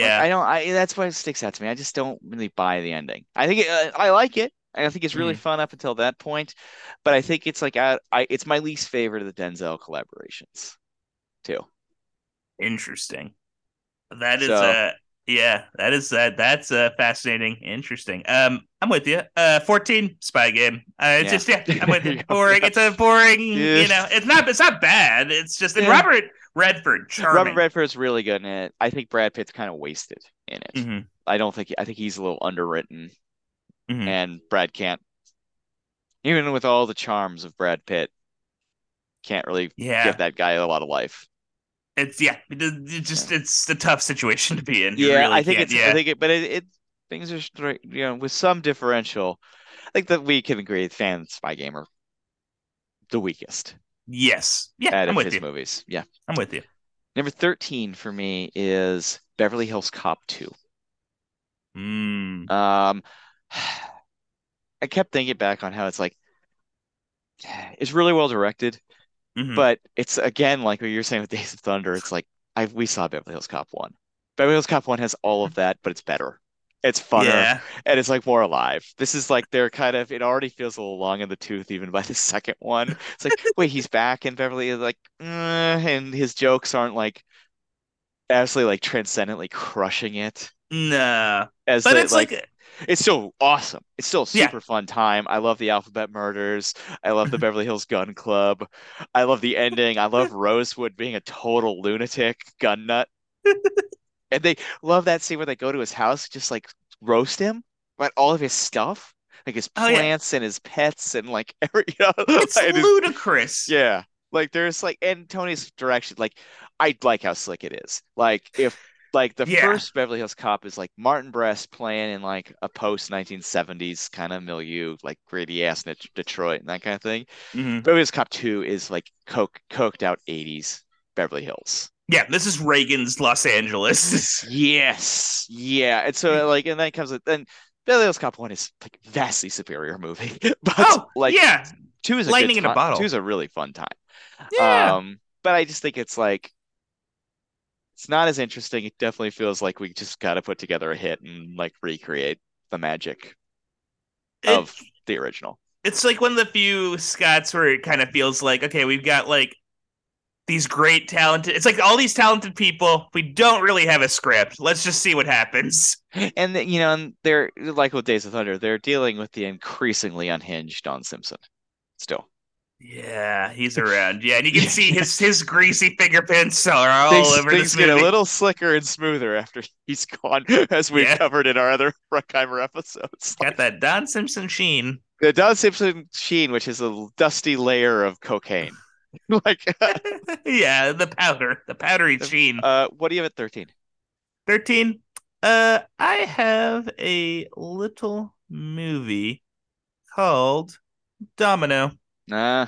Like, Yeah. I don't. I that's why it sticks out to me. I just don't really buy the ending. I think it, uh, I like it. I think it's really Mhm. fun up until that point, but I think it's like I, I it's my least favorite of the Denzel collaborations, too. Interesting. That is So- uh yeah, that is uh, that's uh fascinating. Interesting. Um I'm with you. Uh 14 spy game. Uh it's Yeah. just yeah, I'm with you. Boring. It's a boring, Yeah. you know, it's not it's not bad. It's just Yeah. Robert Redford charming. Robert Redford's really good in it. I think Brad Pitt's kind of wasted in it. Mhm, I don't think I think he's a little underwritten, mhm. and Brad can't, even with all the charms of Brad Pitt, can't really Yeah. give that guy a lot of life. It's yeah, it, it just it's a tough situation to be in. You Yeah, really I think can't- it's yeah. I think it, but it, it things are straight, you know, with some differential. I think that we can agree, fan Spy Gamer, the weakest yes. Yeah, out I'm of with his you. movies. Yeah. I'm with you. Number 13 for me is Beverly Hills Cop 2. Mm. Um, I kept thinking back on how it's like it's really well directed, mhm. but it's again like what you're saying with Days of Thunder. It's like I we saw Beverly Hills Cop 1. Beverly Hills Cop 1 has all of that, but it's better. It's funner yeah. and it's like more alive. This is like they're kind of it already feels a little long in the tooth even by the second one. It's like wait, he's back and Beverly is like uh, and his jokes aren't like absolutely like transcendently crushing it Nah. as But the, it's like, it's still awesome. It's still a Yeah. super fun time. I love the Alphabet Murders. I love the Beverly Hills Gun Club. I love the ending. I love Rosewood being a total lunatic gun nut. And they love that scene where they go to his house, just like roast him, but all of his stuff, like his Oh, yeah. plants and his pets and like every, you know, it's and his- ludicrous. yeah. Like there's like and Tony's direction, like I like how slick it is. Like if like the Yeah. first Beverly Hills Cop is like Martin Brest playing in like a post 1970s kind of milieu, like gritty ass Det- Detroit and that kind of thing. Mhm. Beverly Hills Cop 2 is like coke coked out 80s Beverly Hills. Yeah, this is Reagan's Los Angeles. Yes. Yeah. And so like and then comes then Beverly Hills Cop 1 is like vastly superior movie. But oh, like yeah, two is a lightning in a bottle. Two is a really fun time. yeah. Um, but I just think it's like it's not as interesting. It definitely feels like we just got to put together a hit and like recreate the magic It- of the original. it's like one of the few Scotts where it kind of feels like, okay, we've got like these great talented. It's like all these talented people. We don't really have a script. Let's just see what happens. And then, you know, and they're like with Days of Thunder, they're dealing with the increasingly unhinged Don Simpson still. Yeah, he's around. Yeah, and you can see his his greasy fingerprints are all things over things this get a little slicker and smoother after he's gone, as we've Yeah. covered in our other Bruckheimer episodes. Got that Don Simpson sheen. The Don Simpson sheen, which is a dusty layer of cocaine. like, yeah, the powder, the powdery sheen. uh, what do you have at 13? 13 uh i have a little movie called domino Nah,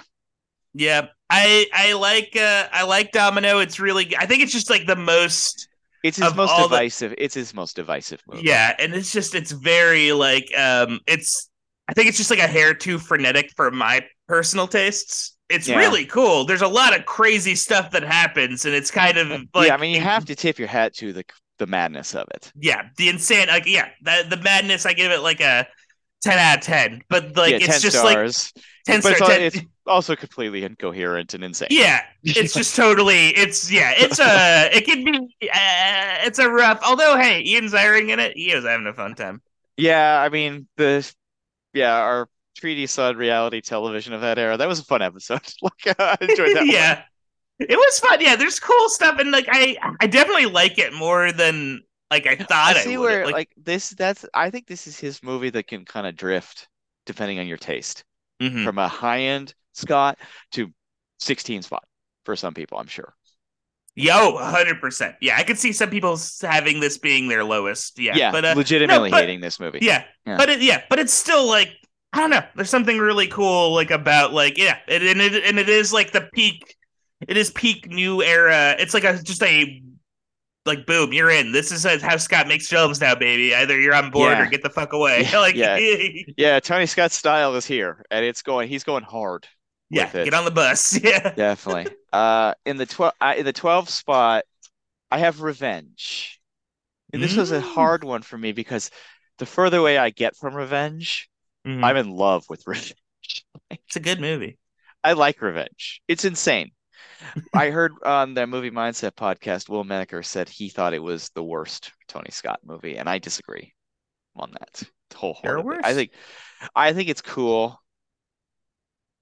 yeah i i like uh i like domino it's really I think it's just like the most it's his most all the- divisive. It's his most divisive movie. yeah and it's just it's very like um it's i think it's just like a hair too frenetic for my personal tastes it's Yeah. really cool there's a lot of crazy stuff that happens and it's kind of like yeah. I mean, you have to tip your hat to the the madness of it. yeah, the insane, like yeah, the the madness. I give it like a ten out of ten, but like yeah, it's just stars. like ten but it's, 10 it's also completely incoherent and insane. yeah, it's just totally. It's yeah, it's a. It can be. Uh, it's a rough. Although hey, Ian Ziering in it, he was having a fun time. Yeah, I mean the yeah our 3D reality television of that era. That was a fun episode. like I enjoyed that. one. yeah, it was fun. Yeah, there's cool stuff, and like I, I definitely like it more than like I thought. I I, see would. where Like, like this that's I think this is his movie that can kind of drift depending on your taste. Mhm. From a high-end Scott to 16 spot for some people, I'm sure. yo, hundred percent. Yeah, I could see some people having this being their lowest. Yeah, Yeah, but uh, legitimately no, but- hating this movie. Yeah, Yeah. but it, yeah, but it's still like I don't know. There's something really cool like about like yeah, it, and it and it is like the peak. It is peak new era. It's like a just a like boom, you're in. This is how Scott makes films now, baby. Either you're on board Yeah. or get the fuck away. Yeah, like yeah. yeah, Tony Scott's style is here and it's going he's going hard. Yeah, get on the bus. Yeah. Definitely. uh in the 12 uh, in the 12 spot I have Revenge. And this was a Mm. hard one for me because the further away I get from Revenge, Mhm. I'm in love with Revenge. It's a good movie. I like Revenge. It's insane. I heard on the Movie Mindset podcast, Will Menaker said he thought it was the worst Tony Scott movie, and I disagree on that wholeheartedly. worse? I think, I think it's cool.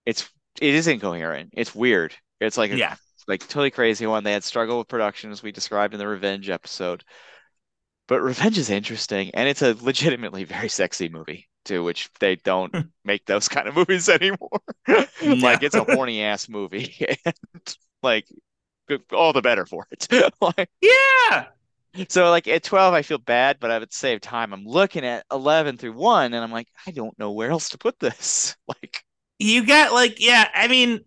It's it is incoherent. It's weird. It's like a, Yeah. like totally crazy one. They had struggle with production as we described in the Revenge episode. But Revenge is interesting, and it's a legitimately very sexy movie too, which they don't make those kind of movies anymore. Mm, like it's a horny ass movie, and like all the better for it. Like Yeah. so, like at 12, I feel bad, but at the same time, I'm looking at 11 through 1, and I'm like, I don't know where else to put this. Like, You got like yeah, I mean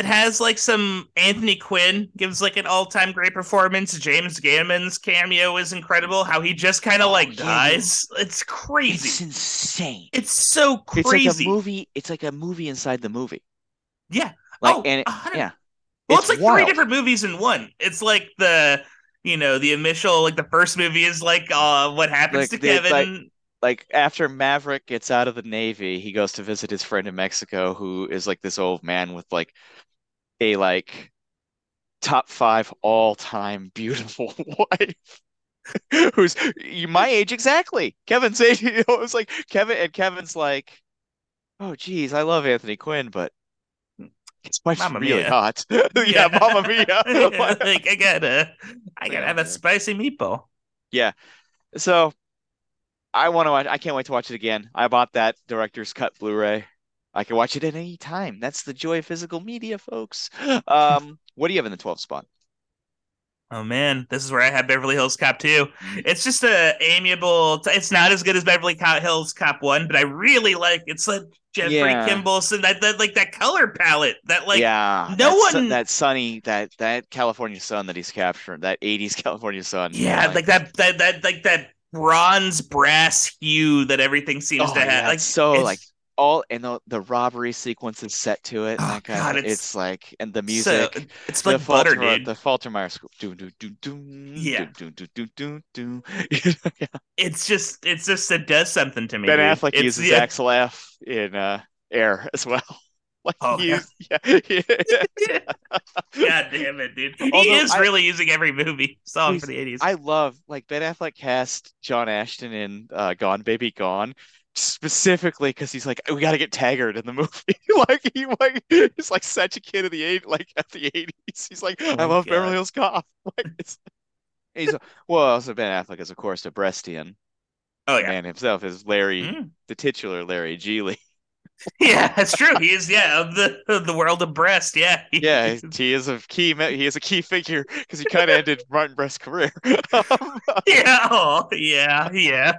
it has like some Anthony Quinn gives like an all-time great performance. James Gammon's cameo is incredible. How he just kind of Oh, like yeah. dies. It's crazy. it's insane. It's so crazy. It's like a movie. It's like a movie inside the movie. Yeah. Like, oh, and it, yeah, Well, it's, like three different movies in one. It's like the you know the initial like the first movie is like uh what happens Like, to the- Kevin. like- like after Maverick gets out of the Navy, he goes to visit his friend in Mexico, who is like this old man with like a like top five all time beautiful wife. Who's my age exactly. Kevin's age, you know, it's like Kevin and Kevin's like, oh geez, I love Anthony Quinn, but his wife's Mamma really mia. hot. Yeah, Mamma Mia. like I gotta, I gotta have a spicy meatball. Yeah. So I want to watch. I can't wait to watch it again. I bought that director's cut Blu-ray. I can watch it at any time. That's the joy of physical media, folks. Um, what do you have in the 12th spot? Oh man, this is where I have Beverly Hills Cop 2. It's just a amiable. It's not as good as Beverly Hills Cop 1, but I really like. It's like Jeffrey Yeah. Kimball, so that, that like that color palette. That like yeah, no that su- one- that sunny that that California sun that he's capturing, that 80s California sun. yeah, like that that that like that bronze brass hue that everything seems Oh, to have. yeah, like it's so like all and the the robbery sequence is set to it. Oh, that God, of, it's it's, like and the so- music. it's the like butter, Faltermeyer, dude. the Faltermeyer score. Do, do, do, do, Yeah. do, do, do, do, do. Yeah. It's just it's just it does something to me. Ben dude. Affleck It's- uses yeah. Axel F in uh, Air as well. Like Oh, he yeah. used- yeah. God damn it, dude. He is I- really using every movie song for the 80s. I love like Ben Affleck cast John Ashton in uh, Gone Baby Gone specifically because he's like we got to get Taggart in the movie. like he like he's like such a kid of the eight like of the eighties. He's like I love God. Beverly Hills Cop. Like it's he's well also Ben Affleck is of course a Brestian oh yeah. man himself is Larry Mm. the titular Larry Gigli. Yeah, that's true. He is, yeah, of the of the world of Brest. Yeah, Yeah, he is a key. He is a key figure because he kind of ended Martin Brest's career. Yeah, oh, yeah, yeah.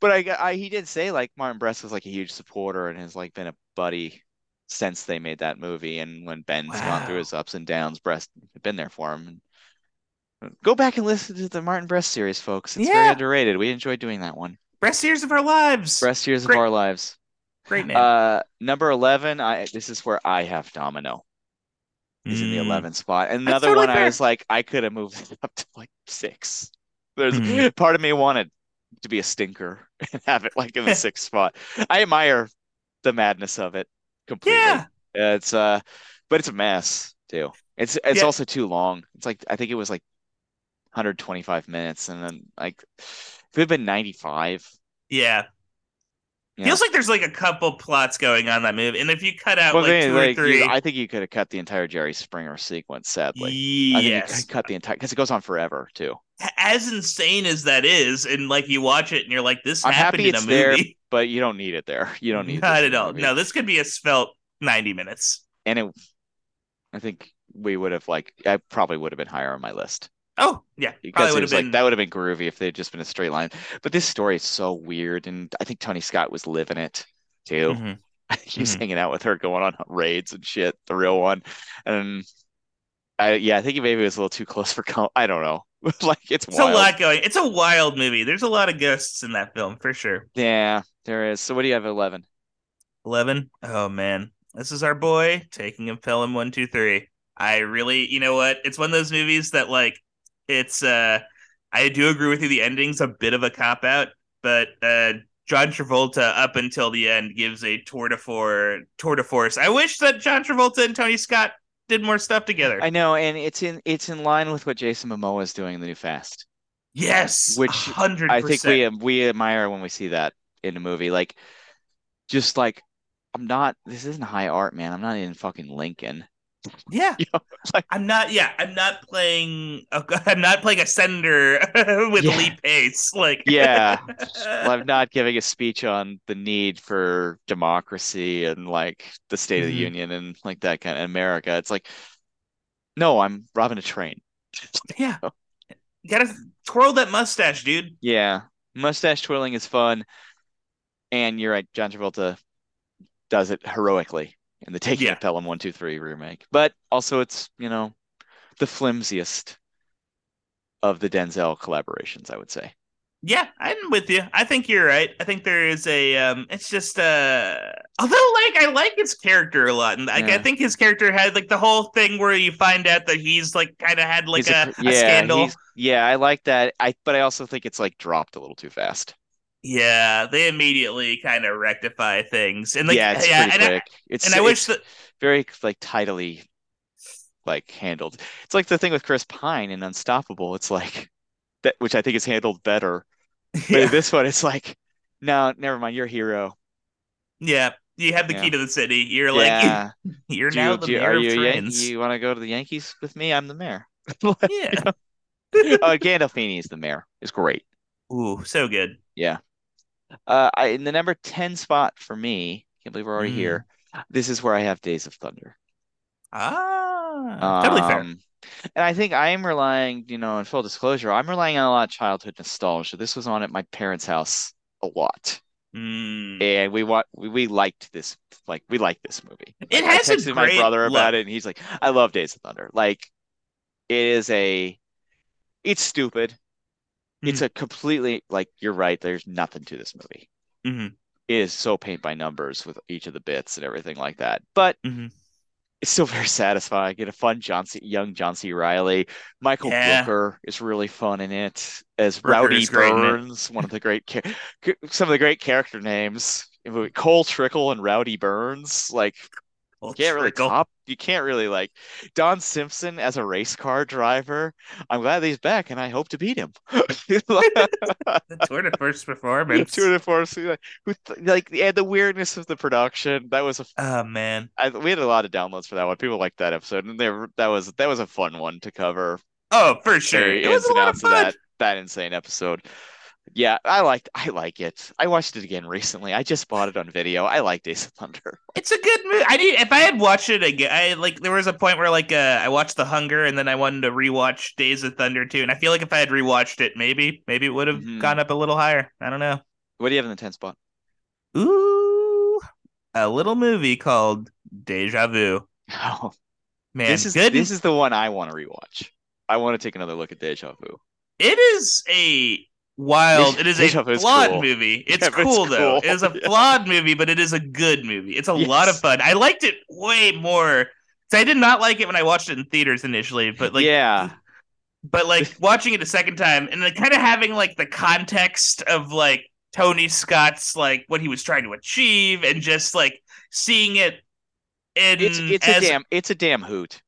But I, I, he did say like Martin Brest was like a huge supporter and has like been a buddy since they made that movie. And when Ben's gone through his ups and downs, Brest had been there for him. And go back and listen to the Martin Brest series, folks. It's very underrated. We enjoyed doing that one. Breast years of our lives. Brest years Great- of our lives. Great name. Uh, number eleven. I this is where I have Domino. is in the Mm. 11th spot. Another totally one I was like, I could have moved it up to like six. There's Mhm. part of me wanted to be a stinker and have it like in the sixth spot. I admire the madness of it completely. Yeah. It's uh, but it's a mess too. It's it's Yeah. also too long. It's like I think it was like 125 minutes, and then like if it had been 95, Yeah. Yeah. Feels like there's like a couple plots going on that movie, and if you cut out Well, like two or three, you- I think you could have cut the entire Jerry Springer sequence. Sadly, I think you yes, cut the entire because it goes on forever too. as insane as that is, and like you watch it and you're like, this I'm happened in a it's there. movie. But you don't need it there. You don't need Not at all. movie. No, this could be a svelte ninety minutes. and it. I think we would have like I probably would have been higher on my list Oh yeah, because it was have like that would have been groovy if they had just been a straight line. But this story is so weird, and I think Tony Scott was living it too. Mhm. He's Mhm. hanging out with her, going on raids and shit. The real one, and I yeah, I think he maybe was a little too close for com- I don't know. like it's It's a lot going. It's a wild movie. There's a lot of ghosts in that film for sure. Yeah, there is. So what do you have? Eleven. Eleven. Oh man, this is our boy taking a Pelham one two three. I really, you know what? It's one of those movies that like, it's. uh I do agree with you. The ending's a bit of a cop out, but uh John Travolta up until the end gives a tour de force. Tour de force. I wish that John Travolta and Tony Scott did more stuff together. I know, and it's in it's in line with what Jason Momoa is doing in the new Fast. yes, Which hundred. I think we we admire when we see that in a movie. Like, just like I'm not. This isn't high art, man. I'm not in fucking Lincoln. Yeah, You know, like- I'm not. Yeah, I'm not playing. I'm not playing a senator with Yeah. Lee Pace. Like, Yeah. I'm not giving a speech on the need for democracy and like the State of the Mhm. Union and like that kind of America. It's like, no, I'm robbing a train. yeah. You gotta twirl that mustache, dude. Yeah, mustache twirling is fun, and you're right. John Travolta does it heroically in the Taking Yeah. of Pelham One Two Three remake, but also it's you know the flimsiest of the Denzel collaborations, I would say. Yeah, I'm with you. I think you're right. I think there is a. um It's just uh Although, like, I like his character a lot, and like, I think his character had like the whole thing where you find out that he's like kind of had like He's a, cr- a scandal. yeah, I like that. I but I also think it's like dropped a little too fast. Yeah, they immediately kind of rectify things, and like, yeah, it's yeah, pretty and I, quick. it's and I wish that very like tidily like handled. It's like the thing with Chris Pine in Unstoppable. It's like that, which I think is handled better. But yeah, in this one, it's like, no, never mind. You're a hero. yeah, you have the Yeah. key to the city. You're like, yeah. you're Do now you, the do mayor of you Yan- you want to go to the Yankees with me? I'm the mayor. Yeah. uh, Gandolfini is the mayor. It's great. Ooh, so good. Yeah. Uh, I, in the number 10 spot for me, can't believe we're already Mm. here. This is where I have Days of Thunder. Ah, totally fair. Um, And I think I am relying, you know, in full disclosure, I'm relying on a lot of childhood nostalgia. This was on at my parents' house a lot. Mm. And we want we, we liked this like we liked this movie. It Like, I has a texted my brother about it and he's like, I love Days of Thunder. Like it is a it's stupid. Mm-hmm. It's a completely like you're right, there's nothing to this movie. Mhm. It is so paint by numbers with each of the bits and everything like that. But Mhm. it's still very satisfying. Get a fun John C, young John C. Reilly. Michael Yeah. Rooker is really fun in it as Rowdy is great in it. Burns, one of the great some of the great character names. Cole Trickle and Rowdy Burns, like Well, you can't really top. You can't really like Don Simpson as a race car driver. I'm glad he's back, and I hope to beat him. the tour de force performance. The Tour de force, like, like and the weirdness of the production. That was a Oh man. I, we had a lot of downloads for that one. People liked that episode, and they were, that was that was a fun one to cover. Oh, for sure. It was a lot of fun. that that insane episode. Yeah, I liked I like it. I watched it again recently. I just bought it on video. I like Days of Thunder. It's a good movie. I need if I had watched it again. I like there was a point where like uh, I watched The Hunger and then I wanted to rewatch Days of Thunder too. And I feel like if I had rewatched it, maybe maybe it would have Mhm. gone up a little higher. I don't know. What do you have in the 10 spot? Ooh, a little movie called Deja Vu. Oh, Man, this is good. this is the one I want to rewatch. I want to take another look at Deja Vu. It is a wild. It is a is flawed cool. movie. It's Yeah, but it's cool though. cool. It is a Yeah. flawed movie, but it is a good movie. It's a lot of fun. I liked it way more. So I did not like it when I watched it in theaters initially, but like yeah, but like watching it a second time and then kind of having like the context of like Tony Scott's like what he was trying to achieve and just like seeing it in it's it's as, a damn it's a damn hoot.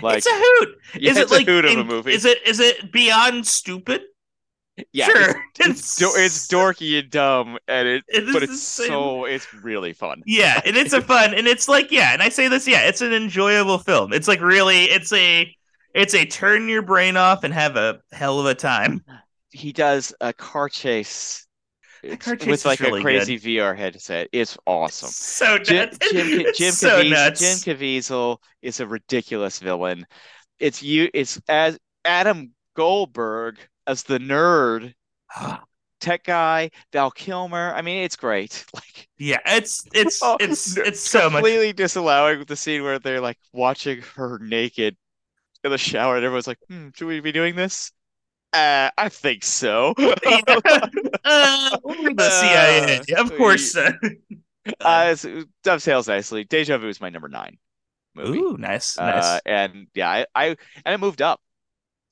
Like it's a hoot. yeah, is it like a hoot of a movie. Is it is it beyond stupid? Yeah, sure. it's, it's, it's dorky and dumb, and it, It but it's so it's really fun. Yeah, and it's a fun, and it's like, yeah, and I say this, yeah, it's an enjoyable film. It's like really, it's a, it's a turn your brain off and have a hell of a time. He does a car chase That car chase with like really a crazy VR headset. It's awesome. So Jim nuts. Jim, It's Jim, so Caviezel, nuts. Jim Caviezel is a ridiculous villain. It's you. It's as Adam Goldberg as the nerd tech guy. Val Kilmer. I mean, it's great. Like yeah, it's it's Oh, it's it's so much. completely disallowing with the scene where they're like watching her naked in the shower, and everyone's like, hmm, "Should we be doing this?" Uh, I think so. Uh, the CIA, Uh, of course. uh, it dovetails nicely. Deja Vu is my number nine movie. Ooh, nice, Uh, nice. and yeah, I, I and it moved up.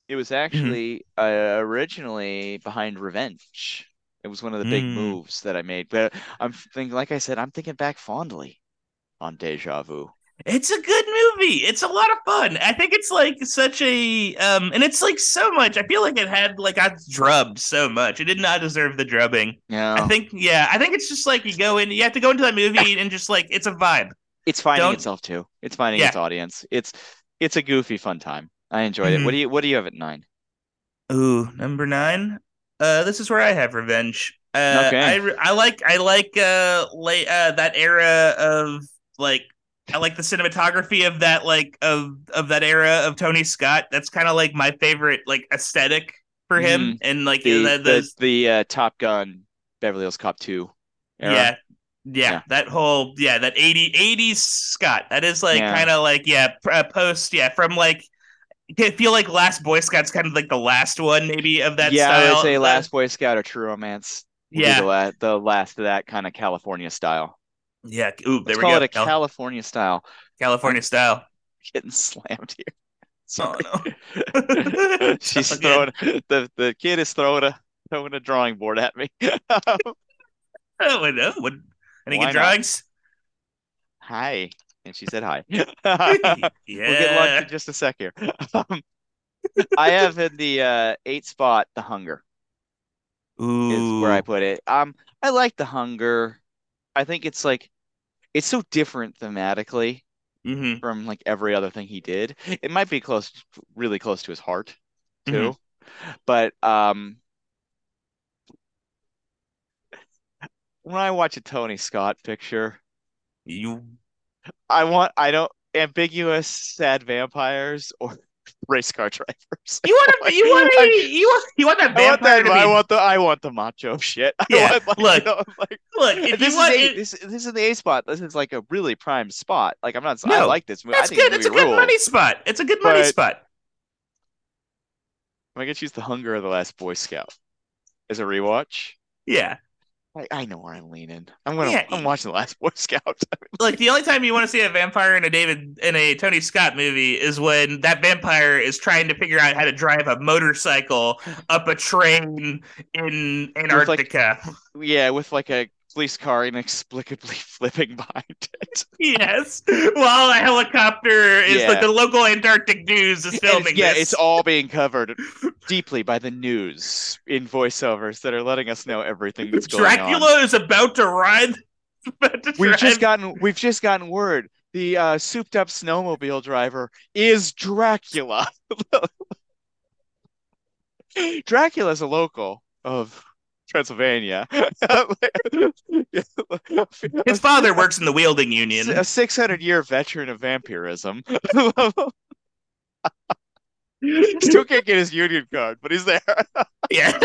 It was Mm-hmm. actually uh, originally behind Revenge. It was one of the big Mm. moves that I made. But I'm thinking, like I said, I'm thinking back fondly on Deja Vu. It's a good movie. It's a lot of fun. I think it's like such a um and it's like so much. I feel like it had like got drubbed so much. It did not deserve the drubbing. Yeah, I think yeah, I think it's just like you go in you have to go into that movie and just like it's a vibe. it's finding don't- itself too. It's finding Yeah. its audience. It's it's a goofy, fun time. I enjoyed it. Mhm. What do you What do you have at nine? Ooh, number 9. Uh this is where I have revenge. Uh Okay. I re- I like I like uh late uh that era of like I like the cinematography of that like of of that era of Tony Scott. That's kind of like my favorite like aesthetic for him and like The the, the, the, uh, Top Gun, Beverly Hills Cop two. Era. yeah, yeah Yeah. that whole yeah that 80 80s Scott. That is like Yeah. kind of like yeah pr- uh, post yeah from like I feel like Last Boy Scout's kind of like the last one maybe of that yeah, style. I would say Uh, Last Boy Scout or True Romance. yeah the, la- the last of that kind of California style. yeah ooh there Let's we call go it a Cal- California style. California style. Getting slammed here. Oh Sorry. no. She's all throwing the the kid is throwing a throwing a drawing board at me. Oh, no. What, any Why good drawings? hi, and she said hi. yeah. We'll get lunch in just a sec here. Um, I have in the uh, eight spot the hunger is where I put it. Um, I like the hunger. I think it's like it's so different thematically Mhm. from like every other thing he did. It might be close, really close to his heart too. Mm-hmm. But um, when I watch a Tony Scott picture, You I want I don't ambiguous sad vampires or race car drivers. you want to you want to you want you want that I want that. to be I want the. I want the macho shit. I Yeah, want, like, look, you know, like, look this want is a, it, this. This is the A spot. This is like a really prime spot. Like I'm not. I No, like this movie. I that's think good. It's a good rules. money spot. It's a good money spot. Am I gonna choose the Hunger of the Last Boy Scout as a rewatch? Yeah. I, I know where I'm leaning. I'm gonna. Yeah, I'm watching the Last Boy Scout. Like the only time you want to see a vampire in a David in a Tony Scott movie is when that vampire is trying to figure out how to drive a motorcycle up a train in like- Antarctica. yeah, with like a police car inexplicably flipping behind it. yes, while a helicopter is Yeah. like the local Antarctic news is filming it's, yeah, this. it's all being covered deeply by the news in voiceovers that are letting us know everything that's going on. Dracula is about to ride. About to We've drive. just gotten we've just gotten word the uh, souped up snowmobile driver is Dracula. Dracula's a local of Pennsylvania. His father works in the wielding union. a 600 year veteran of vampirism. Still can't get his union card, but he's there. yeah,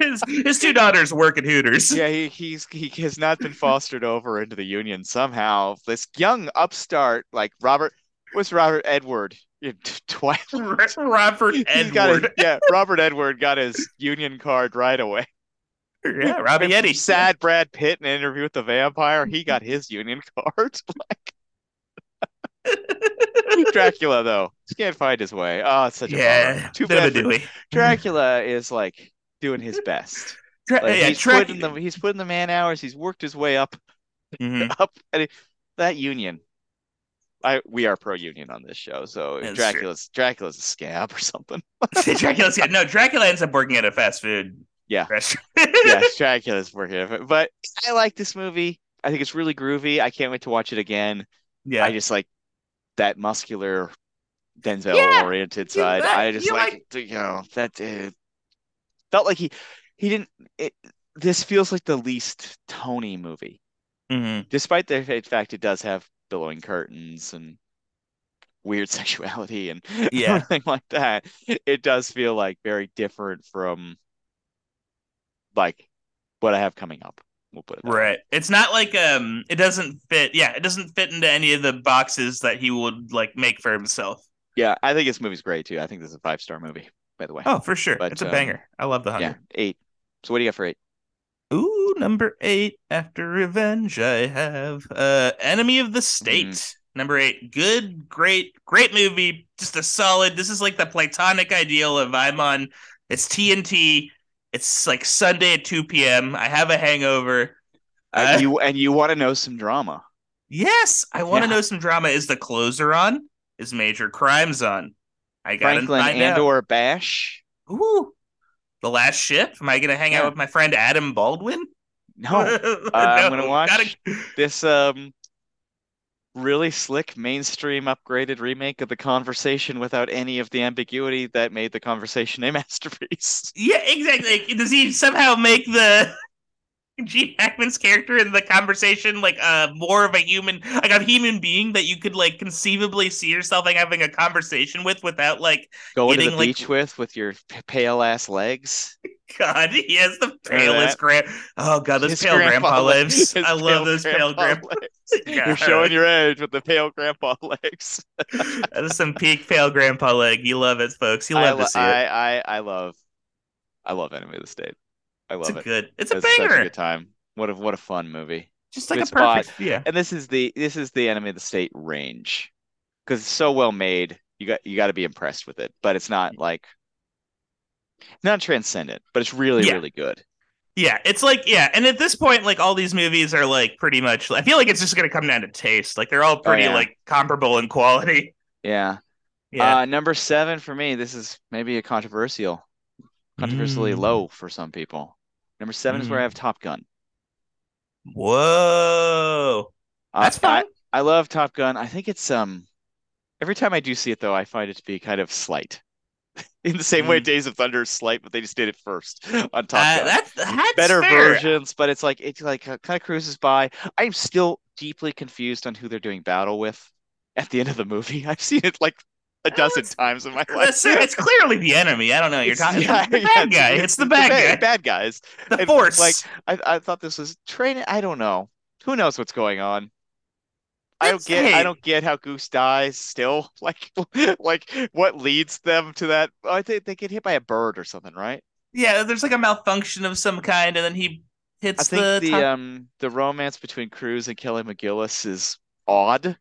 his his two daughters work at Hooters. Yeah, he he's he has not been fostered over into the union somehow. This young upstart like Robert what's Robert Edward? Twilight. Robert got his, Edward. yeah, Robert Edward got his union card right away. yeah, Robbie Eddie. Sad Brad Pitt in an interview with the vampire, he got his union card. Like Dracula though, just can't find his way. Oh, it's such a yeah, bummer. Too a bad. for-. Dracula is like doing his best. Dra- Like, yeah, he's Drac- putting the he's putting the man hours. He's worked his way up Mhm. up and it- that union I we are pro union on this show, so That's Dracula's Dracula's a scab or something. Dracula's yeah, no, Dracula ends up working at a fast food Yeah. yes, Dracula's working, but I like this movie. I think it's really groovy. I can't wait to watch it again. yeah. I just like that muscular Denzel Yeah, oriented side. like- I just like, like- you know that uh, felt like he he didn't. It, this feels like the least Tony movie, Mhm. despite the fact it does have billowing curtains and weird sexuality and Yeah. everything like that. It does feel like very different from like what I have coming up. We'll put it that way. Right. It's not like um it doesn't fit yeah, it doesn't fit into any of the boxes that he would like make for himself. Yeah, I think this movie's great too. I think this is a five star movie, by the way. Oh, for sure. But, it's a um, banger. I love the yeah, eight. So what do you got for eight? Ooh, number eight. After revenge, I have uh Enemy of the State. Mm-hmm. Number eight. Good, great, great movie. Just a solid. This is like the platonic ideal of I'm on. It's TNT. It's like Sunday at 2 p.m. I have a hangover. Uh, and you and you want to know some drama. yes, I want to Yeah. know some drama. Is the closer on? Is Major Crimes on? I gotta Franklin find and out. or Bash? Ooh, the last ship. Am I gonna hang Yeah. out with my friend Adam Baldwin? No. I'm gonna watch gotta- this um really slick mainstream upgraded remake of the conversation without any of the ambiguity that made the conversation a masterpiece. Yeah, exactly. Like, does he somehow make the Gene Hackman's character in the conversation like uh more of a human, like a human being that you could like conceivably see yourself like having a conversation with without like Going to Getting, the like- beach with with your pale ass legs. God, he has the palest grand. Oh God, those His pale grandpa, leg- lives. his I love those pale grandpa. legs. You're showing your age with the pale grandpa legs. That is some peak pale grandpa leg. You love it, folks. You I, love lo- to see it. I, I I love I love Enemy of the State. I It's love a it. good. It's a It's such a banger. good time. What a what a fun movie. Just like good a perfect. spot. Yeah. And this is the this is the Enemy of the State range because it's so well made. You got you got to be impressed with it, but it's not like not transcendent, but it's really Yeah. really good. Yeah, it's like yeah, and at this point, like all these movies are like pretty much. I feel like it's just gonna come down to taste. Like they're all pretty Oh, yeah. like comparable in quality. Yeah. Yeah, Uh, number seven for me. This is maybe a controversial, controversially Mm. low for some people. Number seven is where I Mm. have Top Gun. whoa, Uh, that's fine. I, I love Top Gun. I think it's um every time I do see it though, I find it to be kind of slight. In the same way Mm. Days of Thunder is slight, but they just did it first on Top Uh, that's that's Better fair. versions, but it's like it like uh, kind of cruises by. I'm still deeply confused on who they're doing battle with at the end of the movie. I've seen it like a dozen it's- times in my life. It's, it's clearly the enemy. I don't know. You're It's- talking yeah, the yeah, bad guy. It's, the bad ba- guy. Bad guys. the and, force. like, I, I thought this was training. I don't know. Who knows what's going on? I don't It's- get. I don't get how Goose dies still. Like, like what leads them to that? I think they get hit by a bird or something, right? yeah, there's like a malfunction of some kind, and then he hits. I think the, the top- um the romance between Cruise and Kelly McGillis is odd.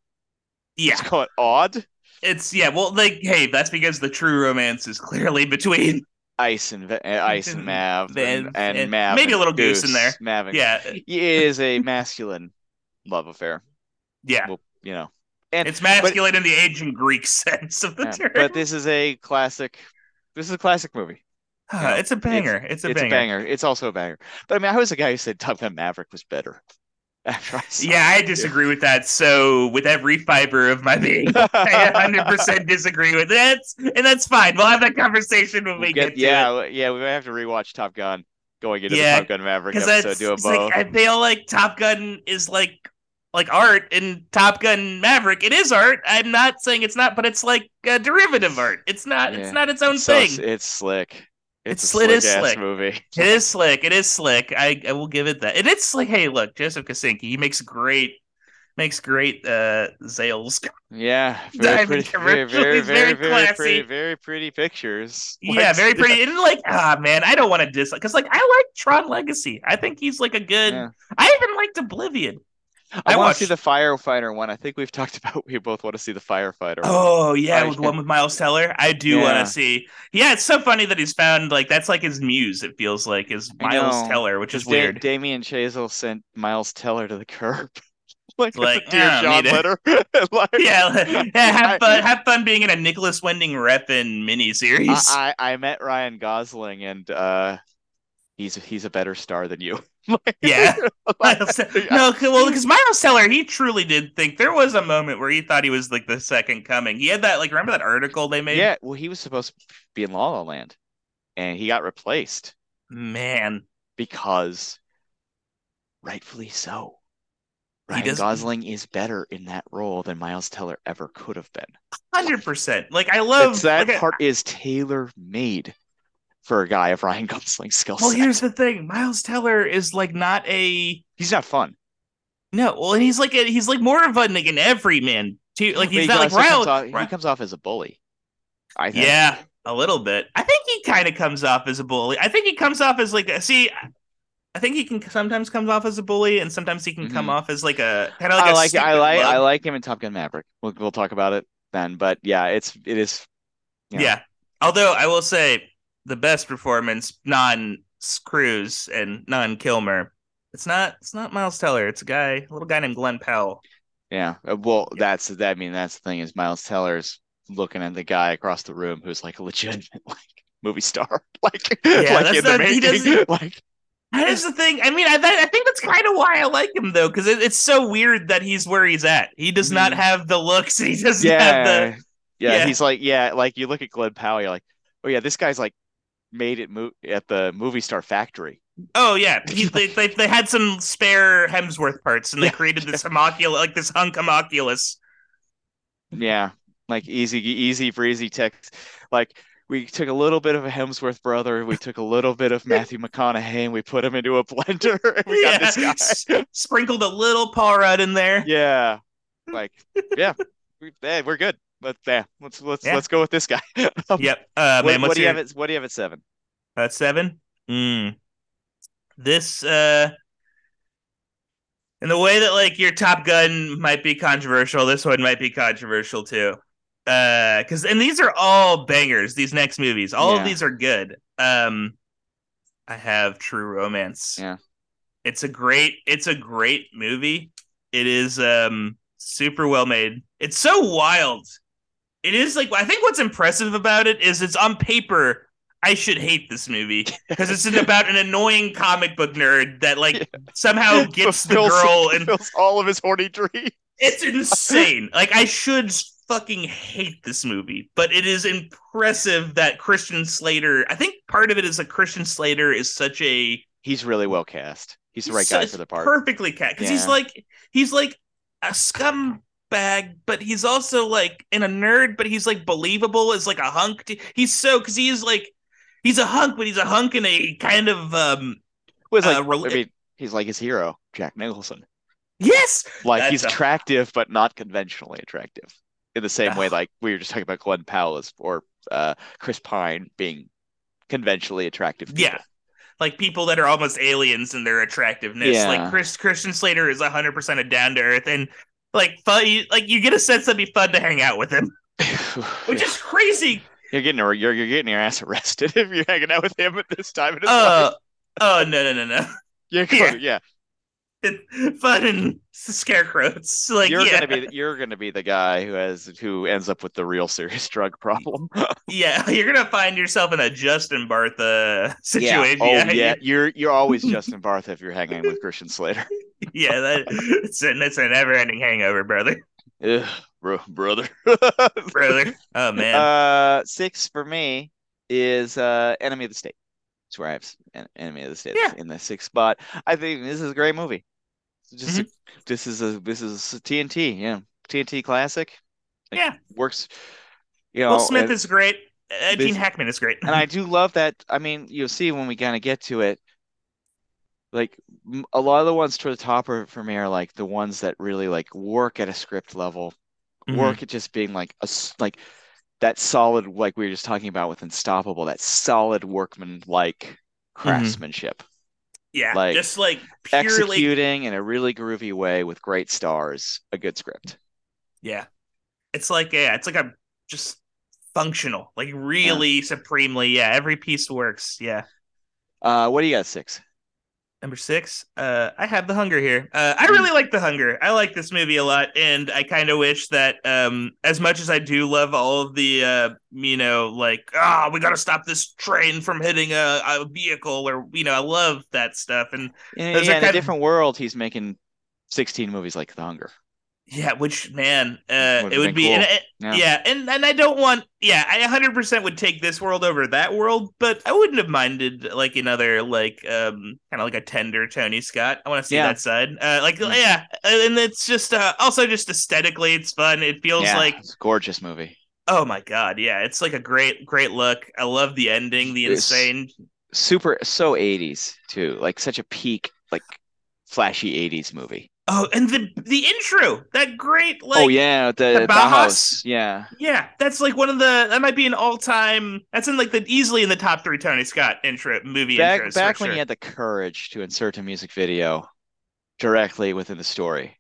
yeah. Let's call it odd. It's yeah. Well, like hey, that's because the true romance is clearly between Ice and uh, Ice and Mav and, And- and, Mav maybe a and little Goose in there. Mav and yeah, it is a masculine love affair. Yeah. Well, you know, and It's masculine in the ancient Greek sense of the yeah, term. but this is a classic. This is a classic movie. You know, it's a banger. It's, a it's banger. a banger. It's also a banger. But I mean, I was the guy who said Top Gun Maverick was better. I Yeah, I disagree with that. So, with every fiber of my being, I 100% disagree with that, and that's fine. We'll have that conversation when we We'll get, get, to yeah, it. yeah, we might have to rewatch Top Gun going into Yeah, the Top Gun Maverick episode. Do a it's like both. I feel like Top Gun is like like art, and Top Gun Maverick it is art. I'm not saying it's not, but it's like a derivative art. It's not. Yeah. It's not its own so thing. s- it's slick. It's, It's a sli- it is slick slick. movie. It is slick. It is slick. I, I will give it that. And it's like, hey, look, Joseph Kosinski, he makes great makes great uh Zales. Yeah, very pretty, very, very, very, very pretty, very pretty pictures. Yeah, very pretty. And like, ah man, I don't want to dislike because like I like Tron Legacy. I think he's like a good. I even liked Oblivion. I, I want to see the firefighter one. I think we've talked about we both want to see the firefighter. one. Oh yeah, I- with one with Miles Teller. I do want to see. Yeah, it's so funny that he's found like that's like his muse. It feels like is Miles Teller, which is Da- weird. Damien Chazelle sent Miles Teller to the curb. like, Like, dear John need letter. Like, yeah, yeah, have I- fun. Have fun being in a Nicolas Winding Refn miniseries. I, I I met Ryan Gosling and uh he's he's a better star than you. Yeah. Miles no, well, because Miles Teller, he truly did think there was a moment where he thought he was like the second coming. He had that, like, remember that article they made? yeah, well he was supposed to be in La La Land and he got replaced Man, because rightfully so. Ryan Gosling is better in that role than Miles Teller ever could have been. hundred percent. Like, I love That's, that like, I- part is tailor made for a guy of Ryan Gosling's skill set. Well, here's the thing: Miles Teller is like not a He's not fun. no. Well, and he's like a, he's like more of a, like an everyman too. Like But he's he not like also comes Ryan. off, he comes off as a bully. I think. Yeah, a little bit. I think he kind of comes off as a bully. I think he comes off as like a see. I think he can sometimes comes off as a bully, and sometimes he can come Mhm. off as like a kind of like I a like I like love. I like him in Top Gun Maverick. We'll we'll talk about it then. But yeah, it's it is. you know, Yeah. Although I will say the best performance, non Cruise and non Kilmer, it's not it's not Miles Teller. It's a guy, a little guy named Glen Powell. Yeah. Uh, Well, Yeah. that's that. I mean, that's the thing is Miles Teller's looking at the guy across the room who's like a legitimate like movie star, like Yeah, like that's in the making. Like That is the thing. I mean, I, I think that's kind of why I like him though, because it, it's so weird that he's where he's at. He does not Mhm. have the looks. He doesn't have yeah, the yeah, yeah. He's like yeah, like you look at Glen Powell, you're like, oh yeah, this guy's like made it mo- at the movie star factory. Oh yeah, he, they, they they had some spare Hemsworth parts, and they Yeah. created this homunculus, like this hunk homunculus. Yeah, like easy, easy breezy text. Like we took a little bit of a Hemsworth brother, we took a little bit of Matthew McConaughey, and we put him into a blender, we got this guy. sprinkled a little Paul Rudd in there. Yeah, like yeah, we, yeah, we're good. Let's yeah, let's let's Yeah. let's go with this guy. Um, Yep. Uh, what, man, what do you your have at what do you have at seven? uh, seven? Mm. This uh, in the way that like your Top Gun might be controversial, this one might be controversial too. Uh, because and these are all bangers. These next movies, all of these are good. Um, I have True Romance. Yeah. It's a great. It's a great movie. It is um super well made. It's so wild. It is like I think what's impressive about it is it's on paper. I should hate this movie because it's about an annoying comic book nerd that like somehow gets the girl and fulfills all of his horny dreams. it's insane. Like I should fucking hate this movie, but it is impressive that Christian Slater. I think part of it is that Christian Slater is such a He's really well cast. He's the right so- guy for the part. Perfectly cat because he's like he's like a scumbag, but he's also like in a nerd, but he's like believable as like a hunk. He's so because he's like he's a hunk, but he's a hunk in a kind of um was like uh, rel- I mean, he's like his hero, Jack Nicholson. yes Like That's he's a- attractive, but not conventionally attractive. In the same way, like we were just talking about Glen Powell or uh, Chris Pine being conventionally attractive. people. Yeah. Like people that are almost aliens in their attractiveness. Yeah. Like Chris Christian Slater is hundred percent a down to earth and like fun you, like you get a sense that'd be fun to hang out with him. Which is crazy. you're getting your you're, you're getting your ass arrested if you're hanging out with him at this time in his Uh oh no no no no. You're going, yeah. fun and scarecrows. Like you're yeah. gonna be you're gonna be the guy who has who ends up with the real serious drug problem. Yeah, you're gonna find yourself in a Justin Bartha situation. Oh yeah, yeah. You're you're always Justin Bartha if you're hanging with Christian Slater. yeah. That, it's a it's a never ending hangover, brother. Yeah, bro, brother. Brother. Oh man. Uh, six for me is uh, Enemy of the State. That's where I have En- Enemy of the State Yeah. in the sixth spot. I think this is a great movie. Just Mm-hmm. this is a this is a TNT, yeah, TNT classic. Like, Yeah. works. You know, Will Smith and, is great. Uh, Gene Hackman is great. and I do love that. I mean, you'll see when we kind of get to it. Like a lot of the ones toward the top are, for me are like the ones that really like work at a script level Mhm. work at just being like a like that solid like we were just talking about with unstoppable that solid workman like craftsmanship Yeah, like, just like purely. executing in a really groovy way with great stars a good script Yeah, it's like yeah, it's like a just functional, like really supremely. Yeah, every piece works. Yeah. uh what do you got six Number six, uh, I have the hunger here. Uh, I really like the hunger. I like this movie a lot, and I kind of wish that, um, as much as I do love all of the, uh, you know, like, ah, we got to stop this train from hitting a, a vehicle, or you know, I love that stuff. And are yeah, in a kind of- different world, he's making 16 movies like The Hunger. Yeah, which man, uh, it would be, cool. and it- Yeah. yeah, and and I don't want, yeah, I 100% would take this world over that world, but I wouldn't have minded like another like um kind of like a tender Tony Scott. I want to see Yeah. that side. Uh, like Mm. yeah, and it's just uh, also just aesthetically, it's fun. It feels Yeah, like it's a gorgeous movie. oh my god, yeah, it's like a great great look. I love the ending, the It's- insane. Super, so 80s too. Like such a peak, like flashy 80s movie. Oh, and the the intro, that great like oh yeah, the, the Bauhaus. Bauhaus? Yeah, Yeah, that's like one of the that might be an all time. That's in like the easily in the top three Tony Scott intro movie back intros. back when sure. you had the courage to insert a music video directly within the story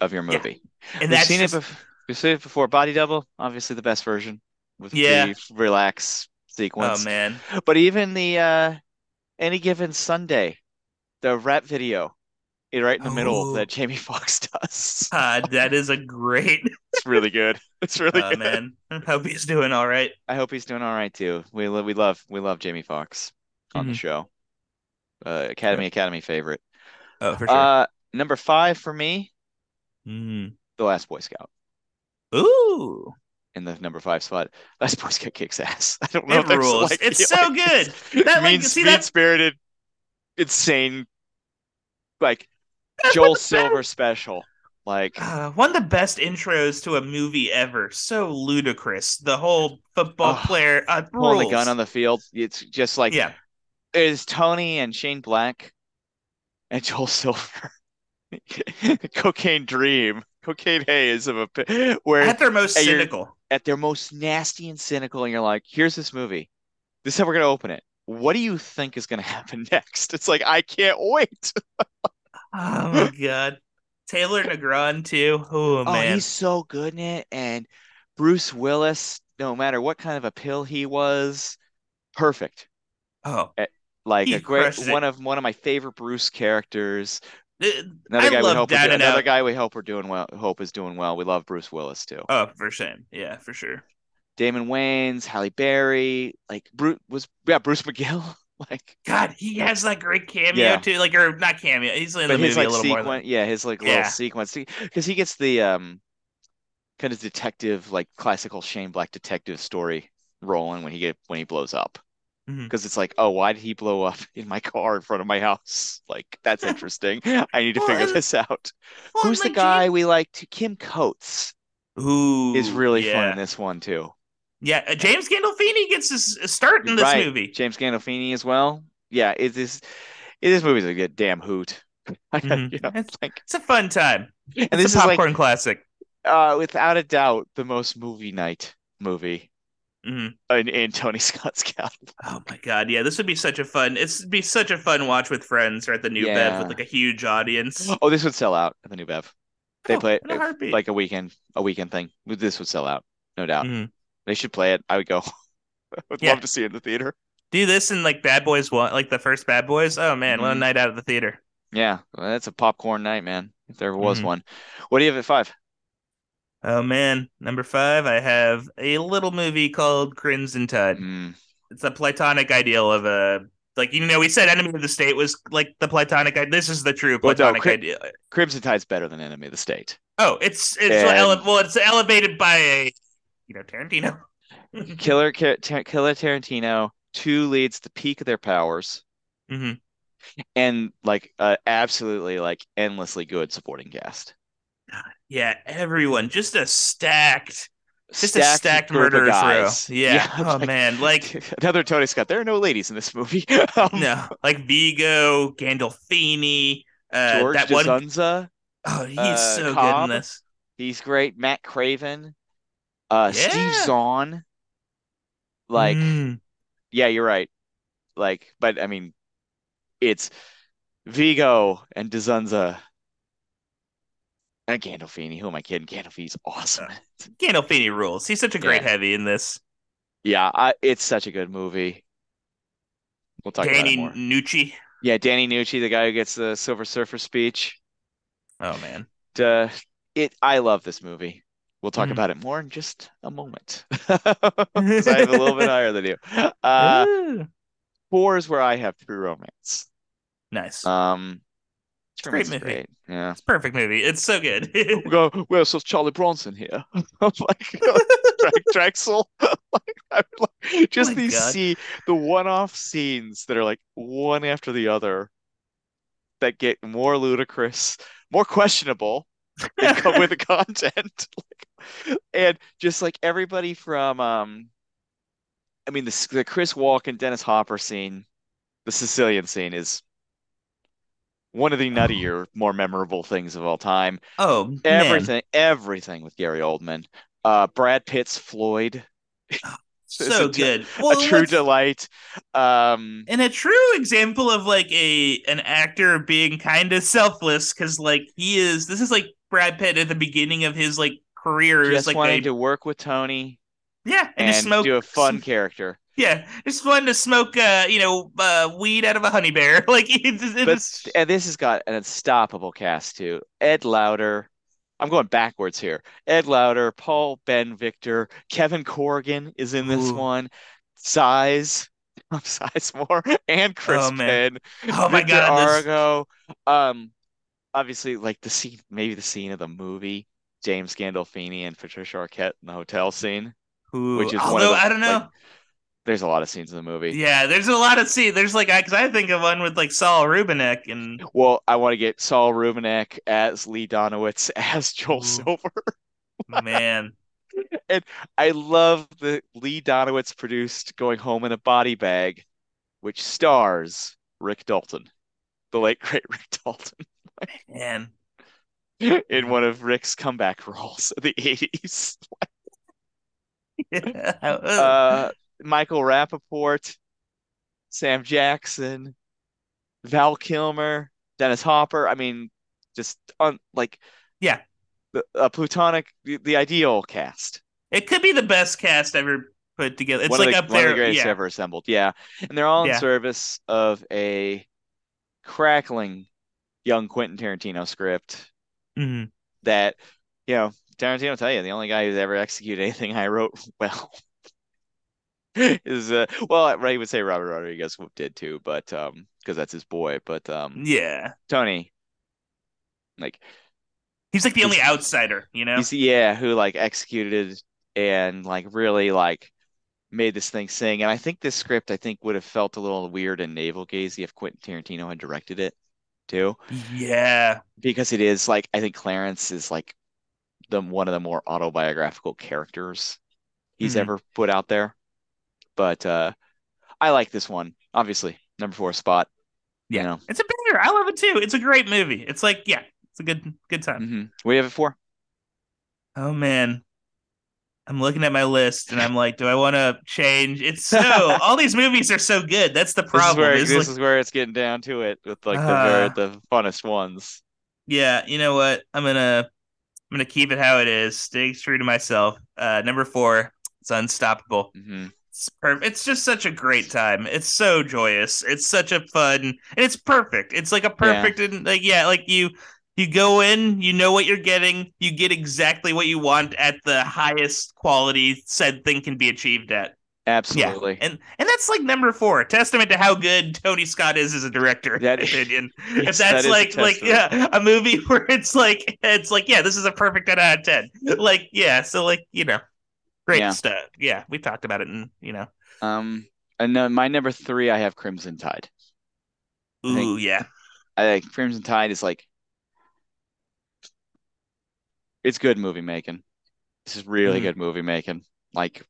of your Yeah, movie. and We've that's seen just, it. Bef- we've seen it before. Body double, obviously the best version with Yeah. the relax sequence. oh man, But even the uh any given Sunday, the rap video, right in the middle Oh. that Jamie Foxx does. uh, that is a great. It's really good. It's really Oh good. man, hope he's doing all right. I hope he's doing all right too. We lo- we love we love Jamie Foxx on the Mhm. show. Uh, Academy Academy favorite. Oh for sure. Uh, number five for me, Mhm. The Last Boy Scout. Ooh, in the number five spot. Last Boy Scout kicks ass. I don't know It rules. like It's so good. That, like, mean, see, that- spirited, insane, like Joel Silver special. Like uh, one of the best intros to a movie ever. So ludicrous. The whole football Oh, player uh, pulling the gun on the field. It's just like yeah. is Tony and Shane Black and Joel Silver. Cocaine Dream, Cocaine Haze of a where At their most cynical. at their most nasty and cynical, and you're like, here's this movie. This is how we're gonna open it. What do you think is gonna happen next? It's like I can't wait. Oh my god. Taylor Negron too. Oh Oh, man. he's so good in it. And Bruce Willis, no matter what kind of a pill he was, perfect. Oh. Like He a great one of one of my favorite Bruce characters. Uh, Another I guy we hope Down do- another Out. guy we hope we're doing well. Hope is doing well. We love Bruce Willis too. Oh, for shame. Yeah, for sure. Damon Wayans, Halle Berry, like Bruce was yeah Bruce McGill. Like God, he has that great cameo Yeah. too. Like, or not cameo. He's in the but movie like a little more. sequence, Than, yeah, his like little Yeah. sequence because he gets the um kind of detective like classical Shane Black detective story rolling when he get when he blows up because it's like oh why did he blow up in my car in front of my house like that's interesting I need to Well, figure and- this out Well, who's the guy we like to Kim Coates James- Ooh, is really fun in this one too Yeah, uh, James Gandolfini gets his his start in this right movie. James Gandolfini as well yeah it is it, this movie's a good damn hoot I Mhm. you know, It's- like It's a fun time. and this a is like popcorn classic. uh, without a doubt, the most movie night movie Mhm. in, in Tony Scott's catalog. Oh my god, yeah, this would be such a fun. It's be such a fun watch with friends or at the new Bev with like a huge audience. Oh, this would sell out at the New Bev. They Oh, play it a like a weekend, a weekend thing. This would sell out, no doubt. Mhm. They should play it. I would go. I would Yeah. love to see it in the theater. Do this in like Bad Boys One, like the first Bad Boys. Oh man, what a Mhm. night out of the theater. Yeah, well, that's a popcorn night, man. If there was Mhm. one. What do you have at five? Oh man, number five, I have a little movie called Crimson Tide. Mm, It's a platonic ideal of a like you know we said Enemy of the State was like the platonic. This is the true Well, no, platonic Cri- ideal. Crimson Tide's better than Enemy of the State. Oh, it's it's And- well, it's elevated by a you know Tarantino. Killer, Tar- Killer Tarantino. Two leads the peak of their powers, hmm and like uh, absolutely like endlessly good supporting cast. Yeah, everyone just a stacked, just a Stacked murder row. guys. Yeah. oh like- man, like another Tony Scott. There are no ladies in this movie. Um, no, like Viggo, Gandolfini, uh, George that one Dzundza, oh he's uh, so good in this. he's great. Matt Craven, uh, Steve Yeah. Zahn. Like, Mm. yeah, you're right. Like, but I mean, it's Viggo and Dzundza and Gandolfini. Who am I kidding? Gandolfini's awesome. Gandolfini rules. He's such a great Yeah. heavy in this. Yeah, I, it's such a good movie. We'll talk Danny about. Danny nucci. Yeah, Danny Nucci, the guy who gets the Silver Surfer speech. Oh man. Uh, it. I love this movie. We'll talk Mhm. about it more in just a moment because I have a little bit higher than you. Uh, four is where I have True Romance. nice. Um, It's a great movie. great. Yeah. It's a perfect movie. It's so good. We go, well, so Charlie Bronson here. I'm like, Dre- Drexl. like, like, just Oh these God. see the one-off scenes that are like one after the other that get more ludicrous, more questionable in co- with the content. And just like everybody from um I mean the the Chris Walken, Dennis Hopper scene, the Sicilian scene is one of the nuttier, more memorable things of all time. oh man. Everything, everything with Gary Oldman. Uh, Brad Pitt's Floyd, So a tr- good. a Well, true delight. Um, and a true example of like a an actor being kind of selfless because like he is this is like Brad Pitt at the beginning of his like career just like wanting a, to work with Tony yeah and, and just smoke do a fun character. yeah it's fun to smoke uh you know uh weed out of a honey bear like it, it, But and this has got an unstoppable cast too. Ed Lauter. I'm going backwards here. Ed Lauter, Paul Ben Victor, Kevin Corrigan is in this Ooh. one. Size, Sizemore, and Chris Oh. Penn. oh my Victor god this, Argo. Um, obviously, like the scene, maybe the scene of the movie, James Gandolfini and Patricia Arquette in the hotel scene. Ooh, which is one of the, I don't know like, There's a lot of scenes in the movie. yeah there's a lot of see there's like because I think of one with like Saul Rubinek and Well, I want to get Saul Rubinek as Lee Donowitz as Joel Ooh. Silver. man And I love the Lee Donowitz produced Going Home in a Body Bag, which stars Rick Dalton, the late great Rick Dalton, man in one of Rick's comeback roles of the 80s. Uh, Michael Rapaport, Sam Jackson, Val Kilmer, Dennis Hopper. I mean, just on like Yeah. the a plutonic, the, the ideal cast. It could be the best cast ever put together. It's one like of the, up one of there. the greatest yeah. ever assembled. Yeah, and they're all in Yeah. service of a crackling young Quentin Tarantino script Mhm. that you know Tarantino will tell you the only guy who's ever executed anything I wrote well is uh well right he would say Robert Rodriguez did too but um because that's his boy but um Yeah. Tony like He's like the only outsider, you know? he's yeah who like executed and like really like made this thing sing and I think this script I think would have felt a little weird and navel gazing if Quentin Tarantino had directed it too Yeah. because it is like I think Clarence is like the one of the more autobiographical characters he's Mhm. ever put out there. But uh I like this one. Obviously, number four spot. Yeah. You know. It's a banger. I love it too. It's a great movie. It's like, yeah, it's a good good time. Mm-hmm. What you have it for? Oh man. I'm looking at my list and I'm like, do I want to change? It's so all these movies are so good. That's the This is problem. this like, is where it's getting down to it with like the Ah. the funnest ones. yeah, you know what? I'm gonna I'm gonna keep it how it is. Stay true to myself. Uh number four, it's unstoppable. hmm It's perfect. It's just such a great time. It's so joyous. It's such a fun, and it's perfect. It's like a perfect, and like yeah, like you you go in, you know what you're getting, you get exactly what you want at the highest quality said thing can be achieved at. Absolutely. And and that's like number four, testament to how good Tony Scott is as a director, in That- my opinion. Yes, if that's is a like like yeah, a movie where it's like it's like yeah, this is a perfect ten out of ten. Like yeah, so like you know, great Yeah. stuff. Yeah, we talked about it, and you know, Um and then my number three I have Crimson Tide. I think- ooh yeah, I think Crimson Tide is like it's good movie making. This is really Mhm. good movie making. Like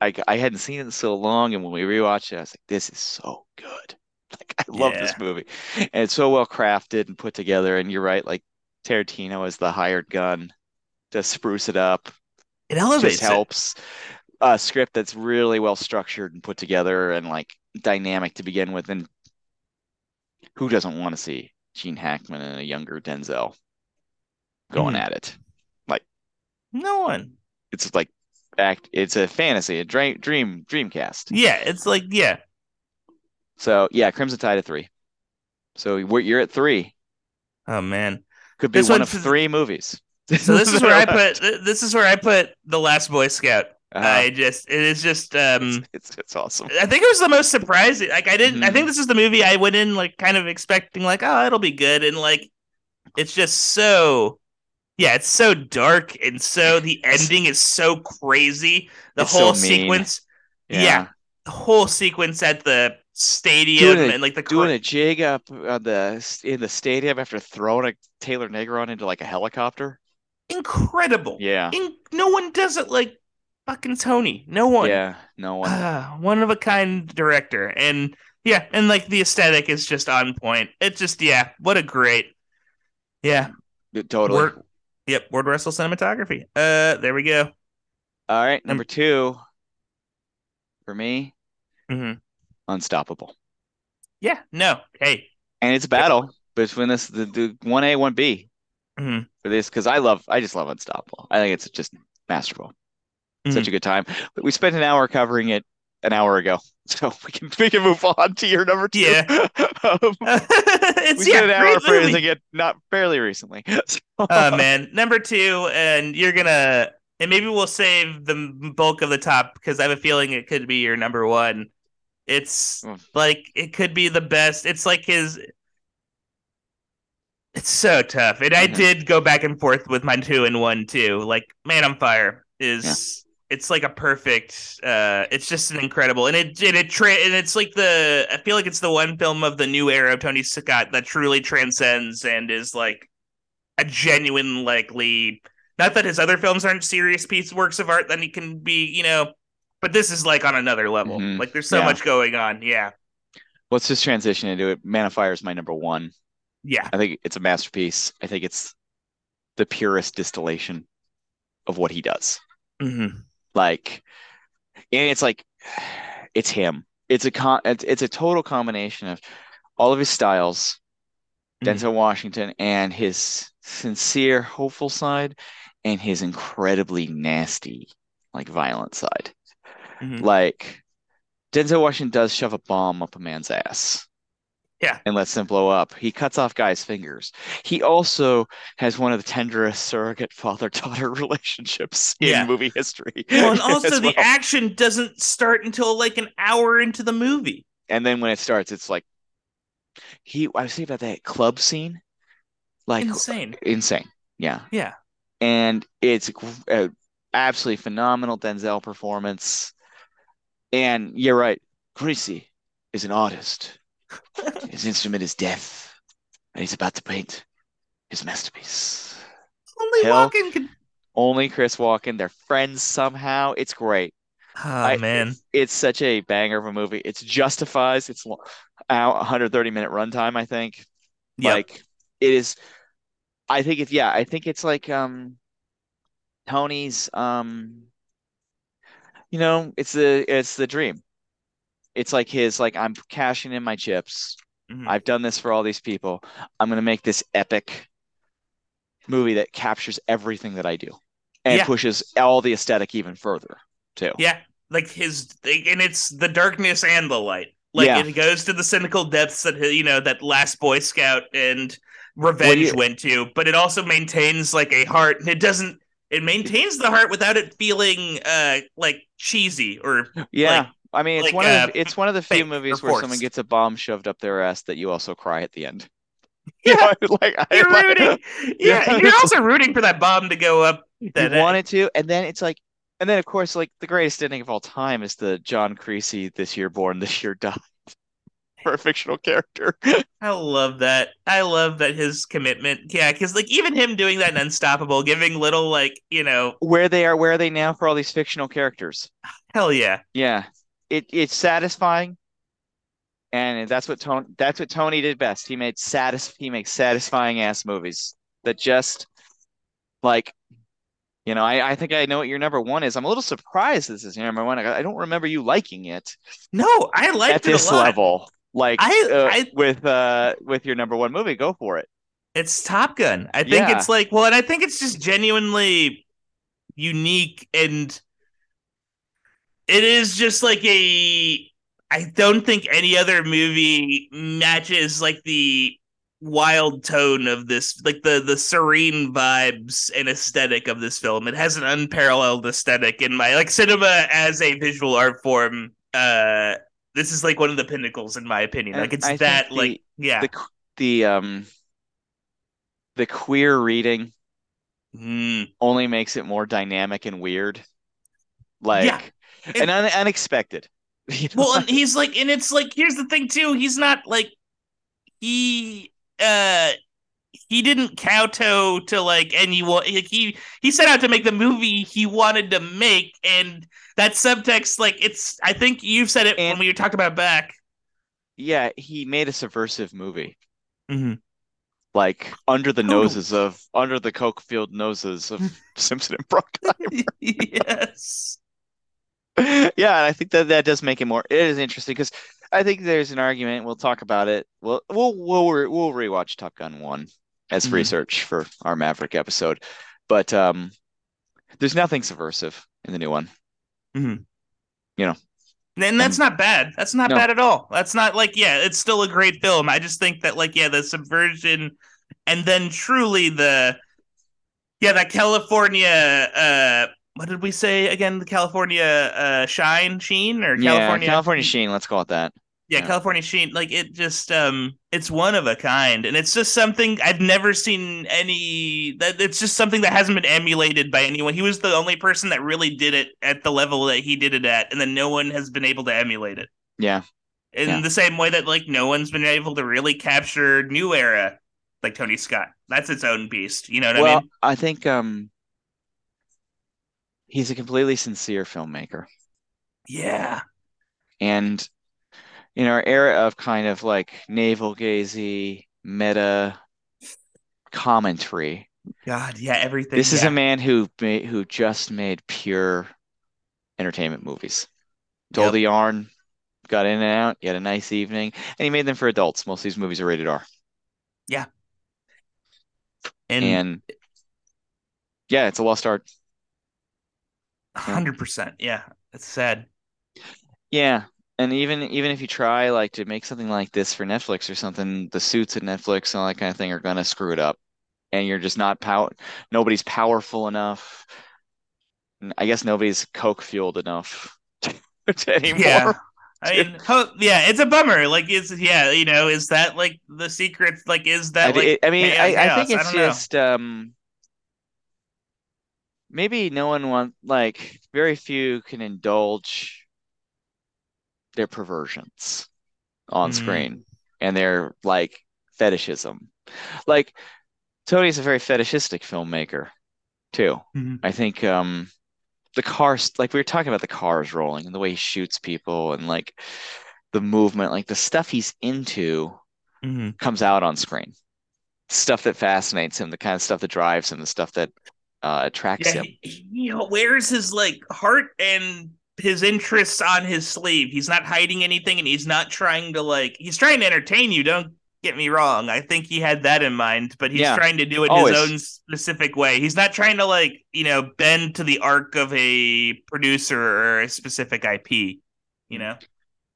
I I hadn't seen it in so long, and when we rewatched it, I was like, this is so good. Like I love this movie. And it's so well crafted and put together. And you're right, like Tarantino is the hired gun to spruce it up. it elevates Just it. helps. A script that's really well structured and put together and like dynamic to begin with. And who doesn't want to see Gene Hackman and a younger Denzel going Mhm. at it? No one. It's like act. It's a fantasy, a dream, dream, dreamcast. Yeah, it's like yeah, So yeah, Crimson Tide of three. So we're, you're at three. Oh man. Could be This one of three movies. So this is where I put this is where I put the last Boy Scout. Uh-huh. I just it is just um it's, it's it's awesome. I think it was the most surprising. Like I didn't. I Mhm. think this is the movie I went in like kind of expecting like oh it'll be good and like it's just so yeah it's so dark and so the ending is so crazy. The It's so whole mean. sequence, yeah. the whole sequence at the stadium a- and like the doing cr- a jig up on the in the stadium after throwing a Taylor Negron into like a helicopter. incredible. Yeah, In, no one does it like fucking Tony. No one. yeah. No one. Ah, one of a kind director and yeah and like the aesthetic is just on point it just yeah what a great yeah totally. word yep Ward Russell cinematography uh there we go All right, number two for me, Mhm. Unstoppable, yeah no hey and it's a battle between this the one A one B Mhm. for this because I love I just love Unstoppable. I think it's just masterful. Such a good time. We spent an hour covering it an hour ago, so we can we can move on to your number two. Yeah. um, it's we yeah spent an hour praising it not fairly recently. Oh man number two and you're gonna and maybe we'll save the bulk of the top because i have a feeling it could be your number one it's Mm. like it could be the best it's like his it's so tough and i Mhm. did go back and forth with my two and one too like man on fire is it's like a perfect uh it's just an incredible and it and it tra- and it's like the i feel like it's the one film of the new era of tony scott that truly transcends and is like a genuine like lead not that his other films aren't serious piece works of art that he can be you know but this is like on another level Mhm. like there's so Yeah. much going on yeah Let's just transition into it. Man on Fire is my number one. yeah I think it's a masterpiece. I think it's the purest distillation of what he does. hmm Like, and it's like, it's him. It's a con. It's, it's a total combination of all of his styles, Mhm. Denzel Washington, and his sincere, hopeful side, and his incredibly nasty, like violent side. Mhm. Like, Denzel Washington does shove a bomb up a man's ass. Yeah. And lets them blow up. He cuts off guys' fingers. He also has one of the tenderest surrogate father-daughter relationships in movie history. well and also as the well. action doesn't start until like an hour into the movie And then when it starts, it's like he. I was thinking about that club scene, like insane insane. Yeah, yeah and it's a uh, absolutely phenomenal Denzel performance. And you're right, Creasy is an artist. His instrument is death, and he's about to paint his masterpiece. only Hell. walking can Only Chris Walken. They're friends somehow. It's great. oh I- man it's, it's such a banger of a movie. It justifies its lo- out 130 minute runtime. I think. Yep. Like it is. I think it's yeah. I think it's like um, Tony's um. You know, it's the it's the dream. It's like his like I'm cashing in my chips. Mhm. I've done this for all these people. I'm gonna make this epic movie that captures everything that I do and Yeah. pushes all the aesthetic even further too. Yeah, like his, and it's the darkness and the light. Like Yeah. it goes to the cynical depths that you know that last Boy Scout and Revenge you- went to, but it also maintains like a heart, and it doesn't. It maintains the heart without it feeling uh like cheesy or Yeah. Like- I mean, it's like, one uh, of the, it's one of the few movies where someone gets a bomb shoved up their ass that you also cry at the end. Yeah. you know, like you're like- rooting. Yeah, and you're also rooting for that bomb to go up. you That, wanted to, and then it's like, and then of course, like the greatest ending of all time is the John Creasy "This Year Born, This Year Died" for a fictional character. I love that. I love that his commitment. Yeah, because like even him doing that in Unstoppable, giving little like you know, where they are, where are they now for all these fictional characters? hell yeah. Yeah, it it's satisfying, and that's what Tony that's what Tony did best. He made satis he makes satisfying ass movies that just like you know. I I think I know what your number one is. I'm a little surprised this is your number one. I, I don't remember you liking it No, I like at it this a lot. level. Like I- uh, I- with uh with your number one movie, go for it. It's Top Gun. I think Yeah. it's like well, and I think it's just genuinely unique and it is just like a I don't think any other movie matches like the wild tone of this like the the serene vibes and aesthetic of this film it has an unparalleled aesthetic in my like cinema as a visual art form uh this is like one of the pinnacles in my opinion like it's I that think like yeah The the um the queer reading Mm. only makes it more dynamic and weird. Like Yeah. And un- unexpected. You know? well and he's like and it's like here's the thing too he's not like he uh he didn't kowtow to like anyone like he he set out to make the movie he wanted to make and that subtext like it's i think you've said it And- when we talked about back yeah, he made a subversive movie. mm-hmm. Like under the noses of under the coke field noses of Simpson and Bruckheimer. yes yeah, and I think that that does make it more. It is interesting because I think there's an argument. We'll talk about it. We'll we'll we'll re- we'll rewatch Top Gun one as Mhm. research for our Maverick episode, but um, there's nothing subversive in the new one. Mm-hmm. You know, and that's not bad that's not No. bad at all that's not like yeah it's still a great film i just think that like yeah the subversion and then truly the yeah that california uh what did we say again the california uh shine sheen or california yeah, California Sheen. Let's call it that. yeah, yeah. california sheen like it just um it's one of a kind and it's just something i've never seen any that it's just something that hasn't been emulated by anyone he was the only person that really did it at the level that he did it at and then no one has been able to emulate it Yeah, in Yeah. the same way that like no one's been able to really capture new era like Tony Scott. That's its own beast. You know what well, I mean? Well, I think um, he's a completely sincere filmmaker. Yeah. And in our era of kind of like navel gazy meta commentary, God, yeah, everything. this is a man who made, who just made pure entertainment movies. Told Yep. the yarn, got in and out, he had a nice evening, and he made them for adults. Most of these movies are rated R. and And yeah, it's a lost art. Hundred percent. Yeah, it's sad. Yeah. And even even if you try like to make something like this for Netflix or something, the suits at Netflix and all that kind of thing are gonna screw it up. And you're just not pow nobody's powerful enough. I guess nobody's coke fueled enough to anymore. Yeah. I mean, yeah, it's a bummer. Like, is yeah, you know, is that like the secret? Like, is that like? it- I mean, chaos- I, I think it's know. just um maybe no one want like very few can indulge their perversions on Mm. screen and their like fetishism. Like Tony's a very fetishistic filmmaker too. Mhm. I think um the cars like we were talking about the cars rolling and the way he shoots people and like the movement, like the stuff he's into Mhm. comes out on screen. Stuff that fascinates him, the kind of stuff that drives him, the stuff that uh, attracts Yeah, him. he, he wears his like heart and his interests on his sleeve. He's not hiding anything, and he's not trying to like. He's trying to entertain you. Don't get me wrong. I think he had that in mind, but he's Yeah, trying to do it always. his own specific way. He's not trying to like you know bend to the arc of a producer or a specific IP. You know.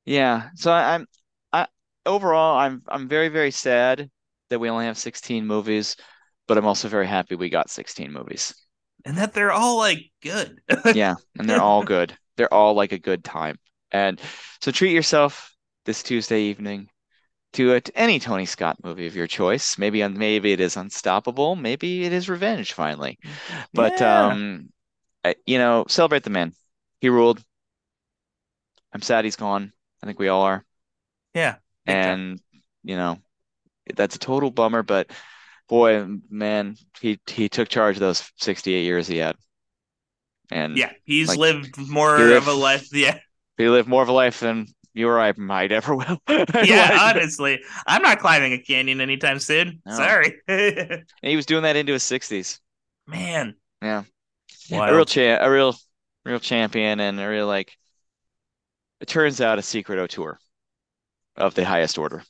Yeah. So I, I'm I overall I'm I'm very, very sad that we only have 16 movies, but I'm also very happy we got 16 movies. And that they're all like good. Yeah, and they're all good. They're all like a good time. And so treat yourself this Tuesday evening to a, to any Tony Scott movie of your choice. Maybe maybe it is Unstoppable, maybe it is Revenge finally. But Yeah. um you know, celebrate the man. He ruled. I'm sad he's gone. I think we all are. yeah. And you know, that's a total bummer, but boy, man, he he took charge of those 68 years he had. And Yeah, he's like, lived more he of a life. Yeah, he lived more of a life than you or I might ever will. yeah. Like, honestly, I'm not climbing a canyon anytime soon. No. Sorry, and he was doing that into his 60s. man. Yeah. Wild. A real cha a real real champion and a real like it turns out a secret auteur of the highest order.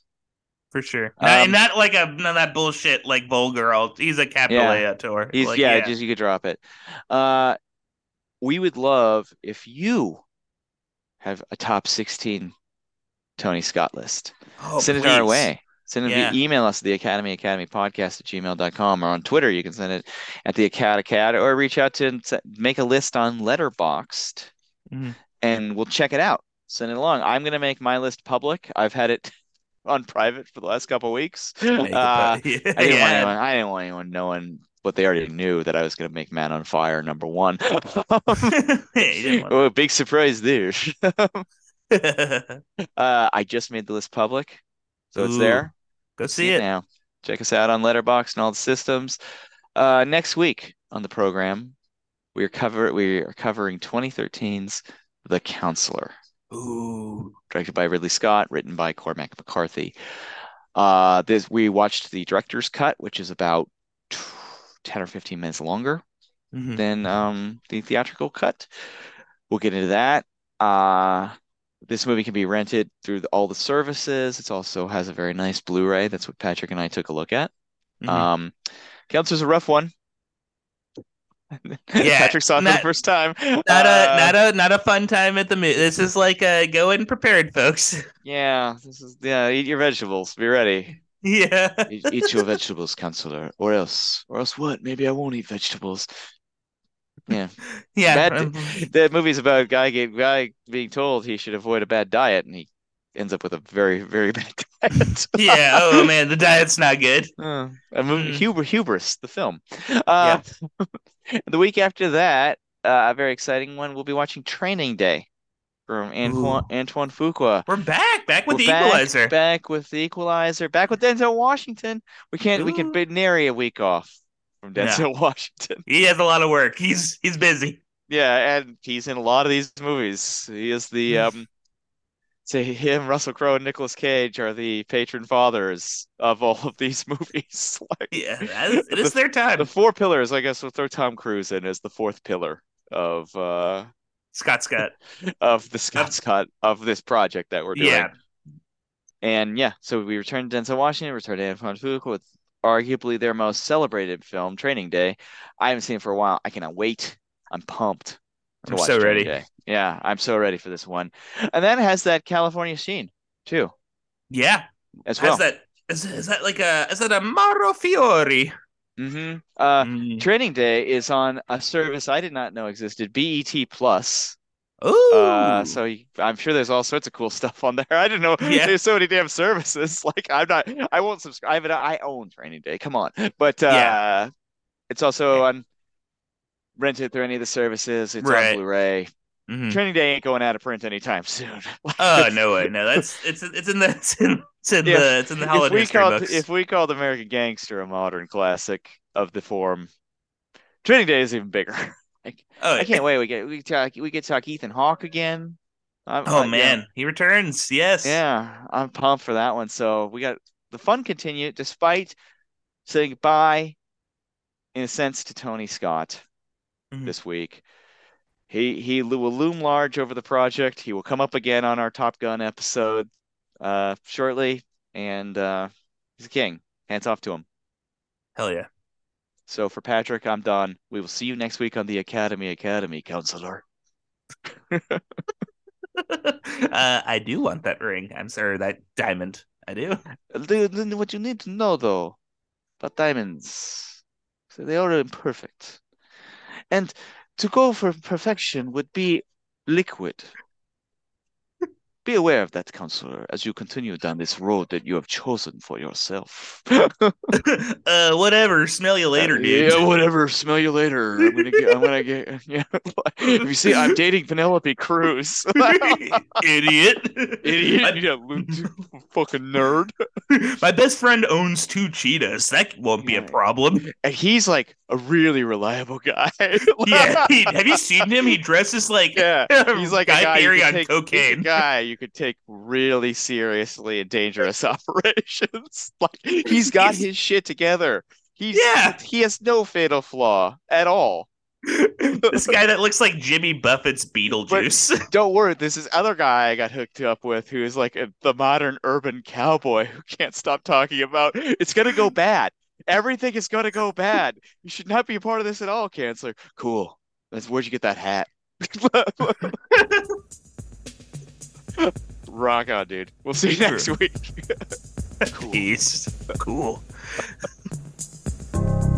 For sure. Um, and not like a none of that bullshit like vulgar. He's a capital Yeah. A tour. He's Like, yeah, just you could drop it. Uh we would love if you have a top 16 Tony Scott list. Oh, send it our way. Send it Yeah. via email us at the Academy Academy Podcast at gmail.com or on Twitter. You can send it at the Acad Acad or reach out to make a list on Letterboxd Mhm. and we'll check it out. Send it along. I'm going to make my list public. I've had it on private for the last couple weeks. Uh, I didn't want yeah. anyone, I didn't want anyone knowing what they already knew that I was going to make Man on Fire number one. Hey, oh, big surprise there. uh, I just made the list public, so it's there. Go see it. now. Check us out on Letterboxd and all the systems. Uh, next week on the program, we are cover we are covering 2013's The Counselor, Ooh. directed by Ridley Scott, written by Cormac McCarthy. Uh, this we watched the director's cut, which is about 10 or 15 minutes longer Mhm. than um the theatrical cut. We'll get into that. Uh this movie can be rented through the, all the services. It also has a very nice Blu-ray. That's what Patrick and I took a look at. Mhm. Um Counselor's a rough one. Yeah, Patrick saw it for the first time. Not Uh, a not a not a fun time at the movie. This is like uh go in prepared, folks. yeah, this is yeah, eat your vegetables. Be ready. yeah. Eat, eat your vegetables, counselor. Or else. Or else what? Maybe I won't eat vegetables. Yeah. Yeah. Bad- the movie's about a guy guy being told he should avoid a bad diet, and he ends up with a very very bad diet. yeah. Oh man, the diet's not good. Uh, a movie, Mm. Huber, Hubris, the film. Uh, the week after that, uh, a very exciting one. We'll be watching Training Day from Antoine Ooh. Antoine Fuqua. We're back, back with We're the back, equalizer. Back with the Equalizer. Back with Denzel Washington. We can't. We can Ooh. be nary a week off from No. Denzel Washington. He has a lot of work. He's he's busy. Yeah, and he's in a lot of these movies. He is the um say him, Russell Crowe, and Nicolas Cage are the patron fathers of all of these movies. Like Yeah, is, it is their time. the four pillars, I guess we'll throw Tom Cruise in as the fourth pillar of uh Scott Scott. of the Scott Scott of this project that we're doing. Yeah. And yeah, so we returned to Denzel Washington, returned to Antoine Fuqua with arguably their most celebrated film, Training Day. I haven't seen it for a while. I cannot wait. I'm pumped to I'm so ready. Day. Yeah, I'm so ready for this one. And then it has that California scene too, Yeah. as well. Has that is, is that like a is that a Mauro Fiore? hmm Uh, Mm. Training Day is on a service I did not know existed, BET Plus. Ooh. Uh, so you- I'm sure there's all sorts of cool stuff on there. I didn't know Yeah. there's so many damn services. Like I'm not, I won't subscribe. It. I own Training Day. Come on, but uh, Yeah. it's also on rented through any of the services. It's Right. on Blu-ray. Mhm. Training Day ain't going out of print anytime soon. Oh no way, no. That's it's it's in the it's in, it's in Yeah. the it's in the if holiday we history called books. if we called American Gangster a modern classic of the form, Training Day is even bigger. like, oh, I can't wait. We get we talk we get to talk Ethan Hawke again. I'm- oh I- yeah. man, he returns. Yes. Yeah, I'm pumped for that one. So we got the fun continue despite saying goodbye, in a sense, to Tony Scott Mhm. this week. He he will loom large over the project. He will come up again on our Top Gun episode uh, shortly, and uh, he's a king. Hands off to him. Hell yeah. So for Patrick, I'm done. We will see you next week on the Academy Academy, counselor. uh, I do want that ring. I'm sorry, that diamond. I do. The- What you need to know, though, about diamonds, so they are imperfect. And to go for perfection would be liquid. Be aware of that, counselor, as you continue down this road that you have chosen for yourself. uh, whatever. Smell you later, dude. Yeah, whatever. Smell you later. I'm gonna get. I'm gonna get. Yeah. if you see, I'm dating Penelope Cruz. Idiot. Idiot. My, Yeah, fucking nerd. my best friend owns two cheetahs. That won't be a problem. And he's like a really reliable guy. Yeah. he- have you seen him? He dresses like Yeah, he's like Guy a guy you on take, cocaine. guy you could take really seriously in dangerous operations. Like he's got He's- his shit together. He's Yeah. he has no fatal flaw at all. this guy that looks like Jimmy Buffett's Beetlejuice. Don't worry, this is other guy I got hooked up with who is like a, the modern urban cowboy who can't stop talking about it's gonna go bad. Everything is gonna go bad. You should not be a part of this at all, Canceler. Cool. That's where'd you get that hat? Rock on, dude. We'll see you next week. Peace. Cool.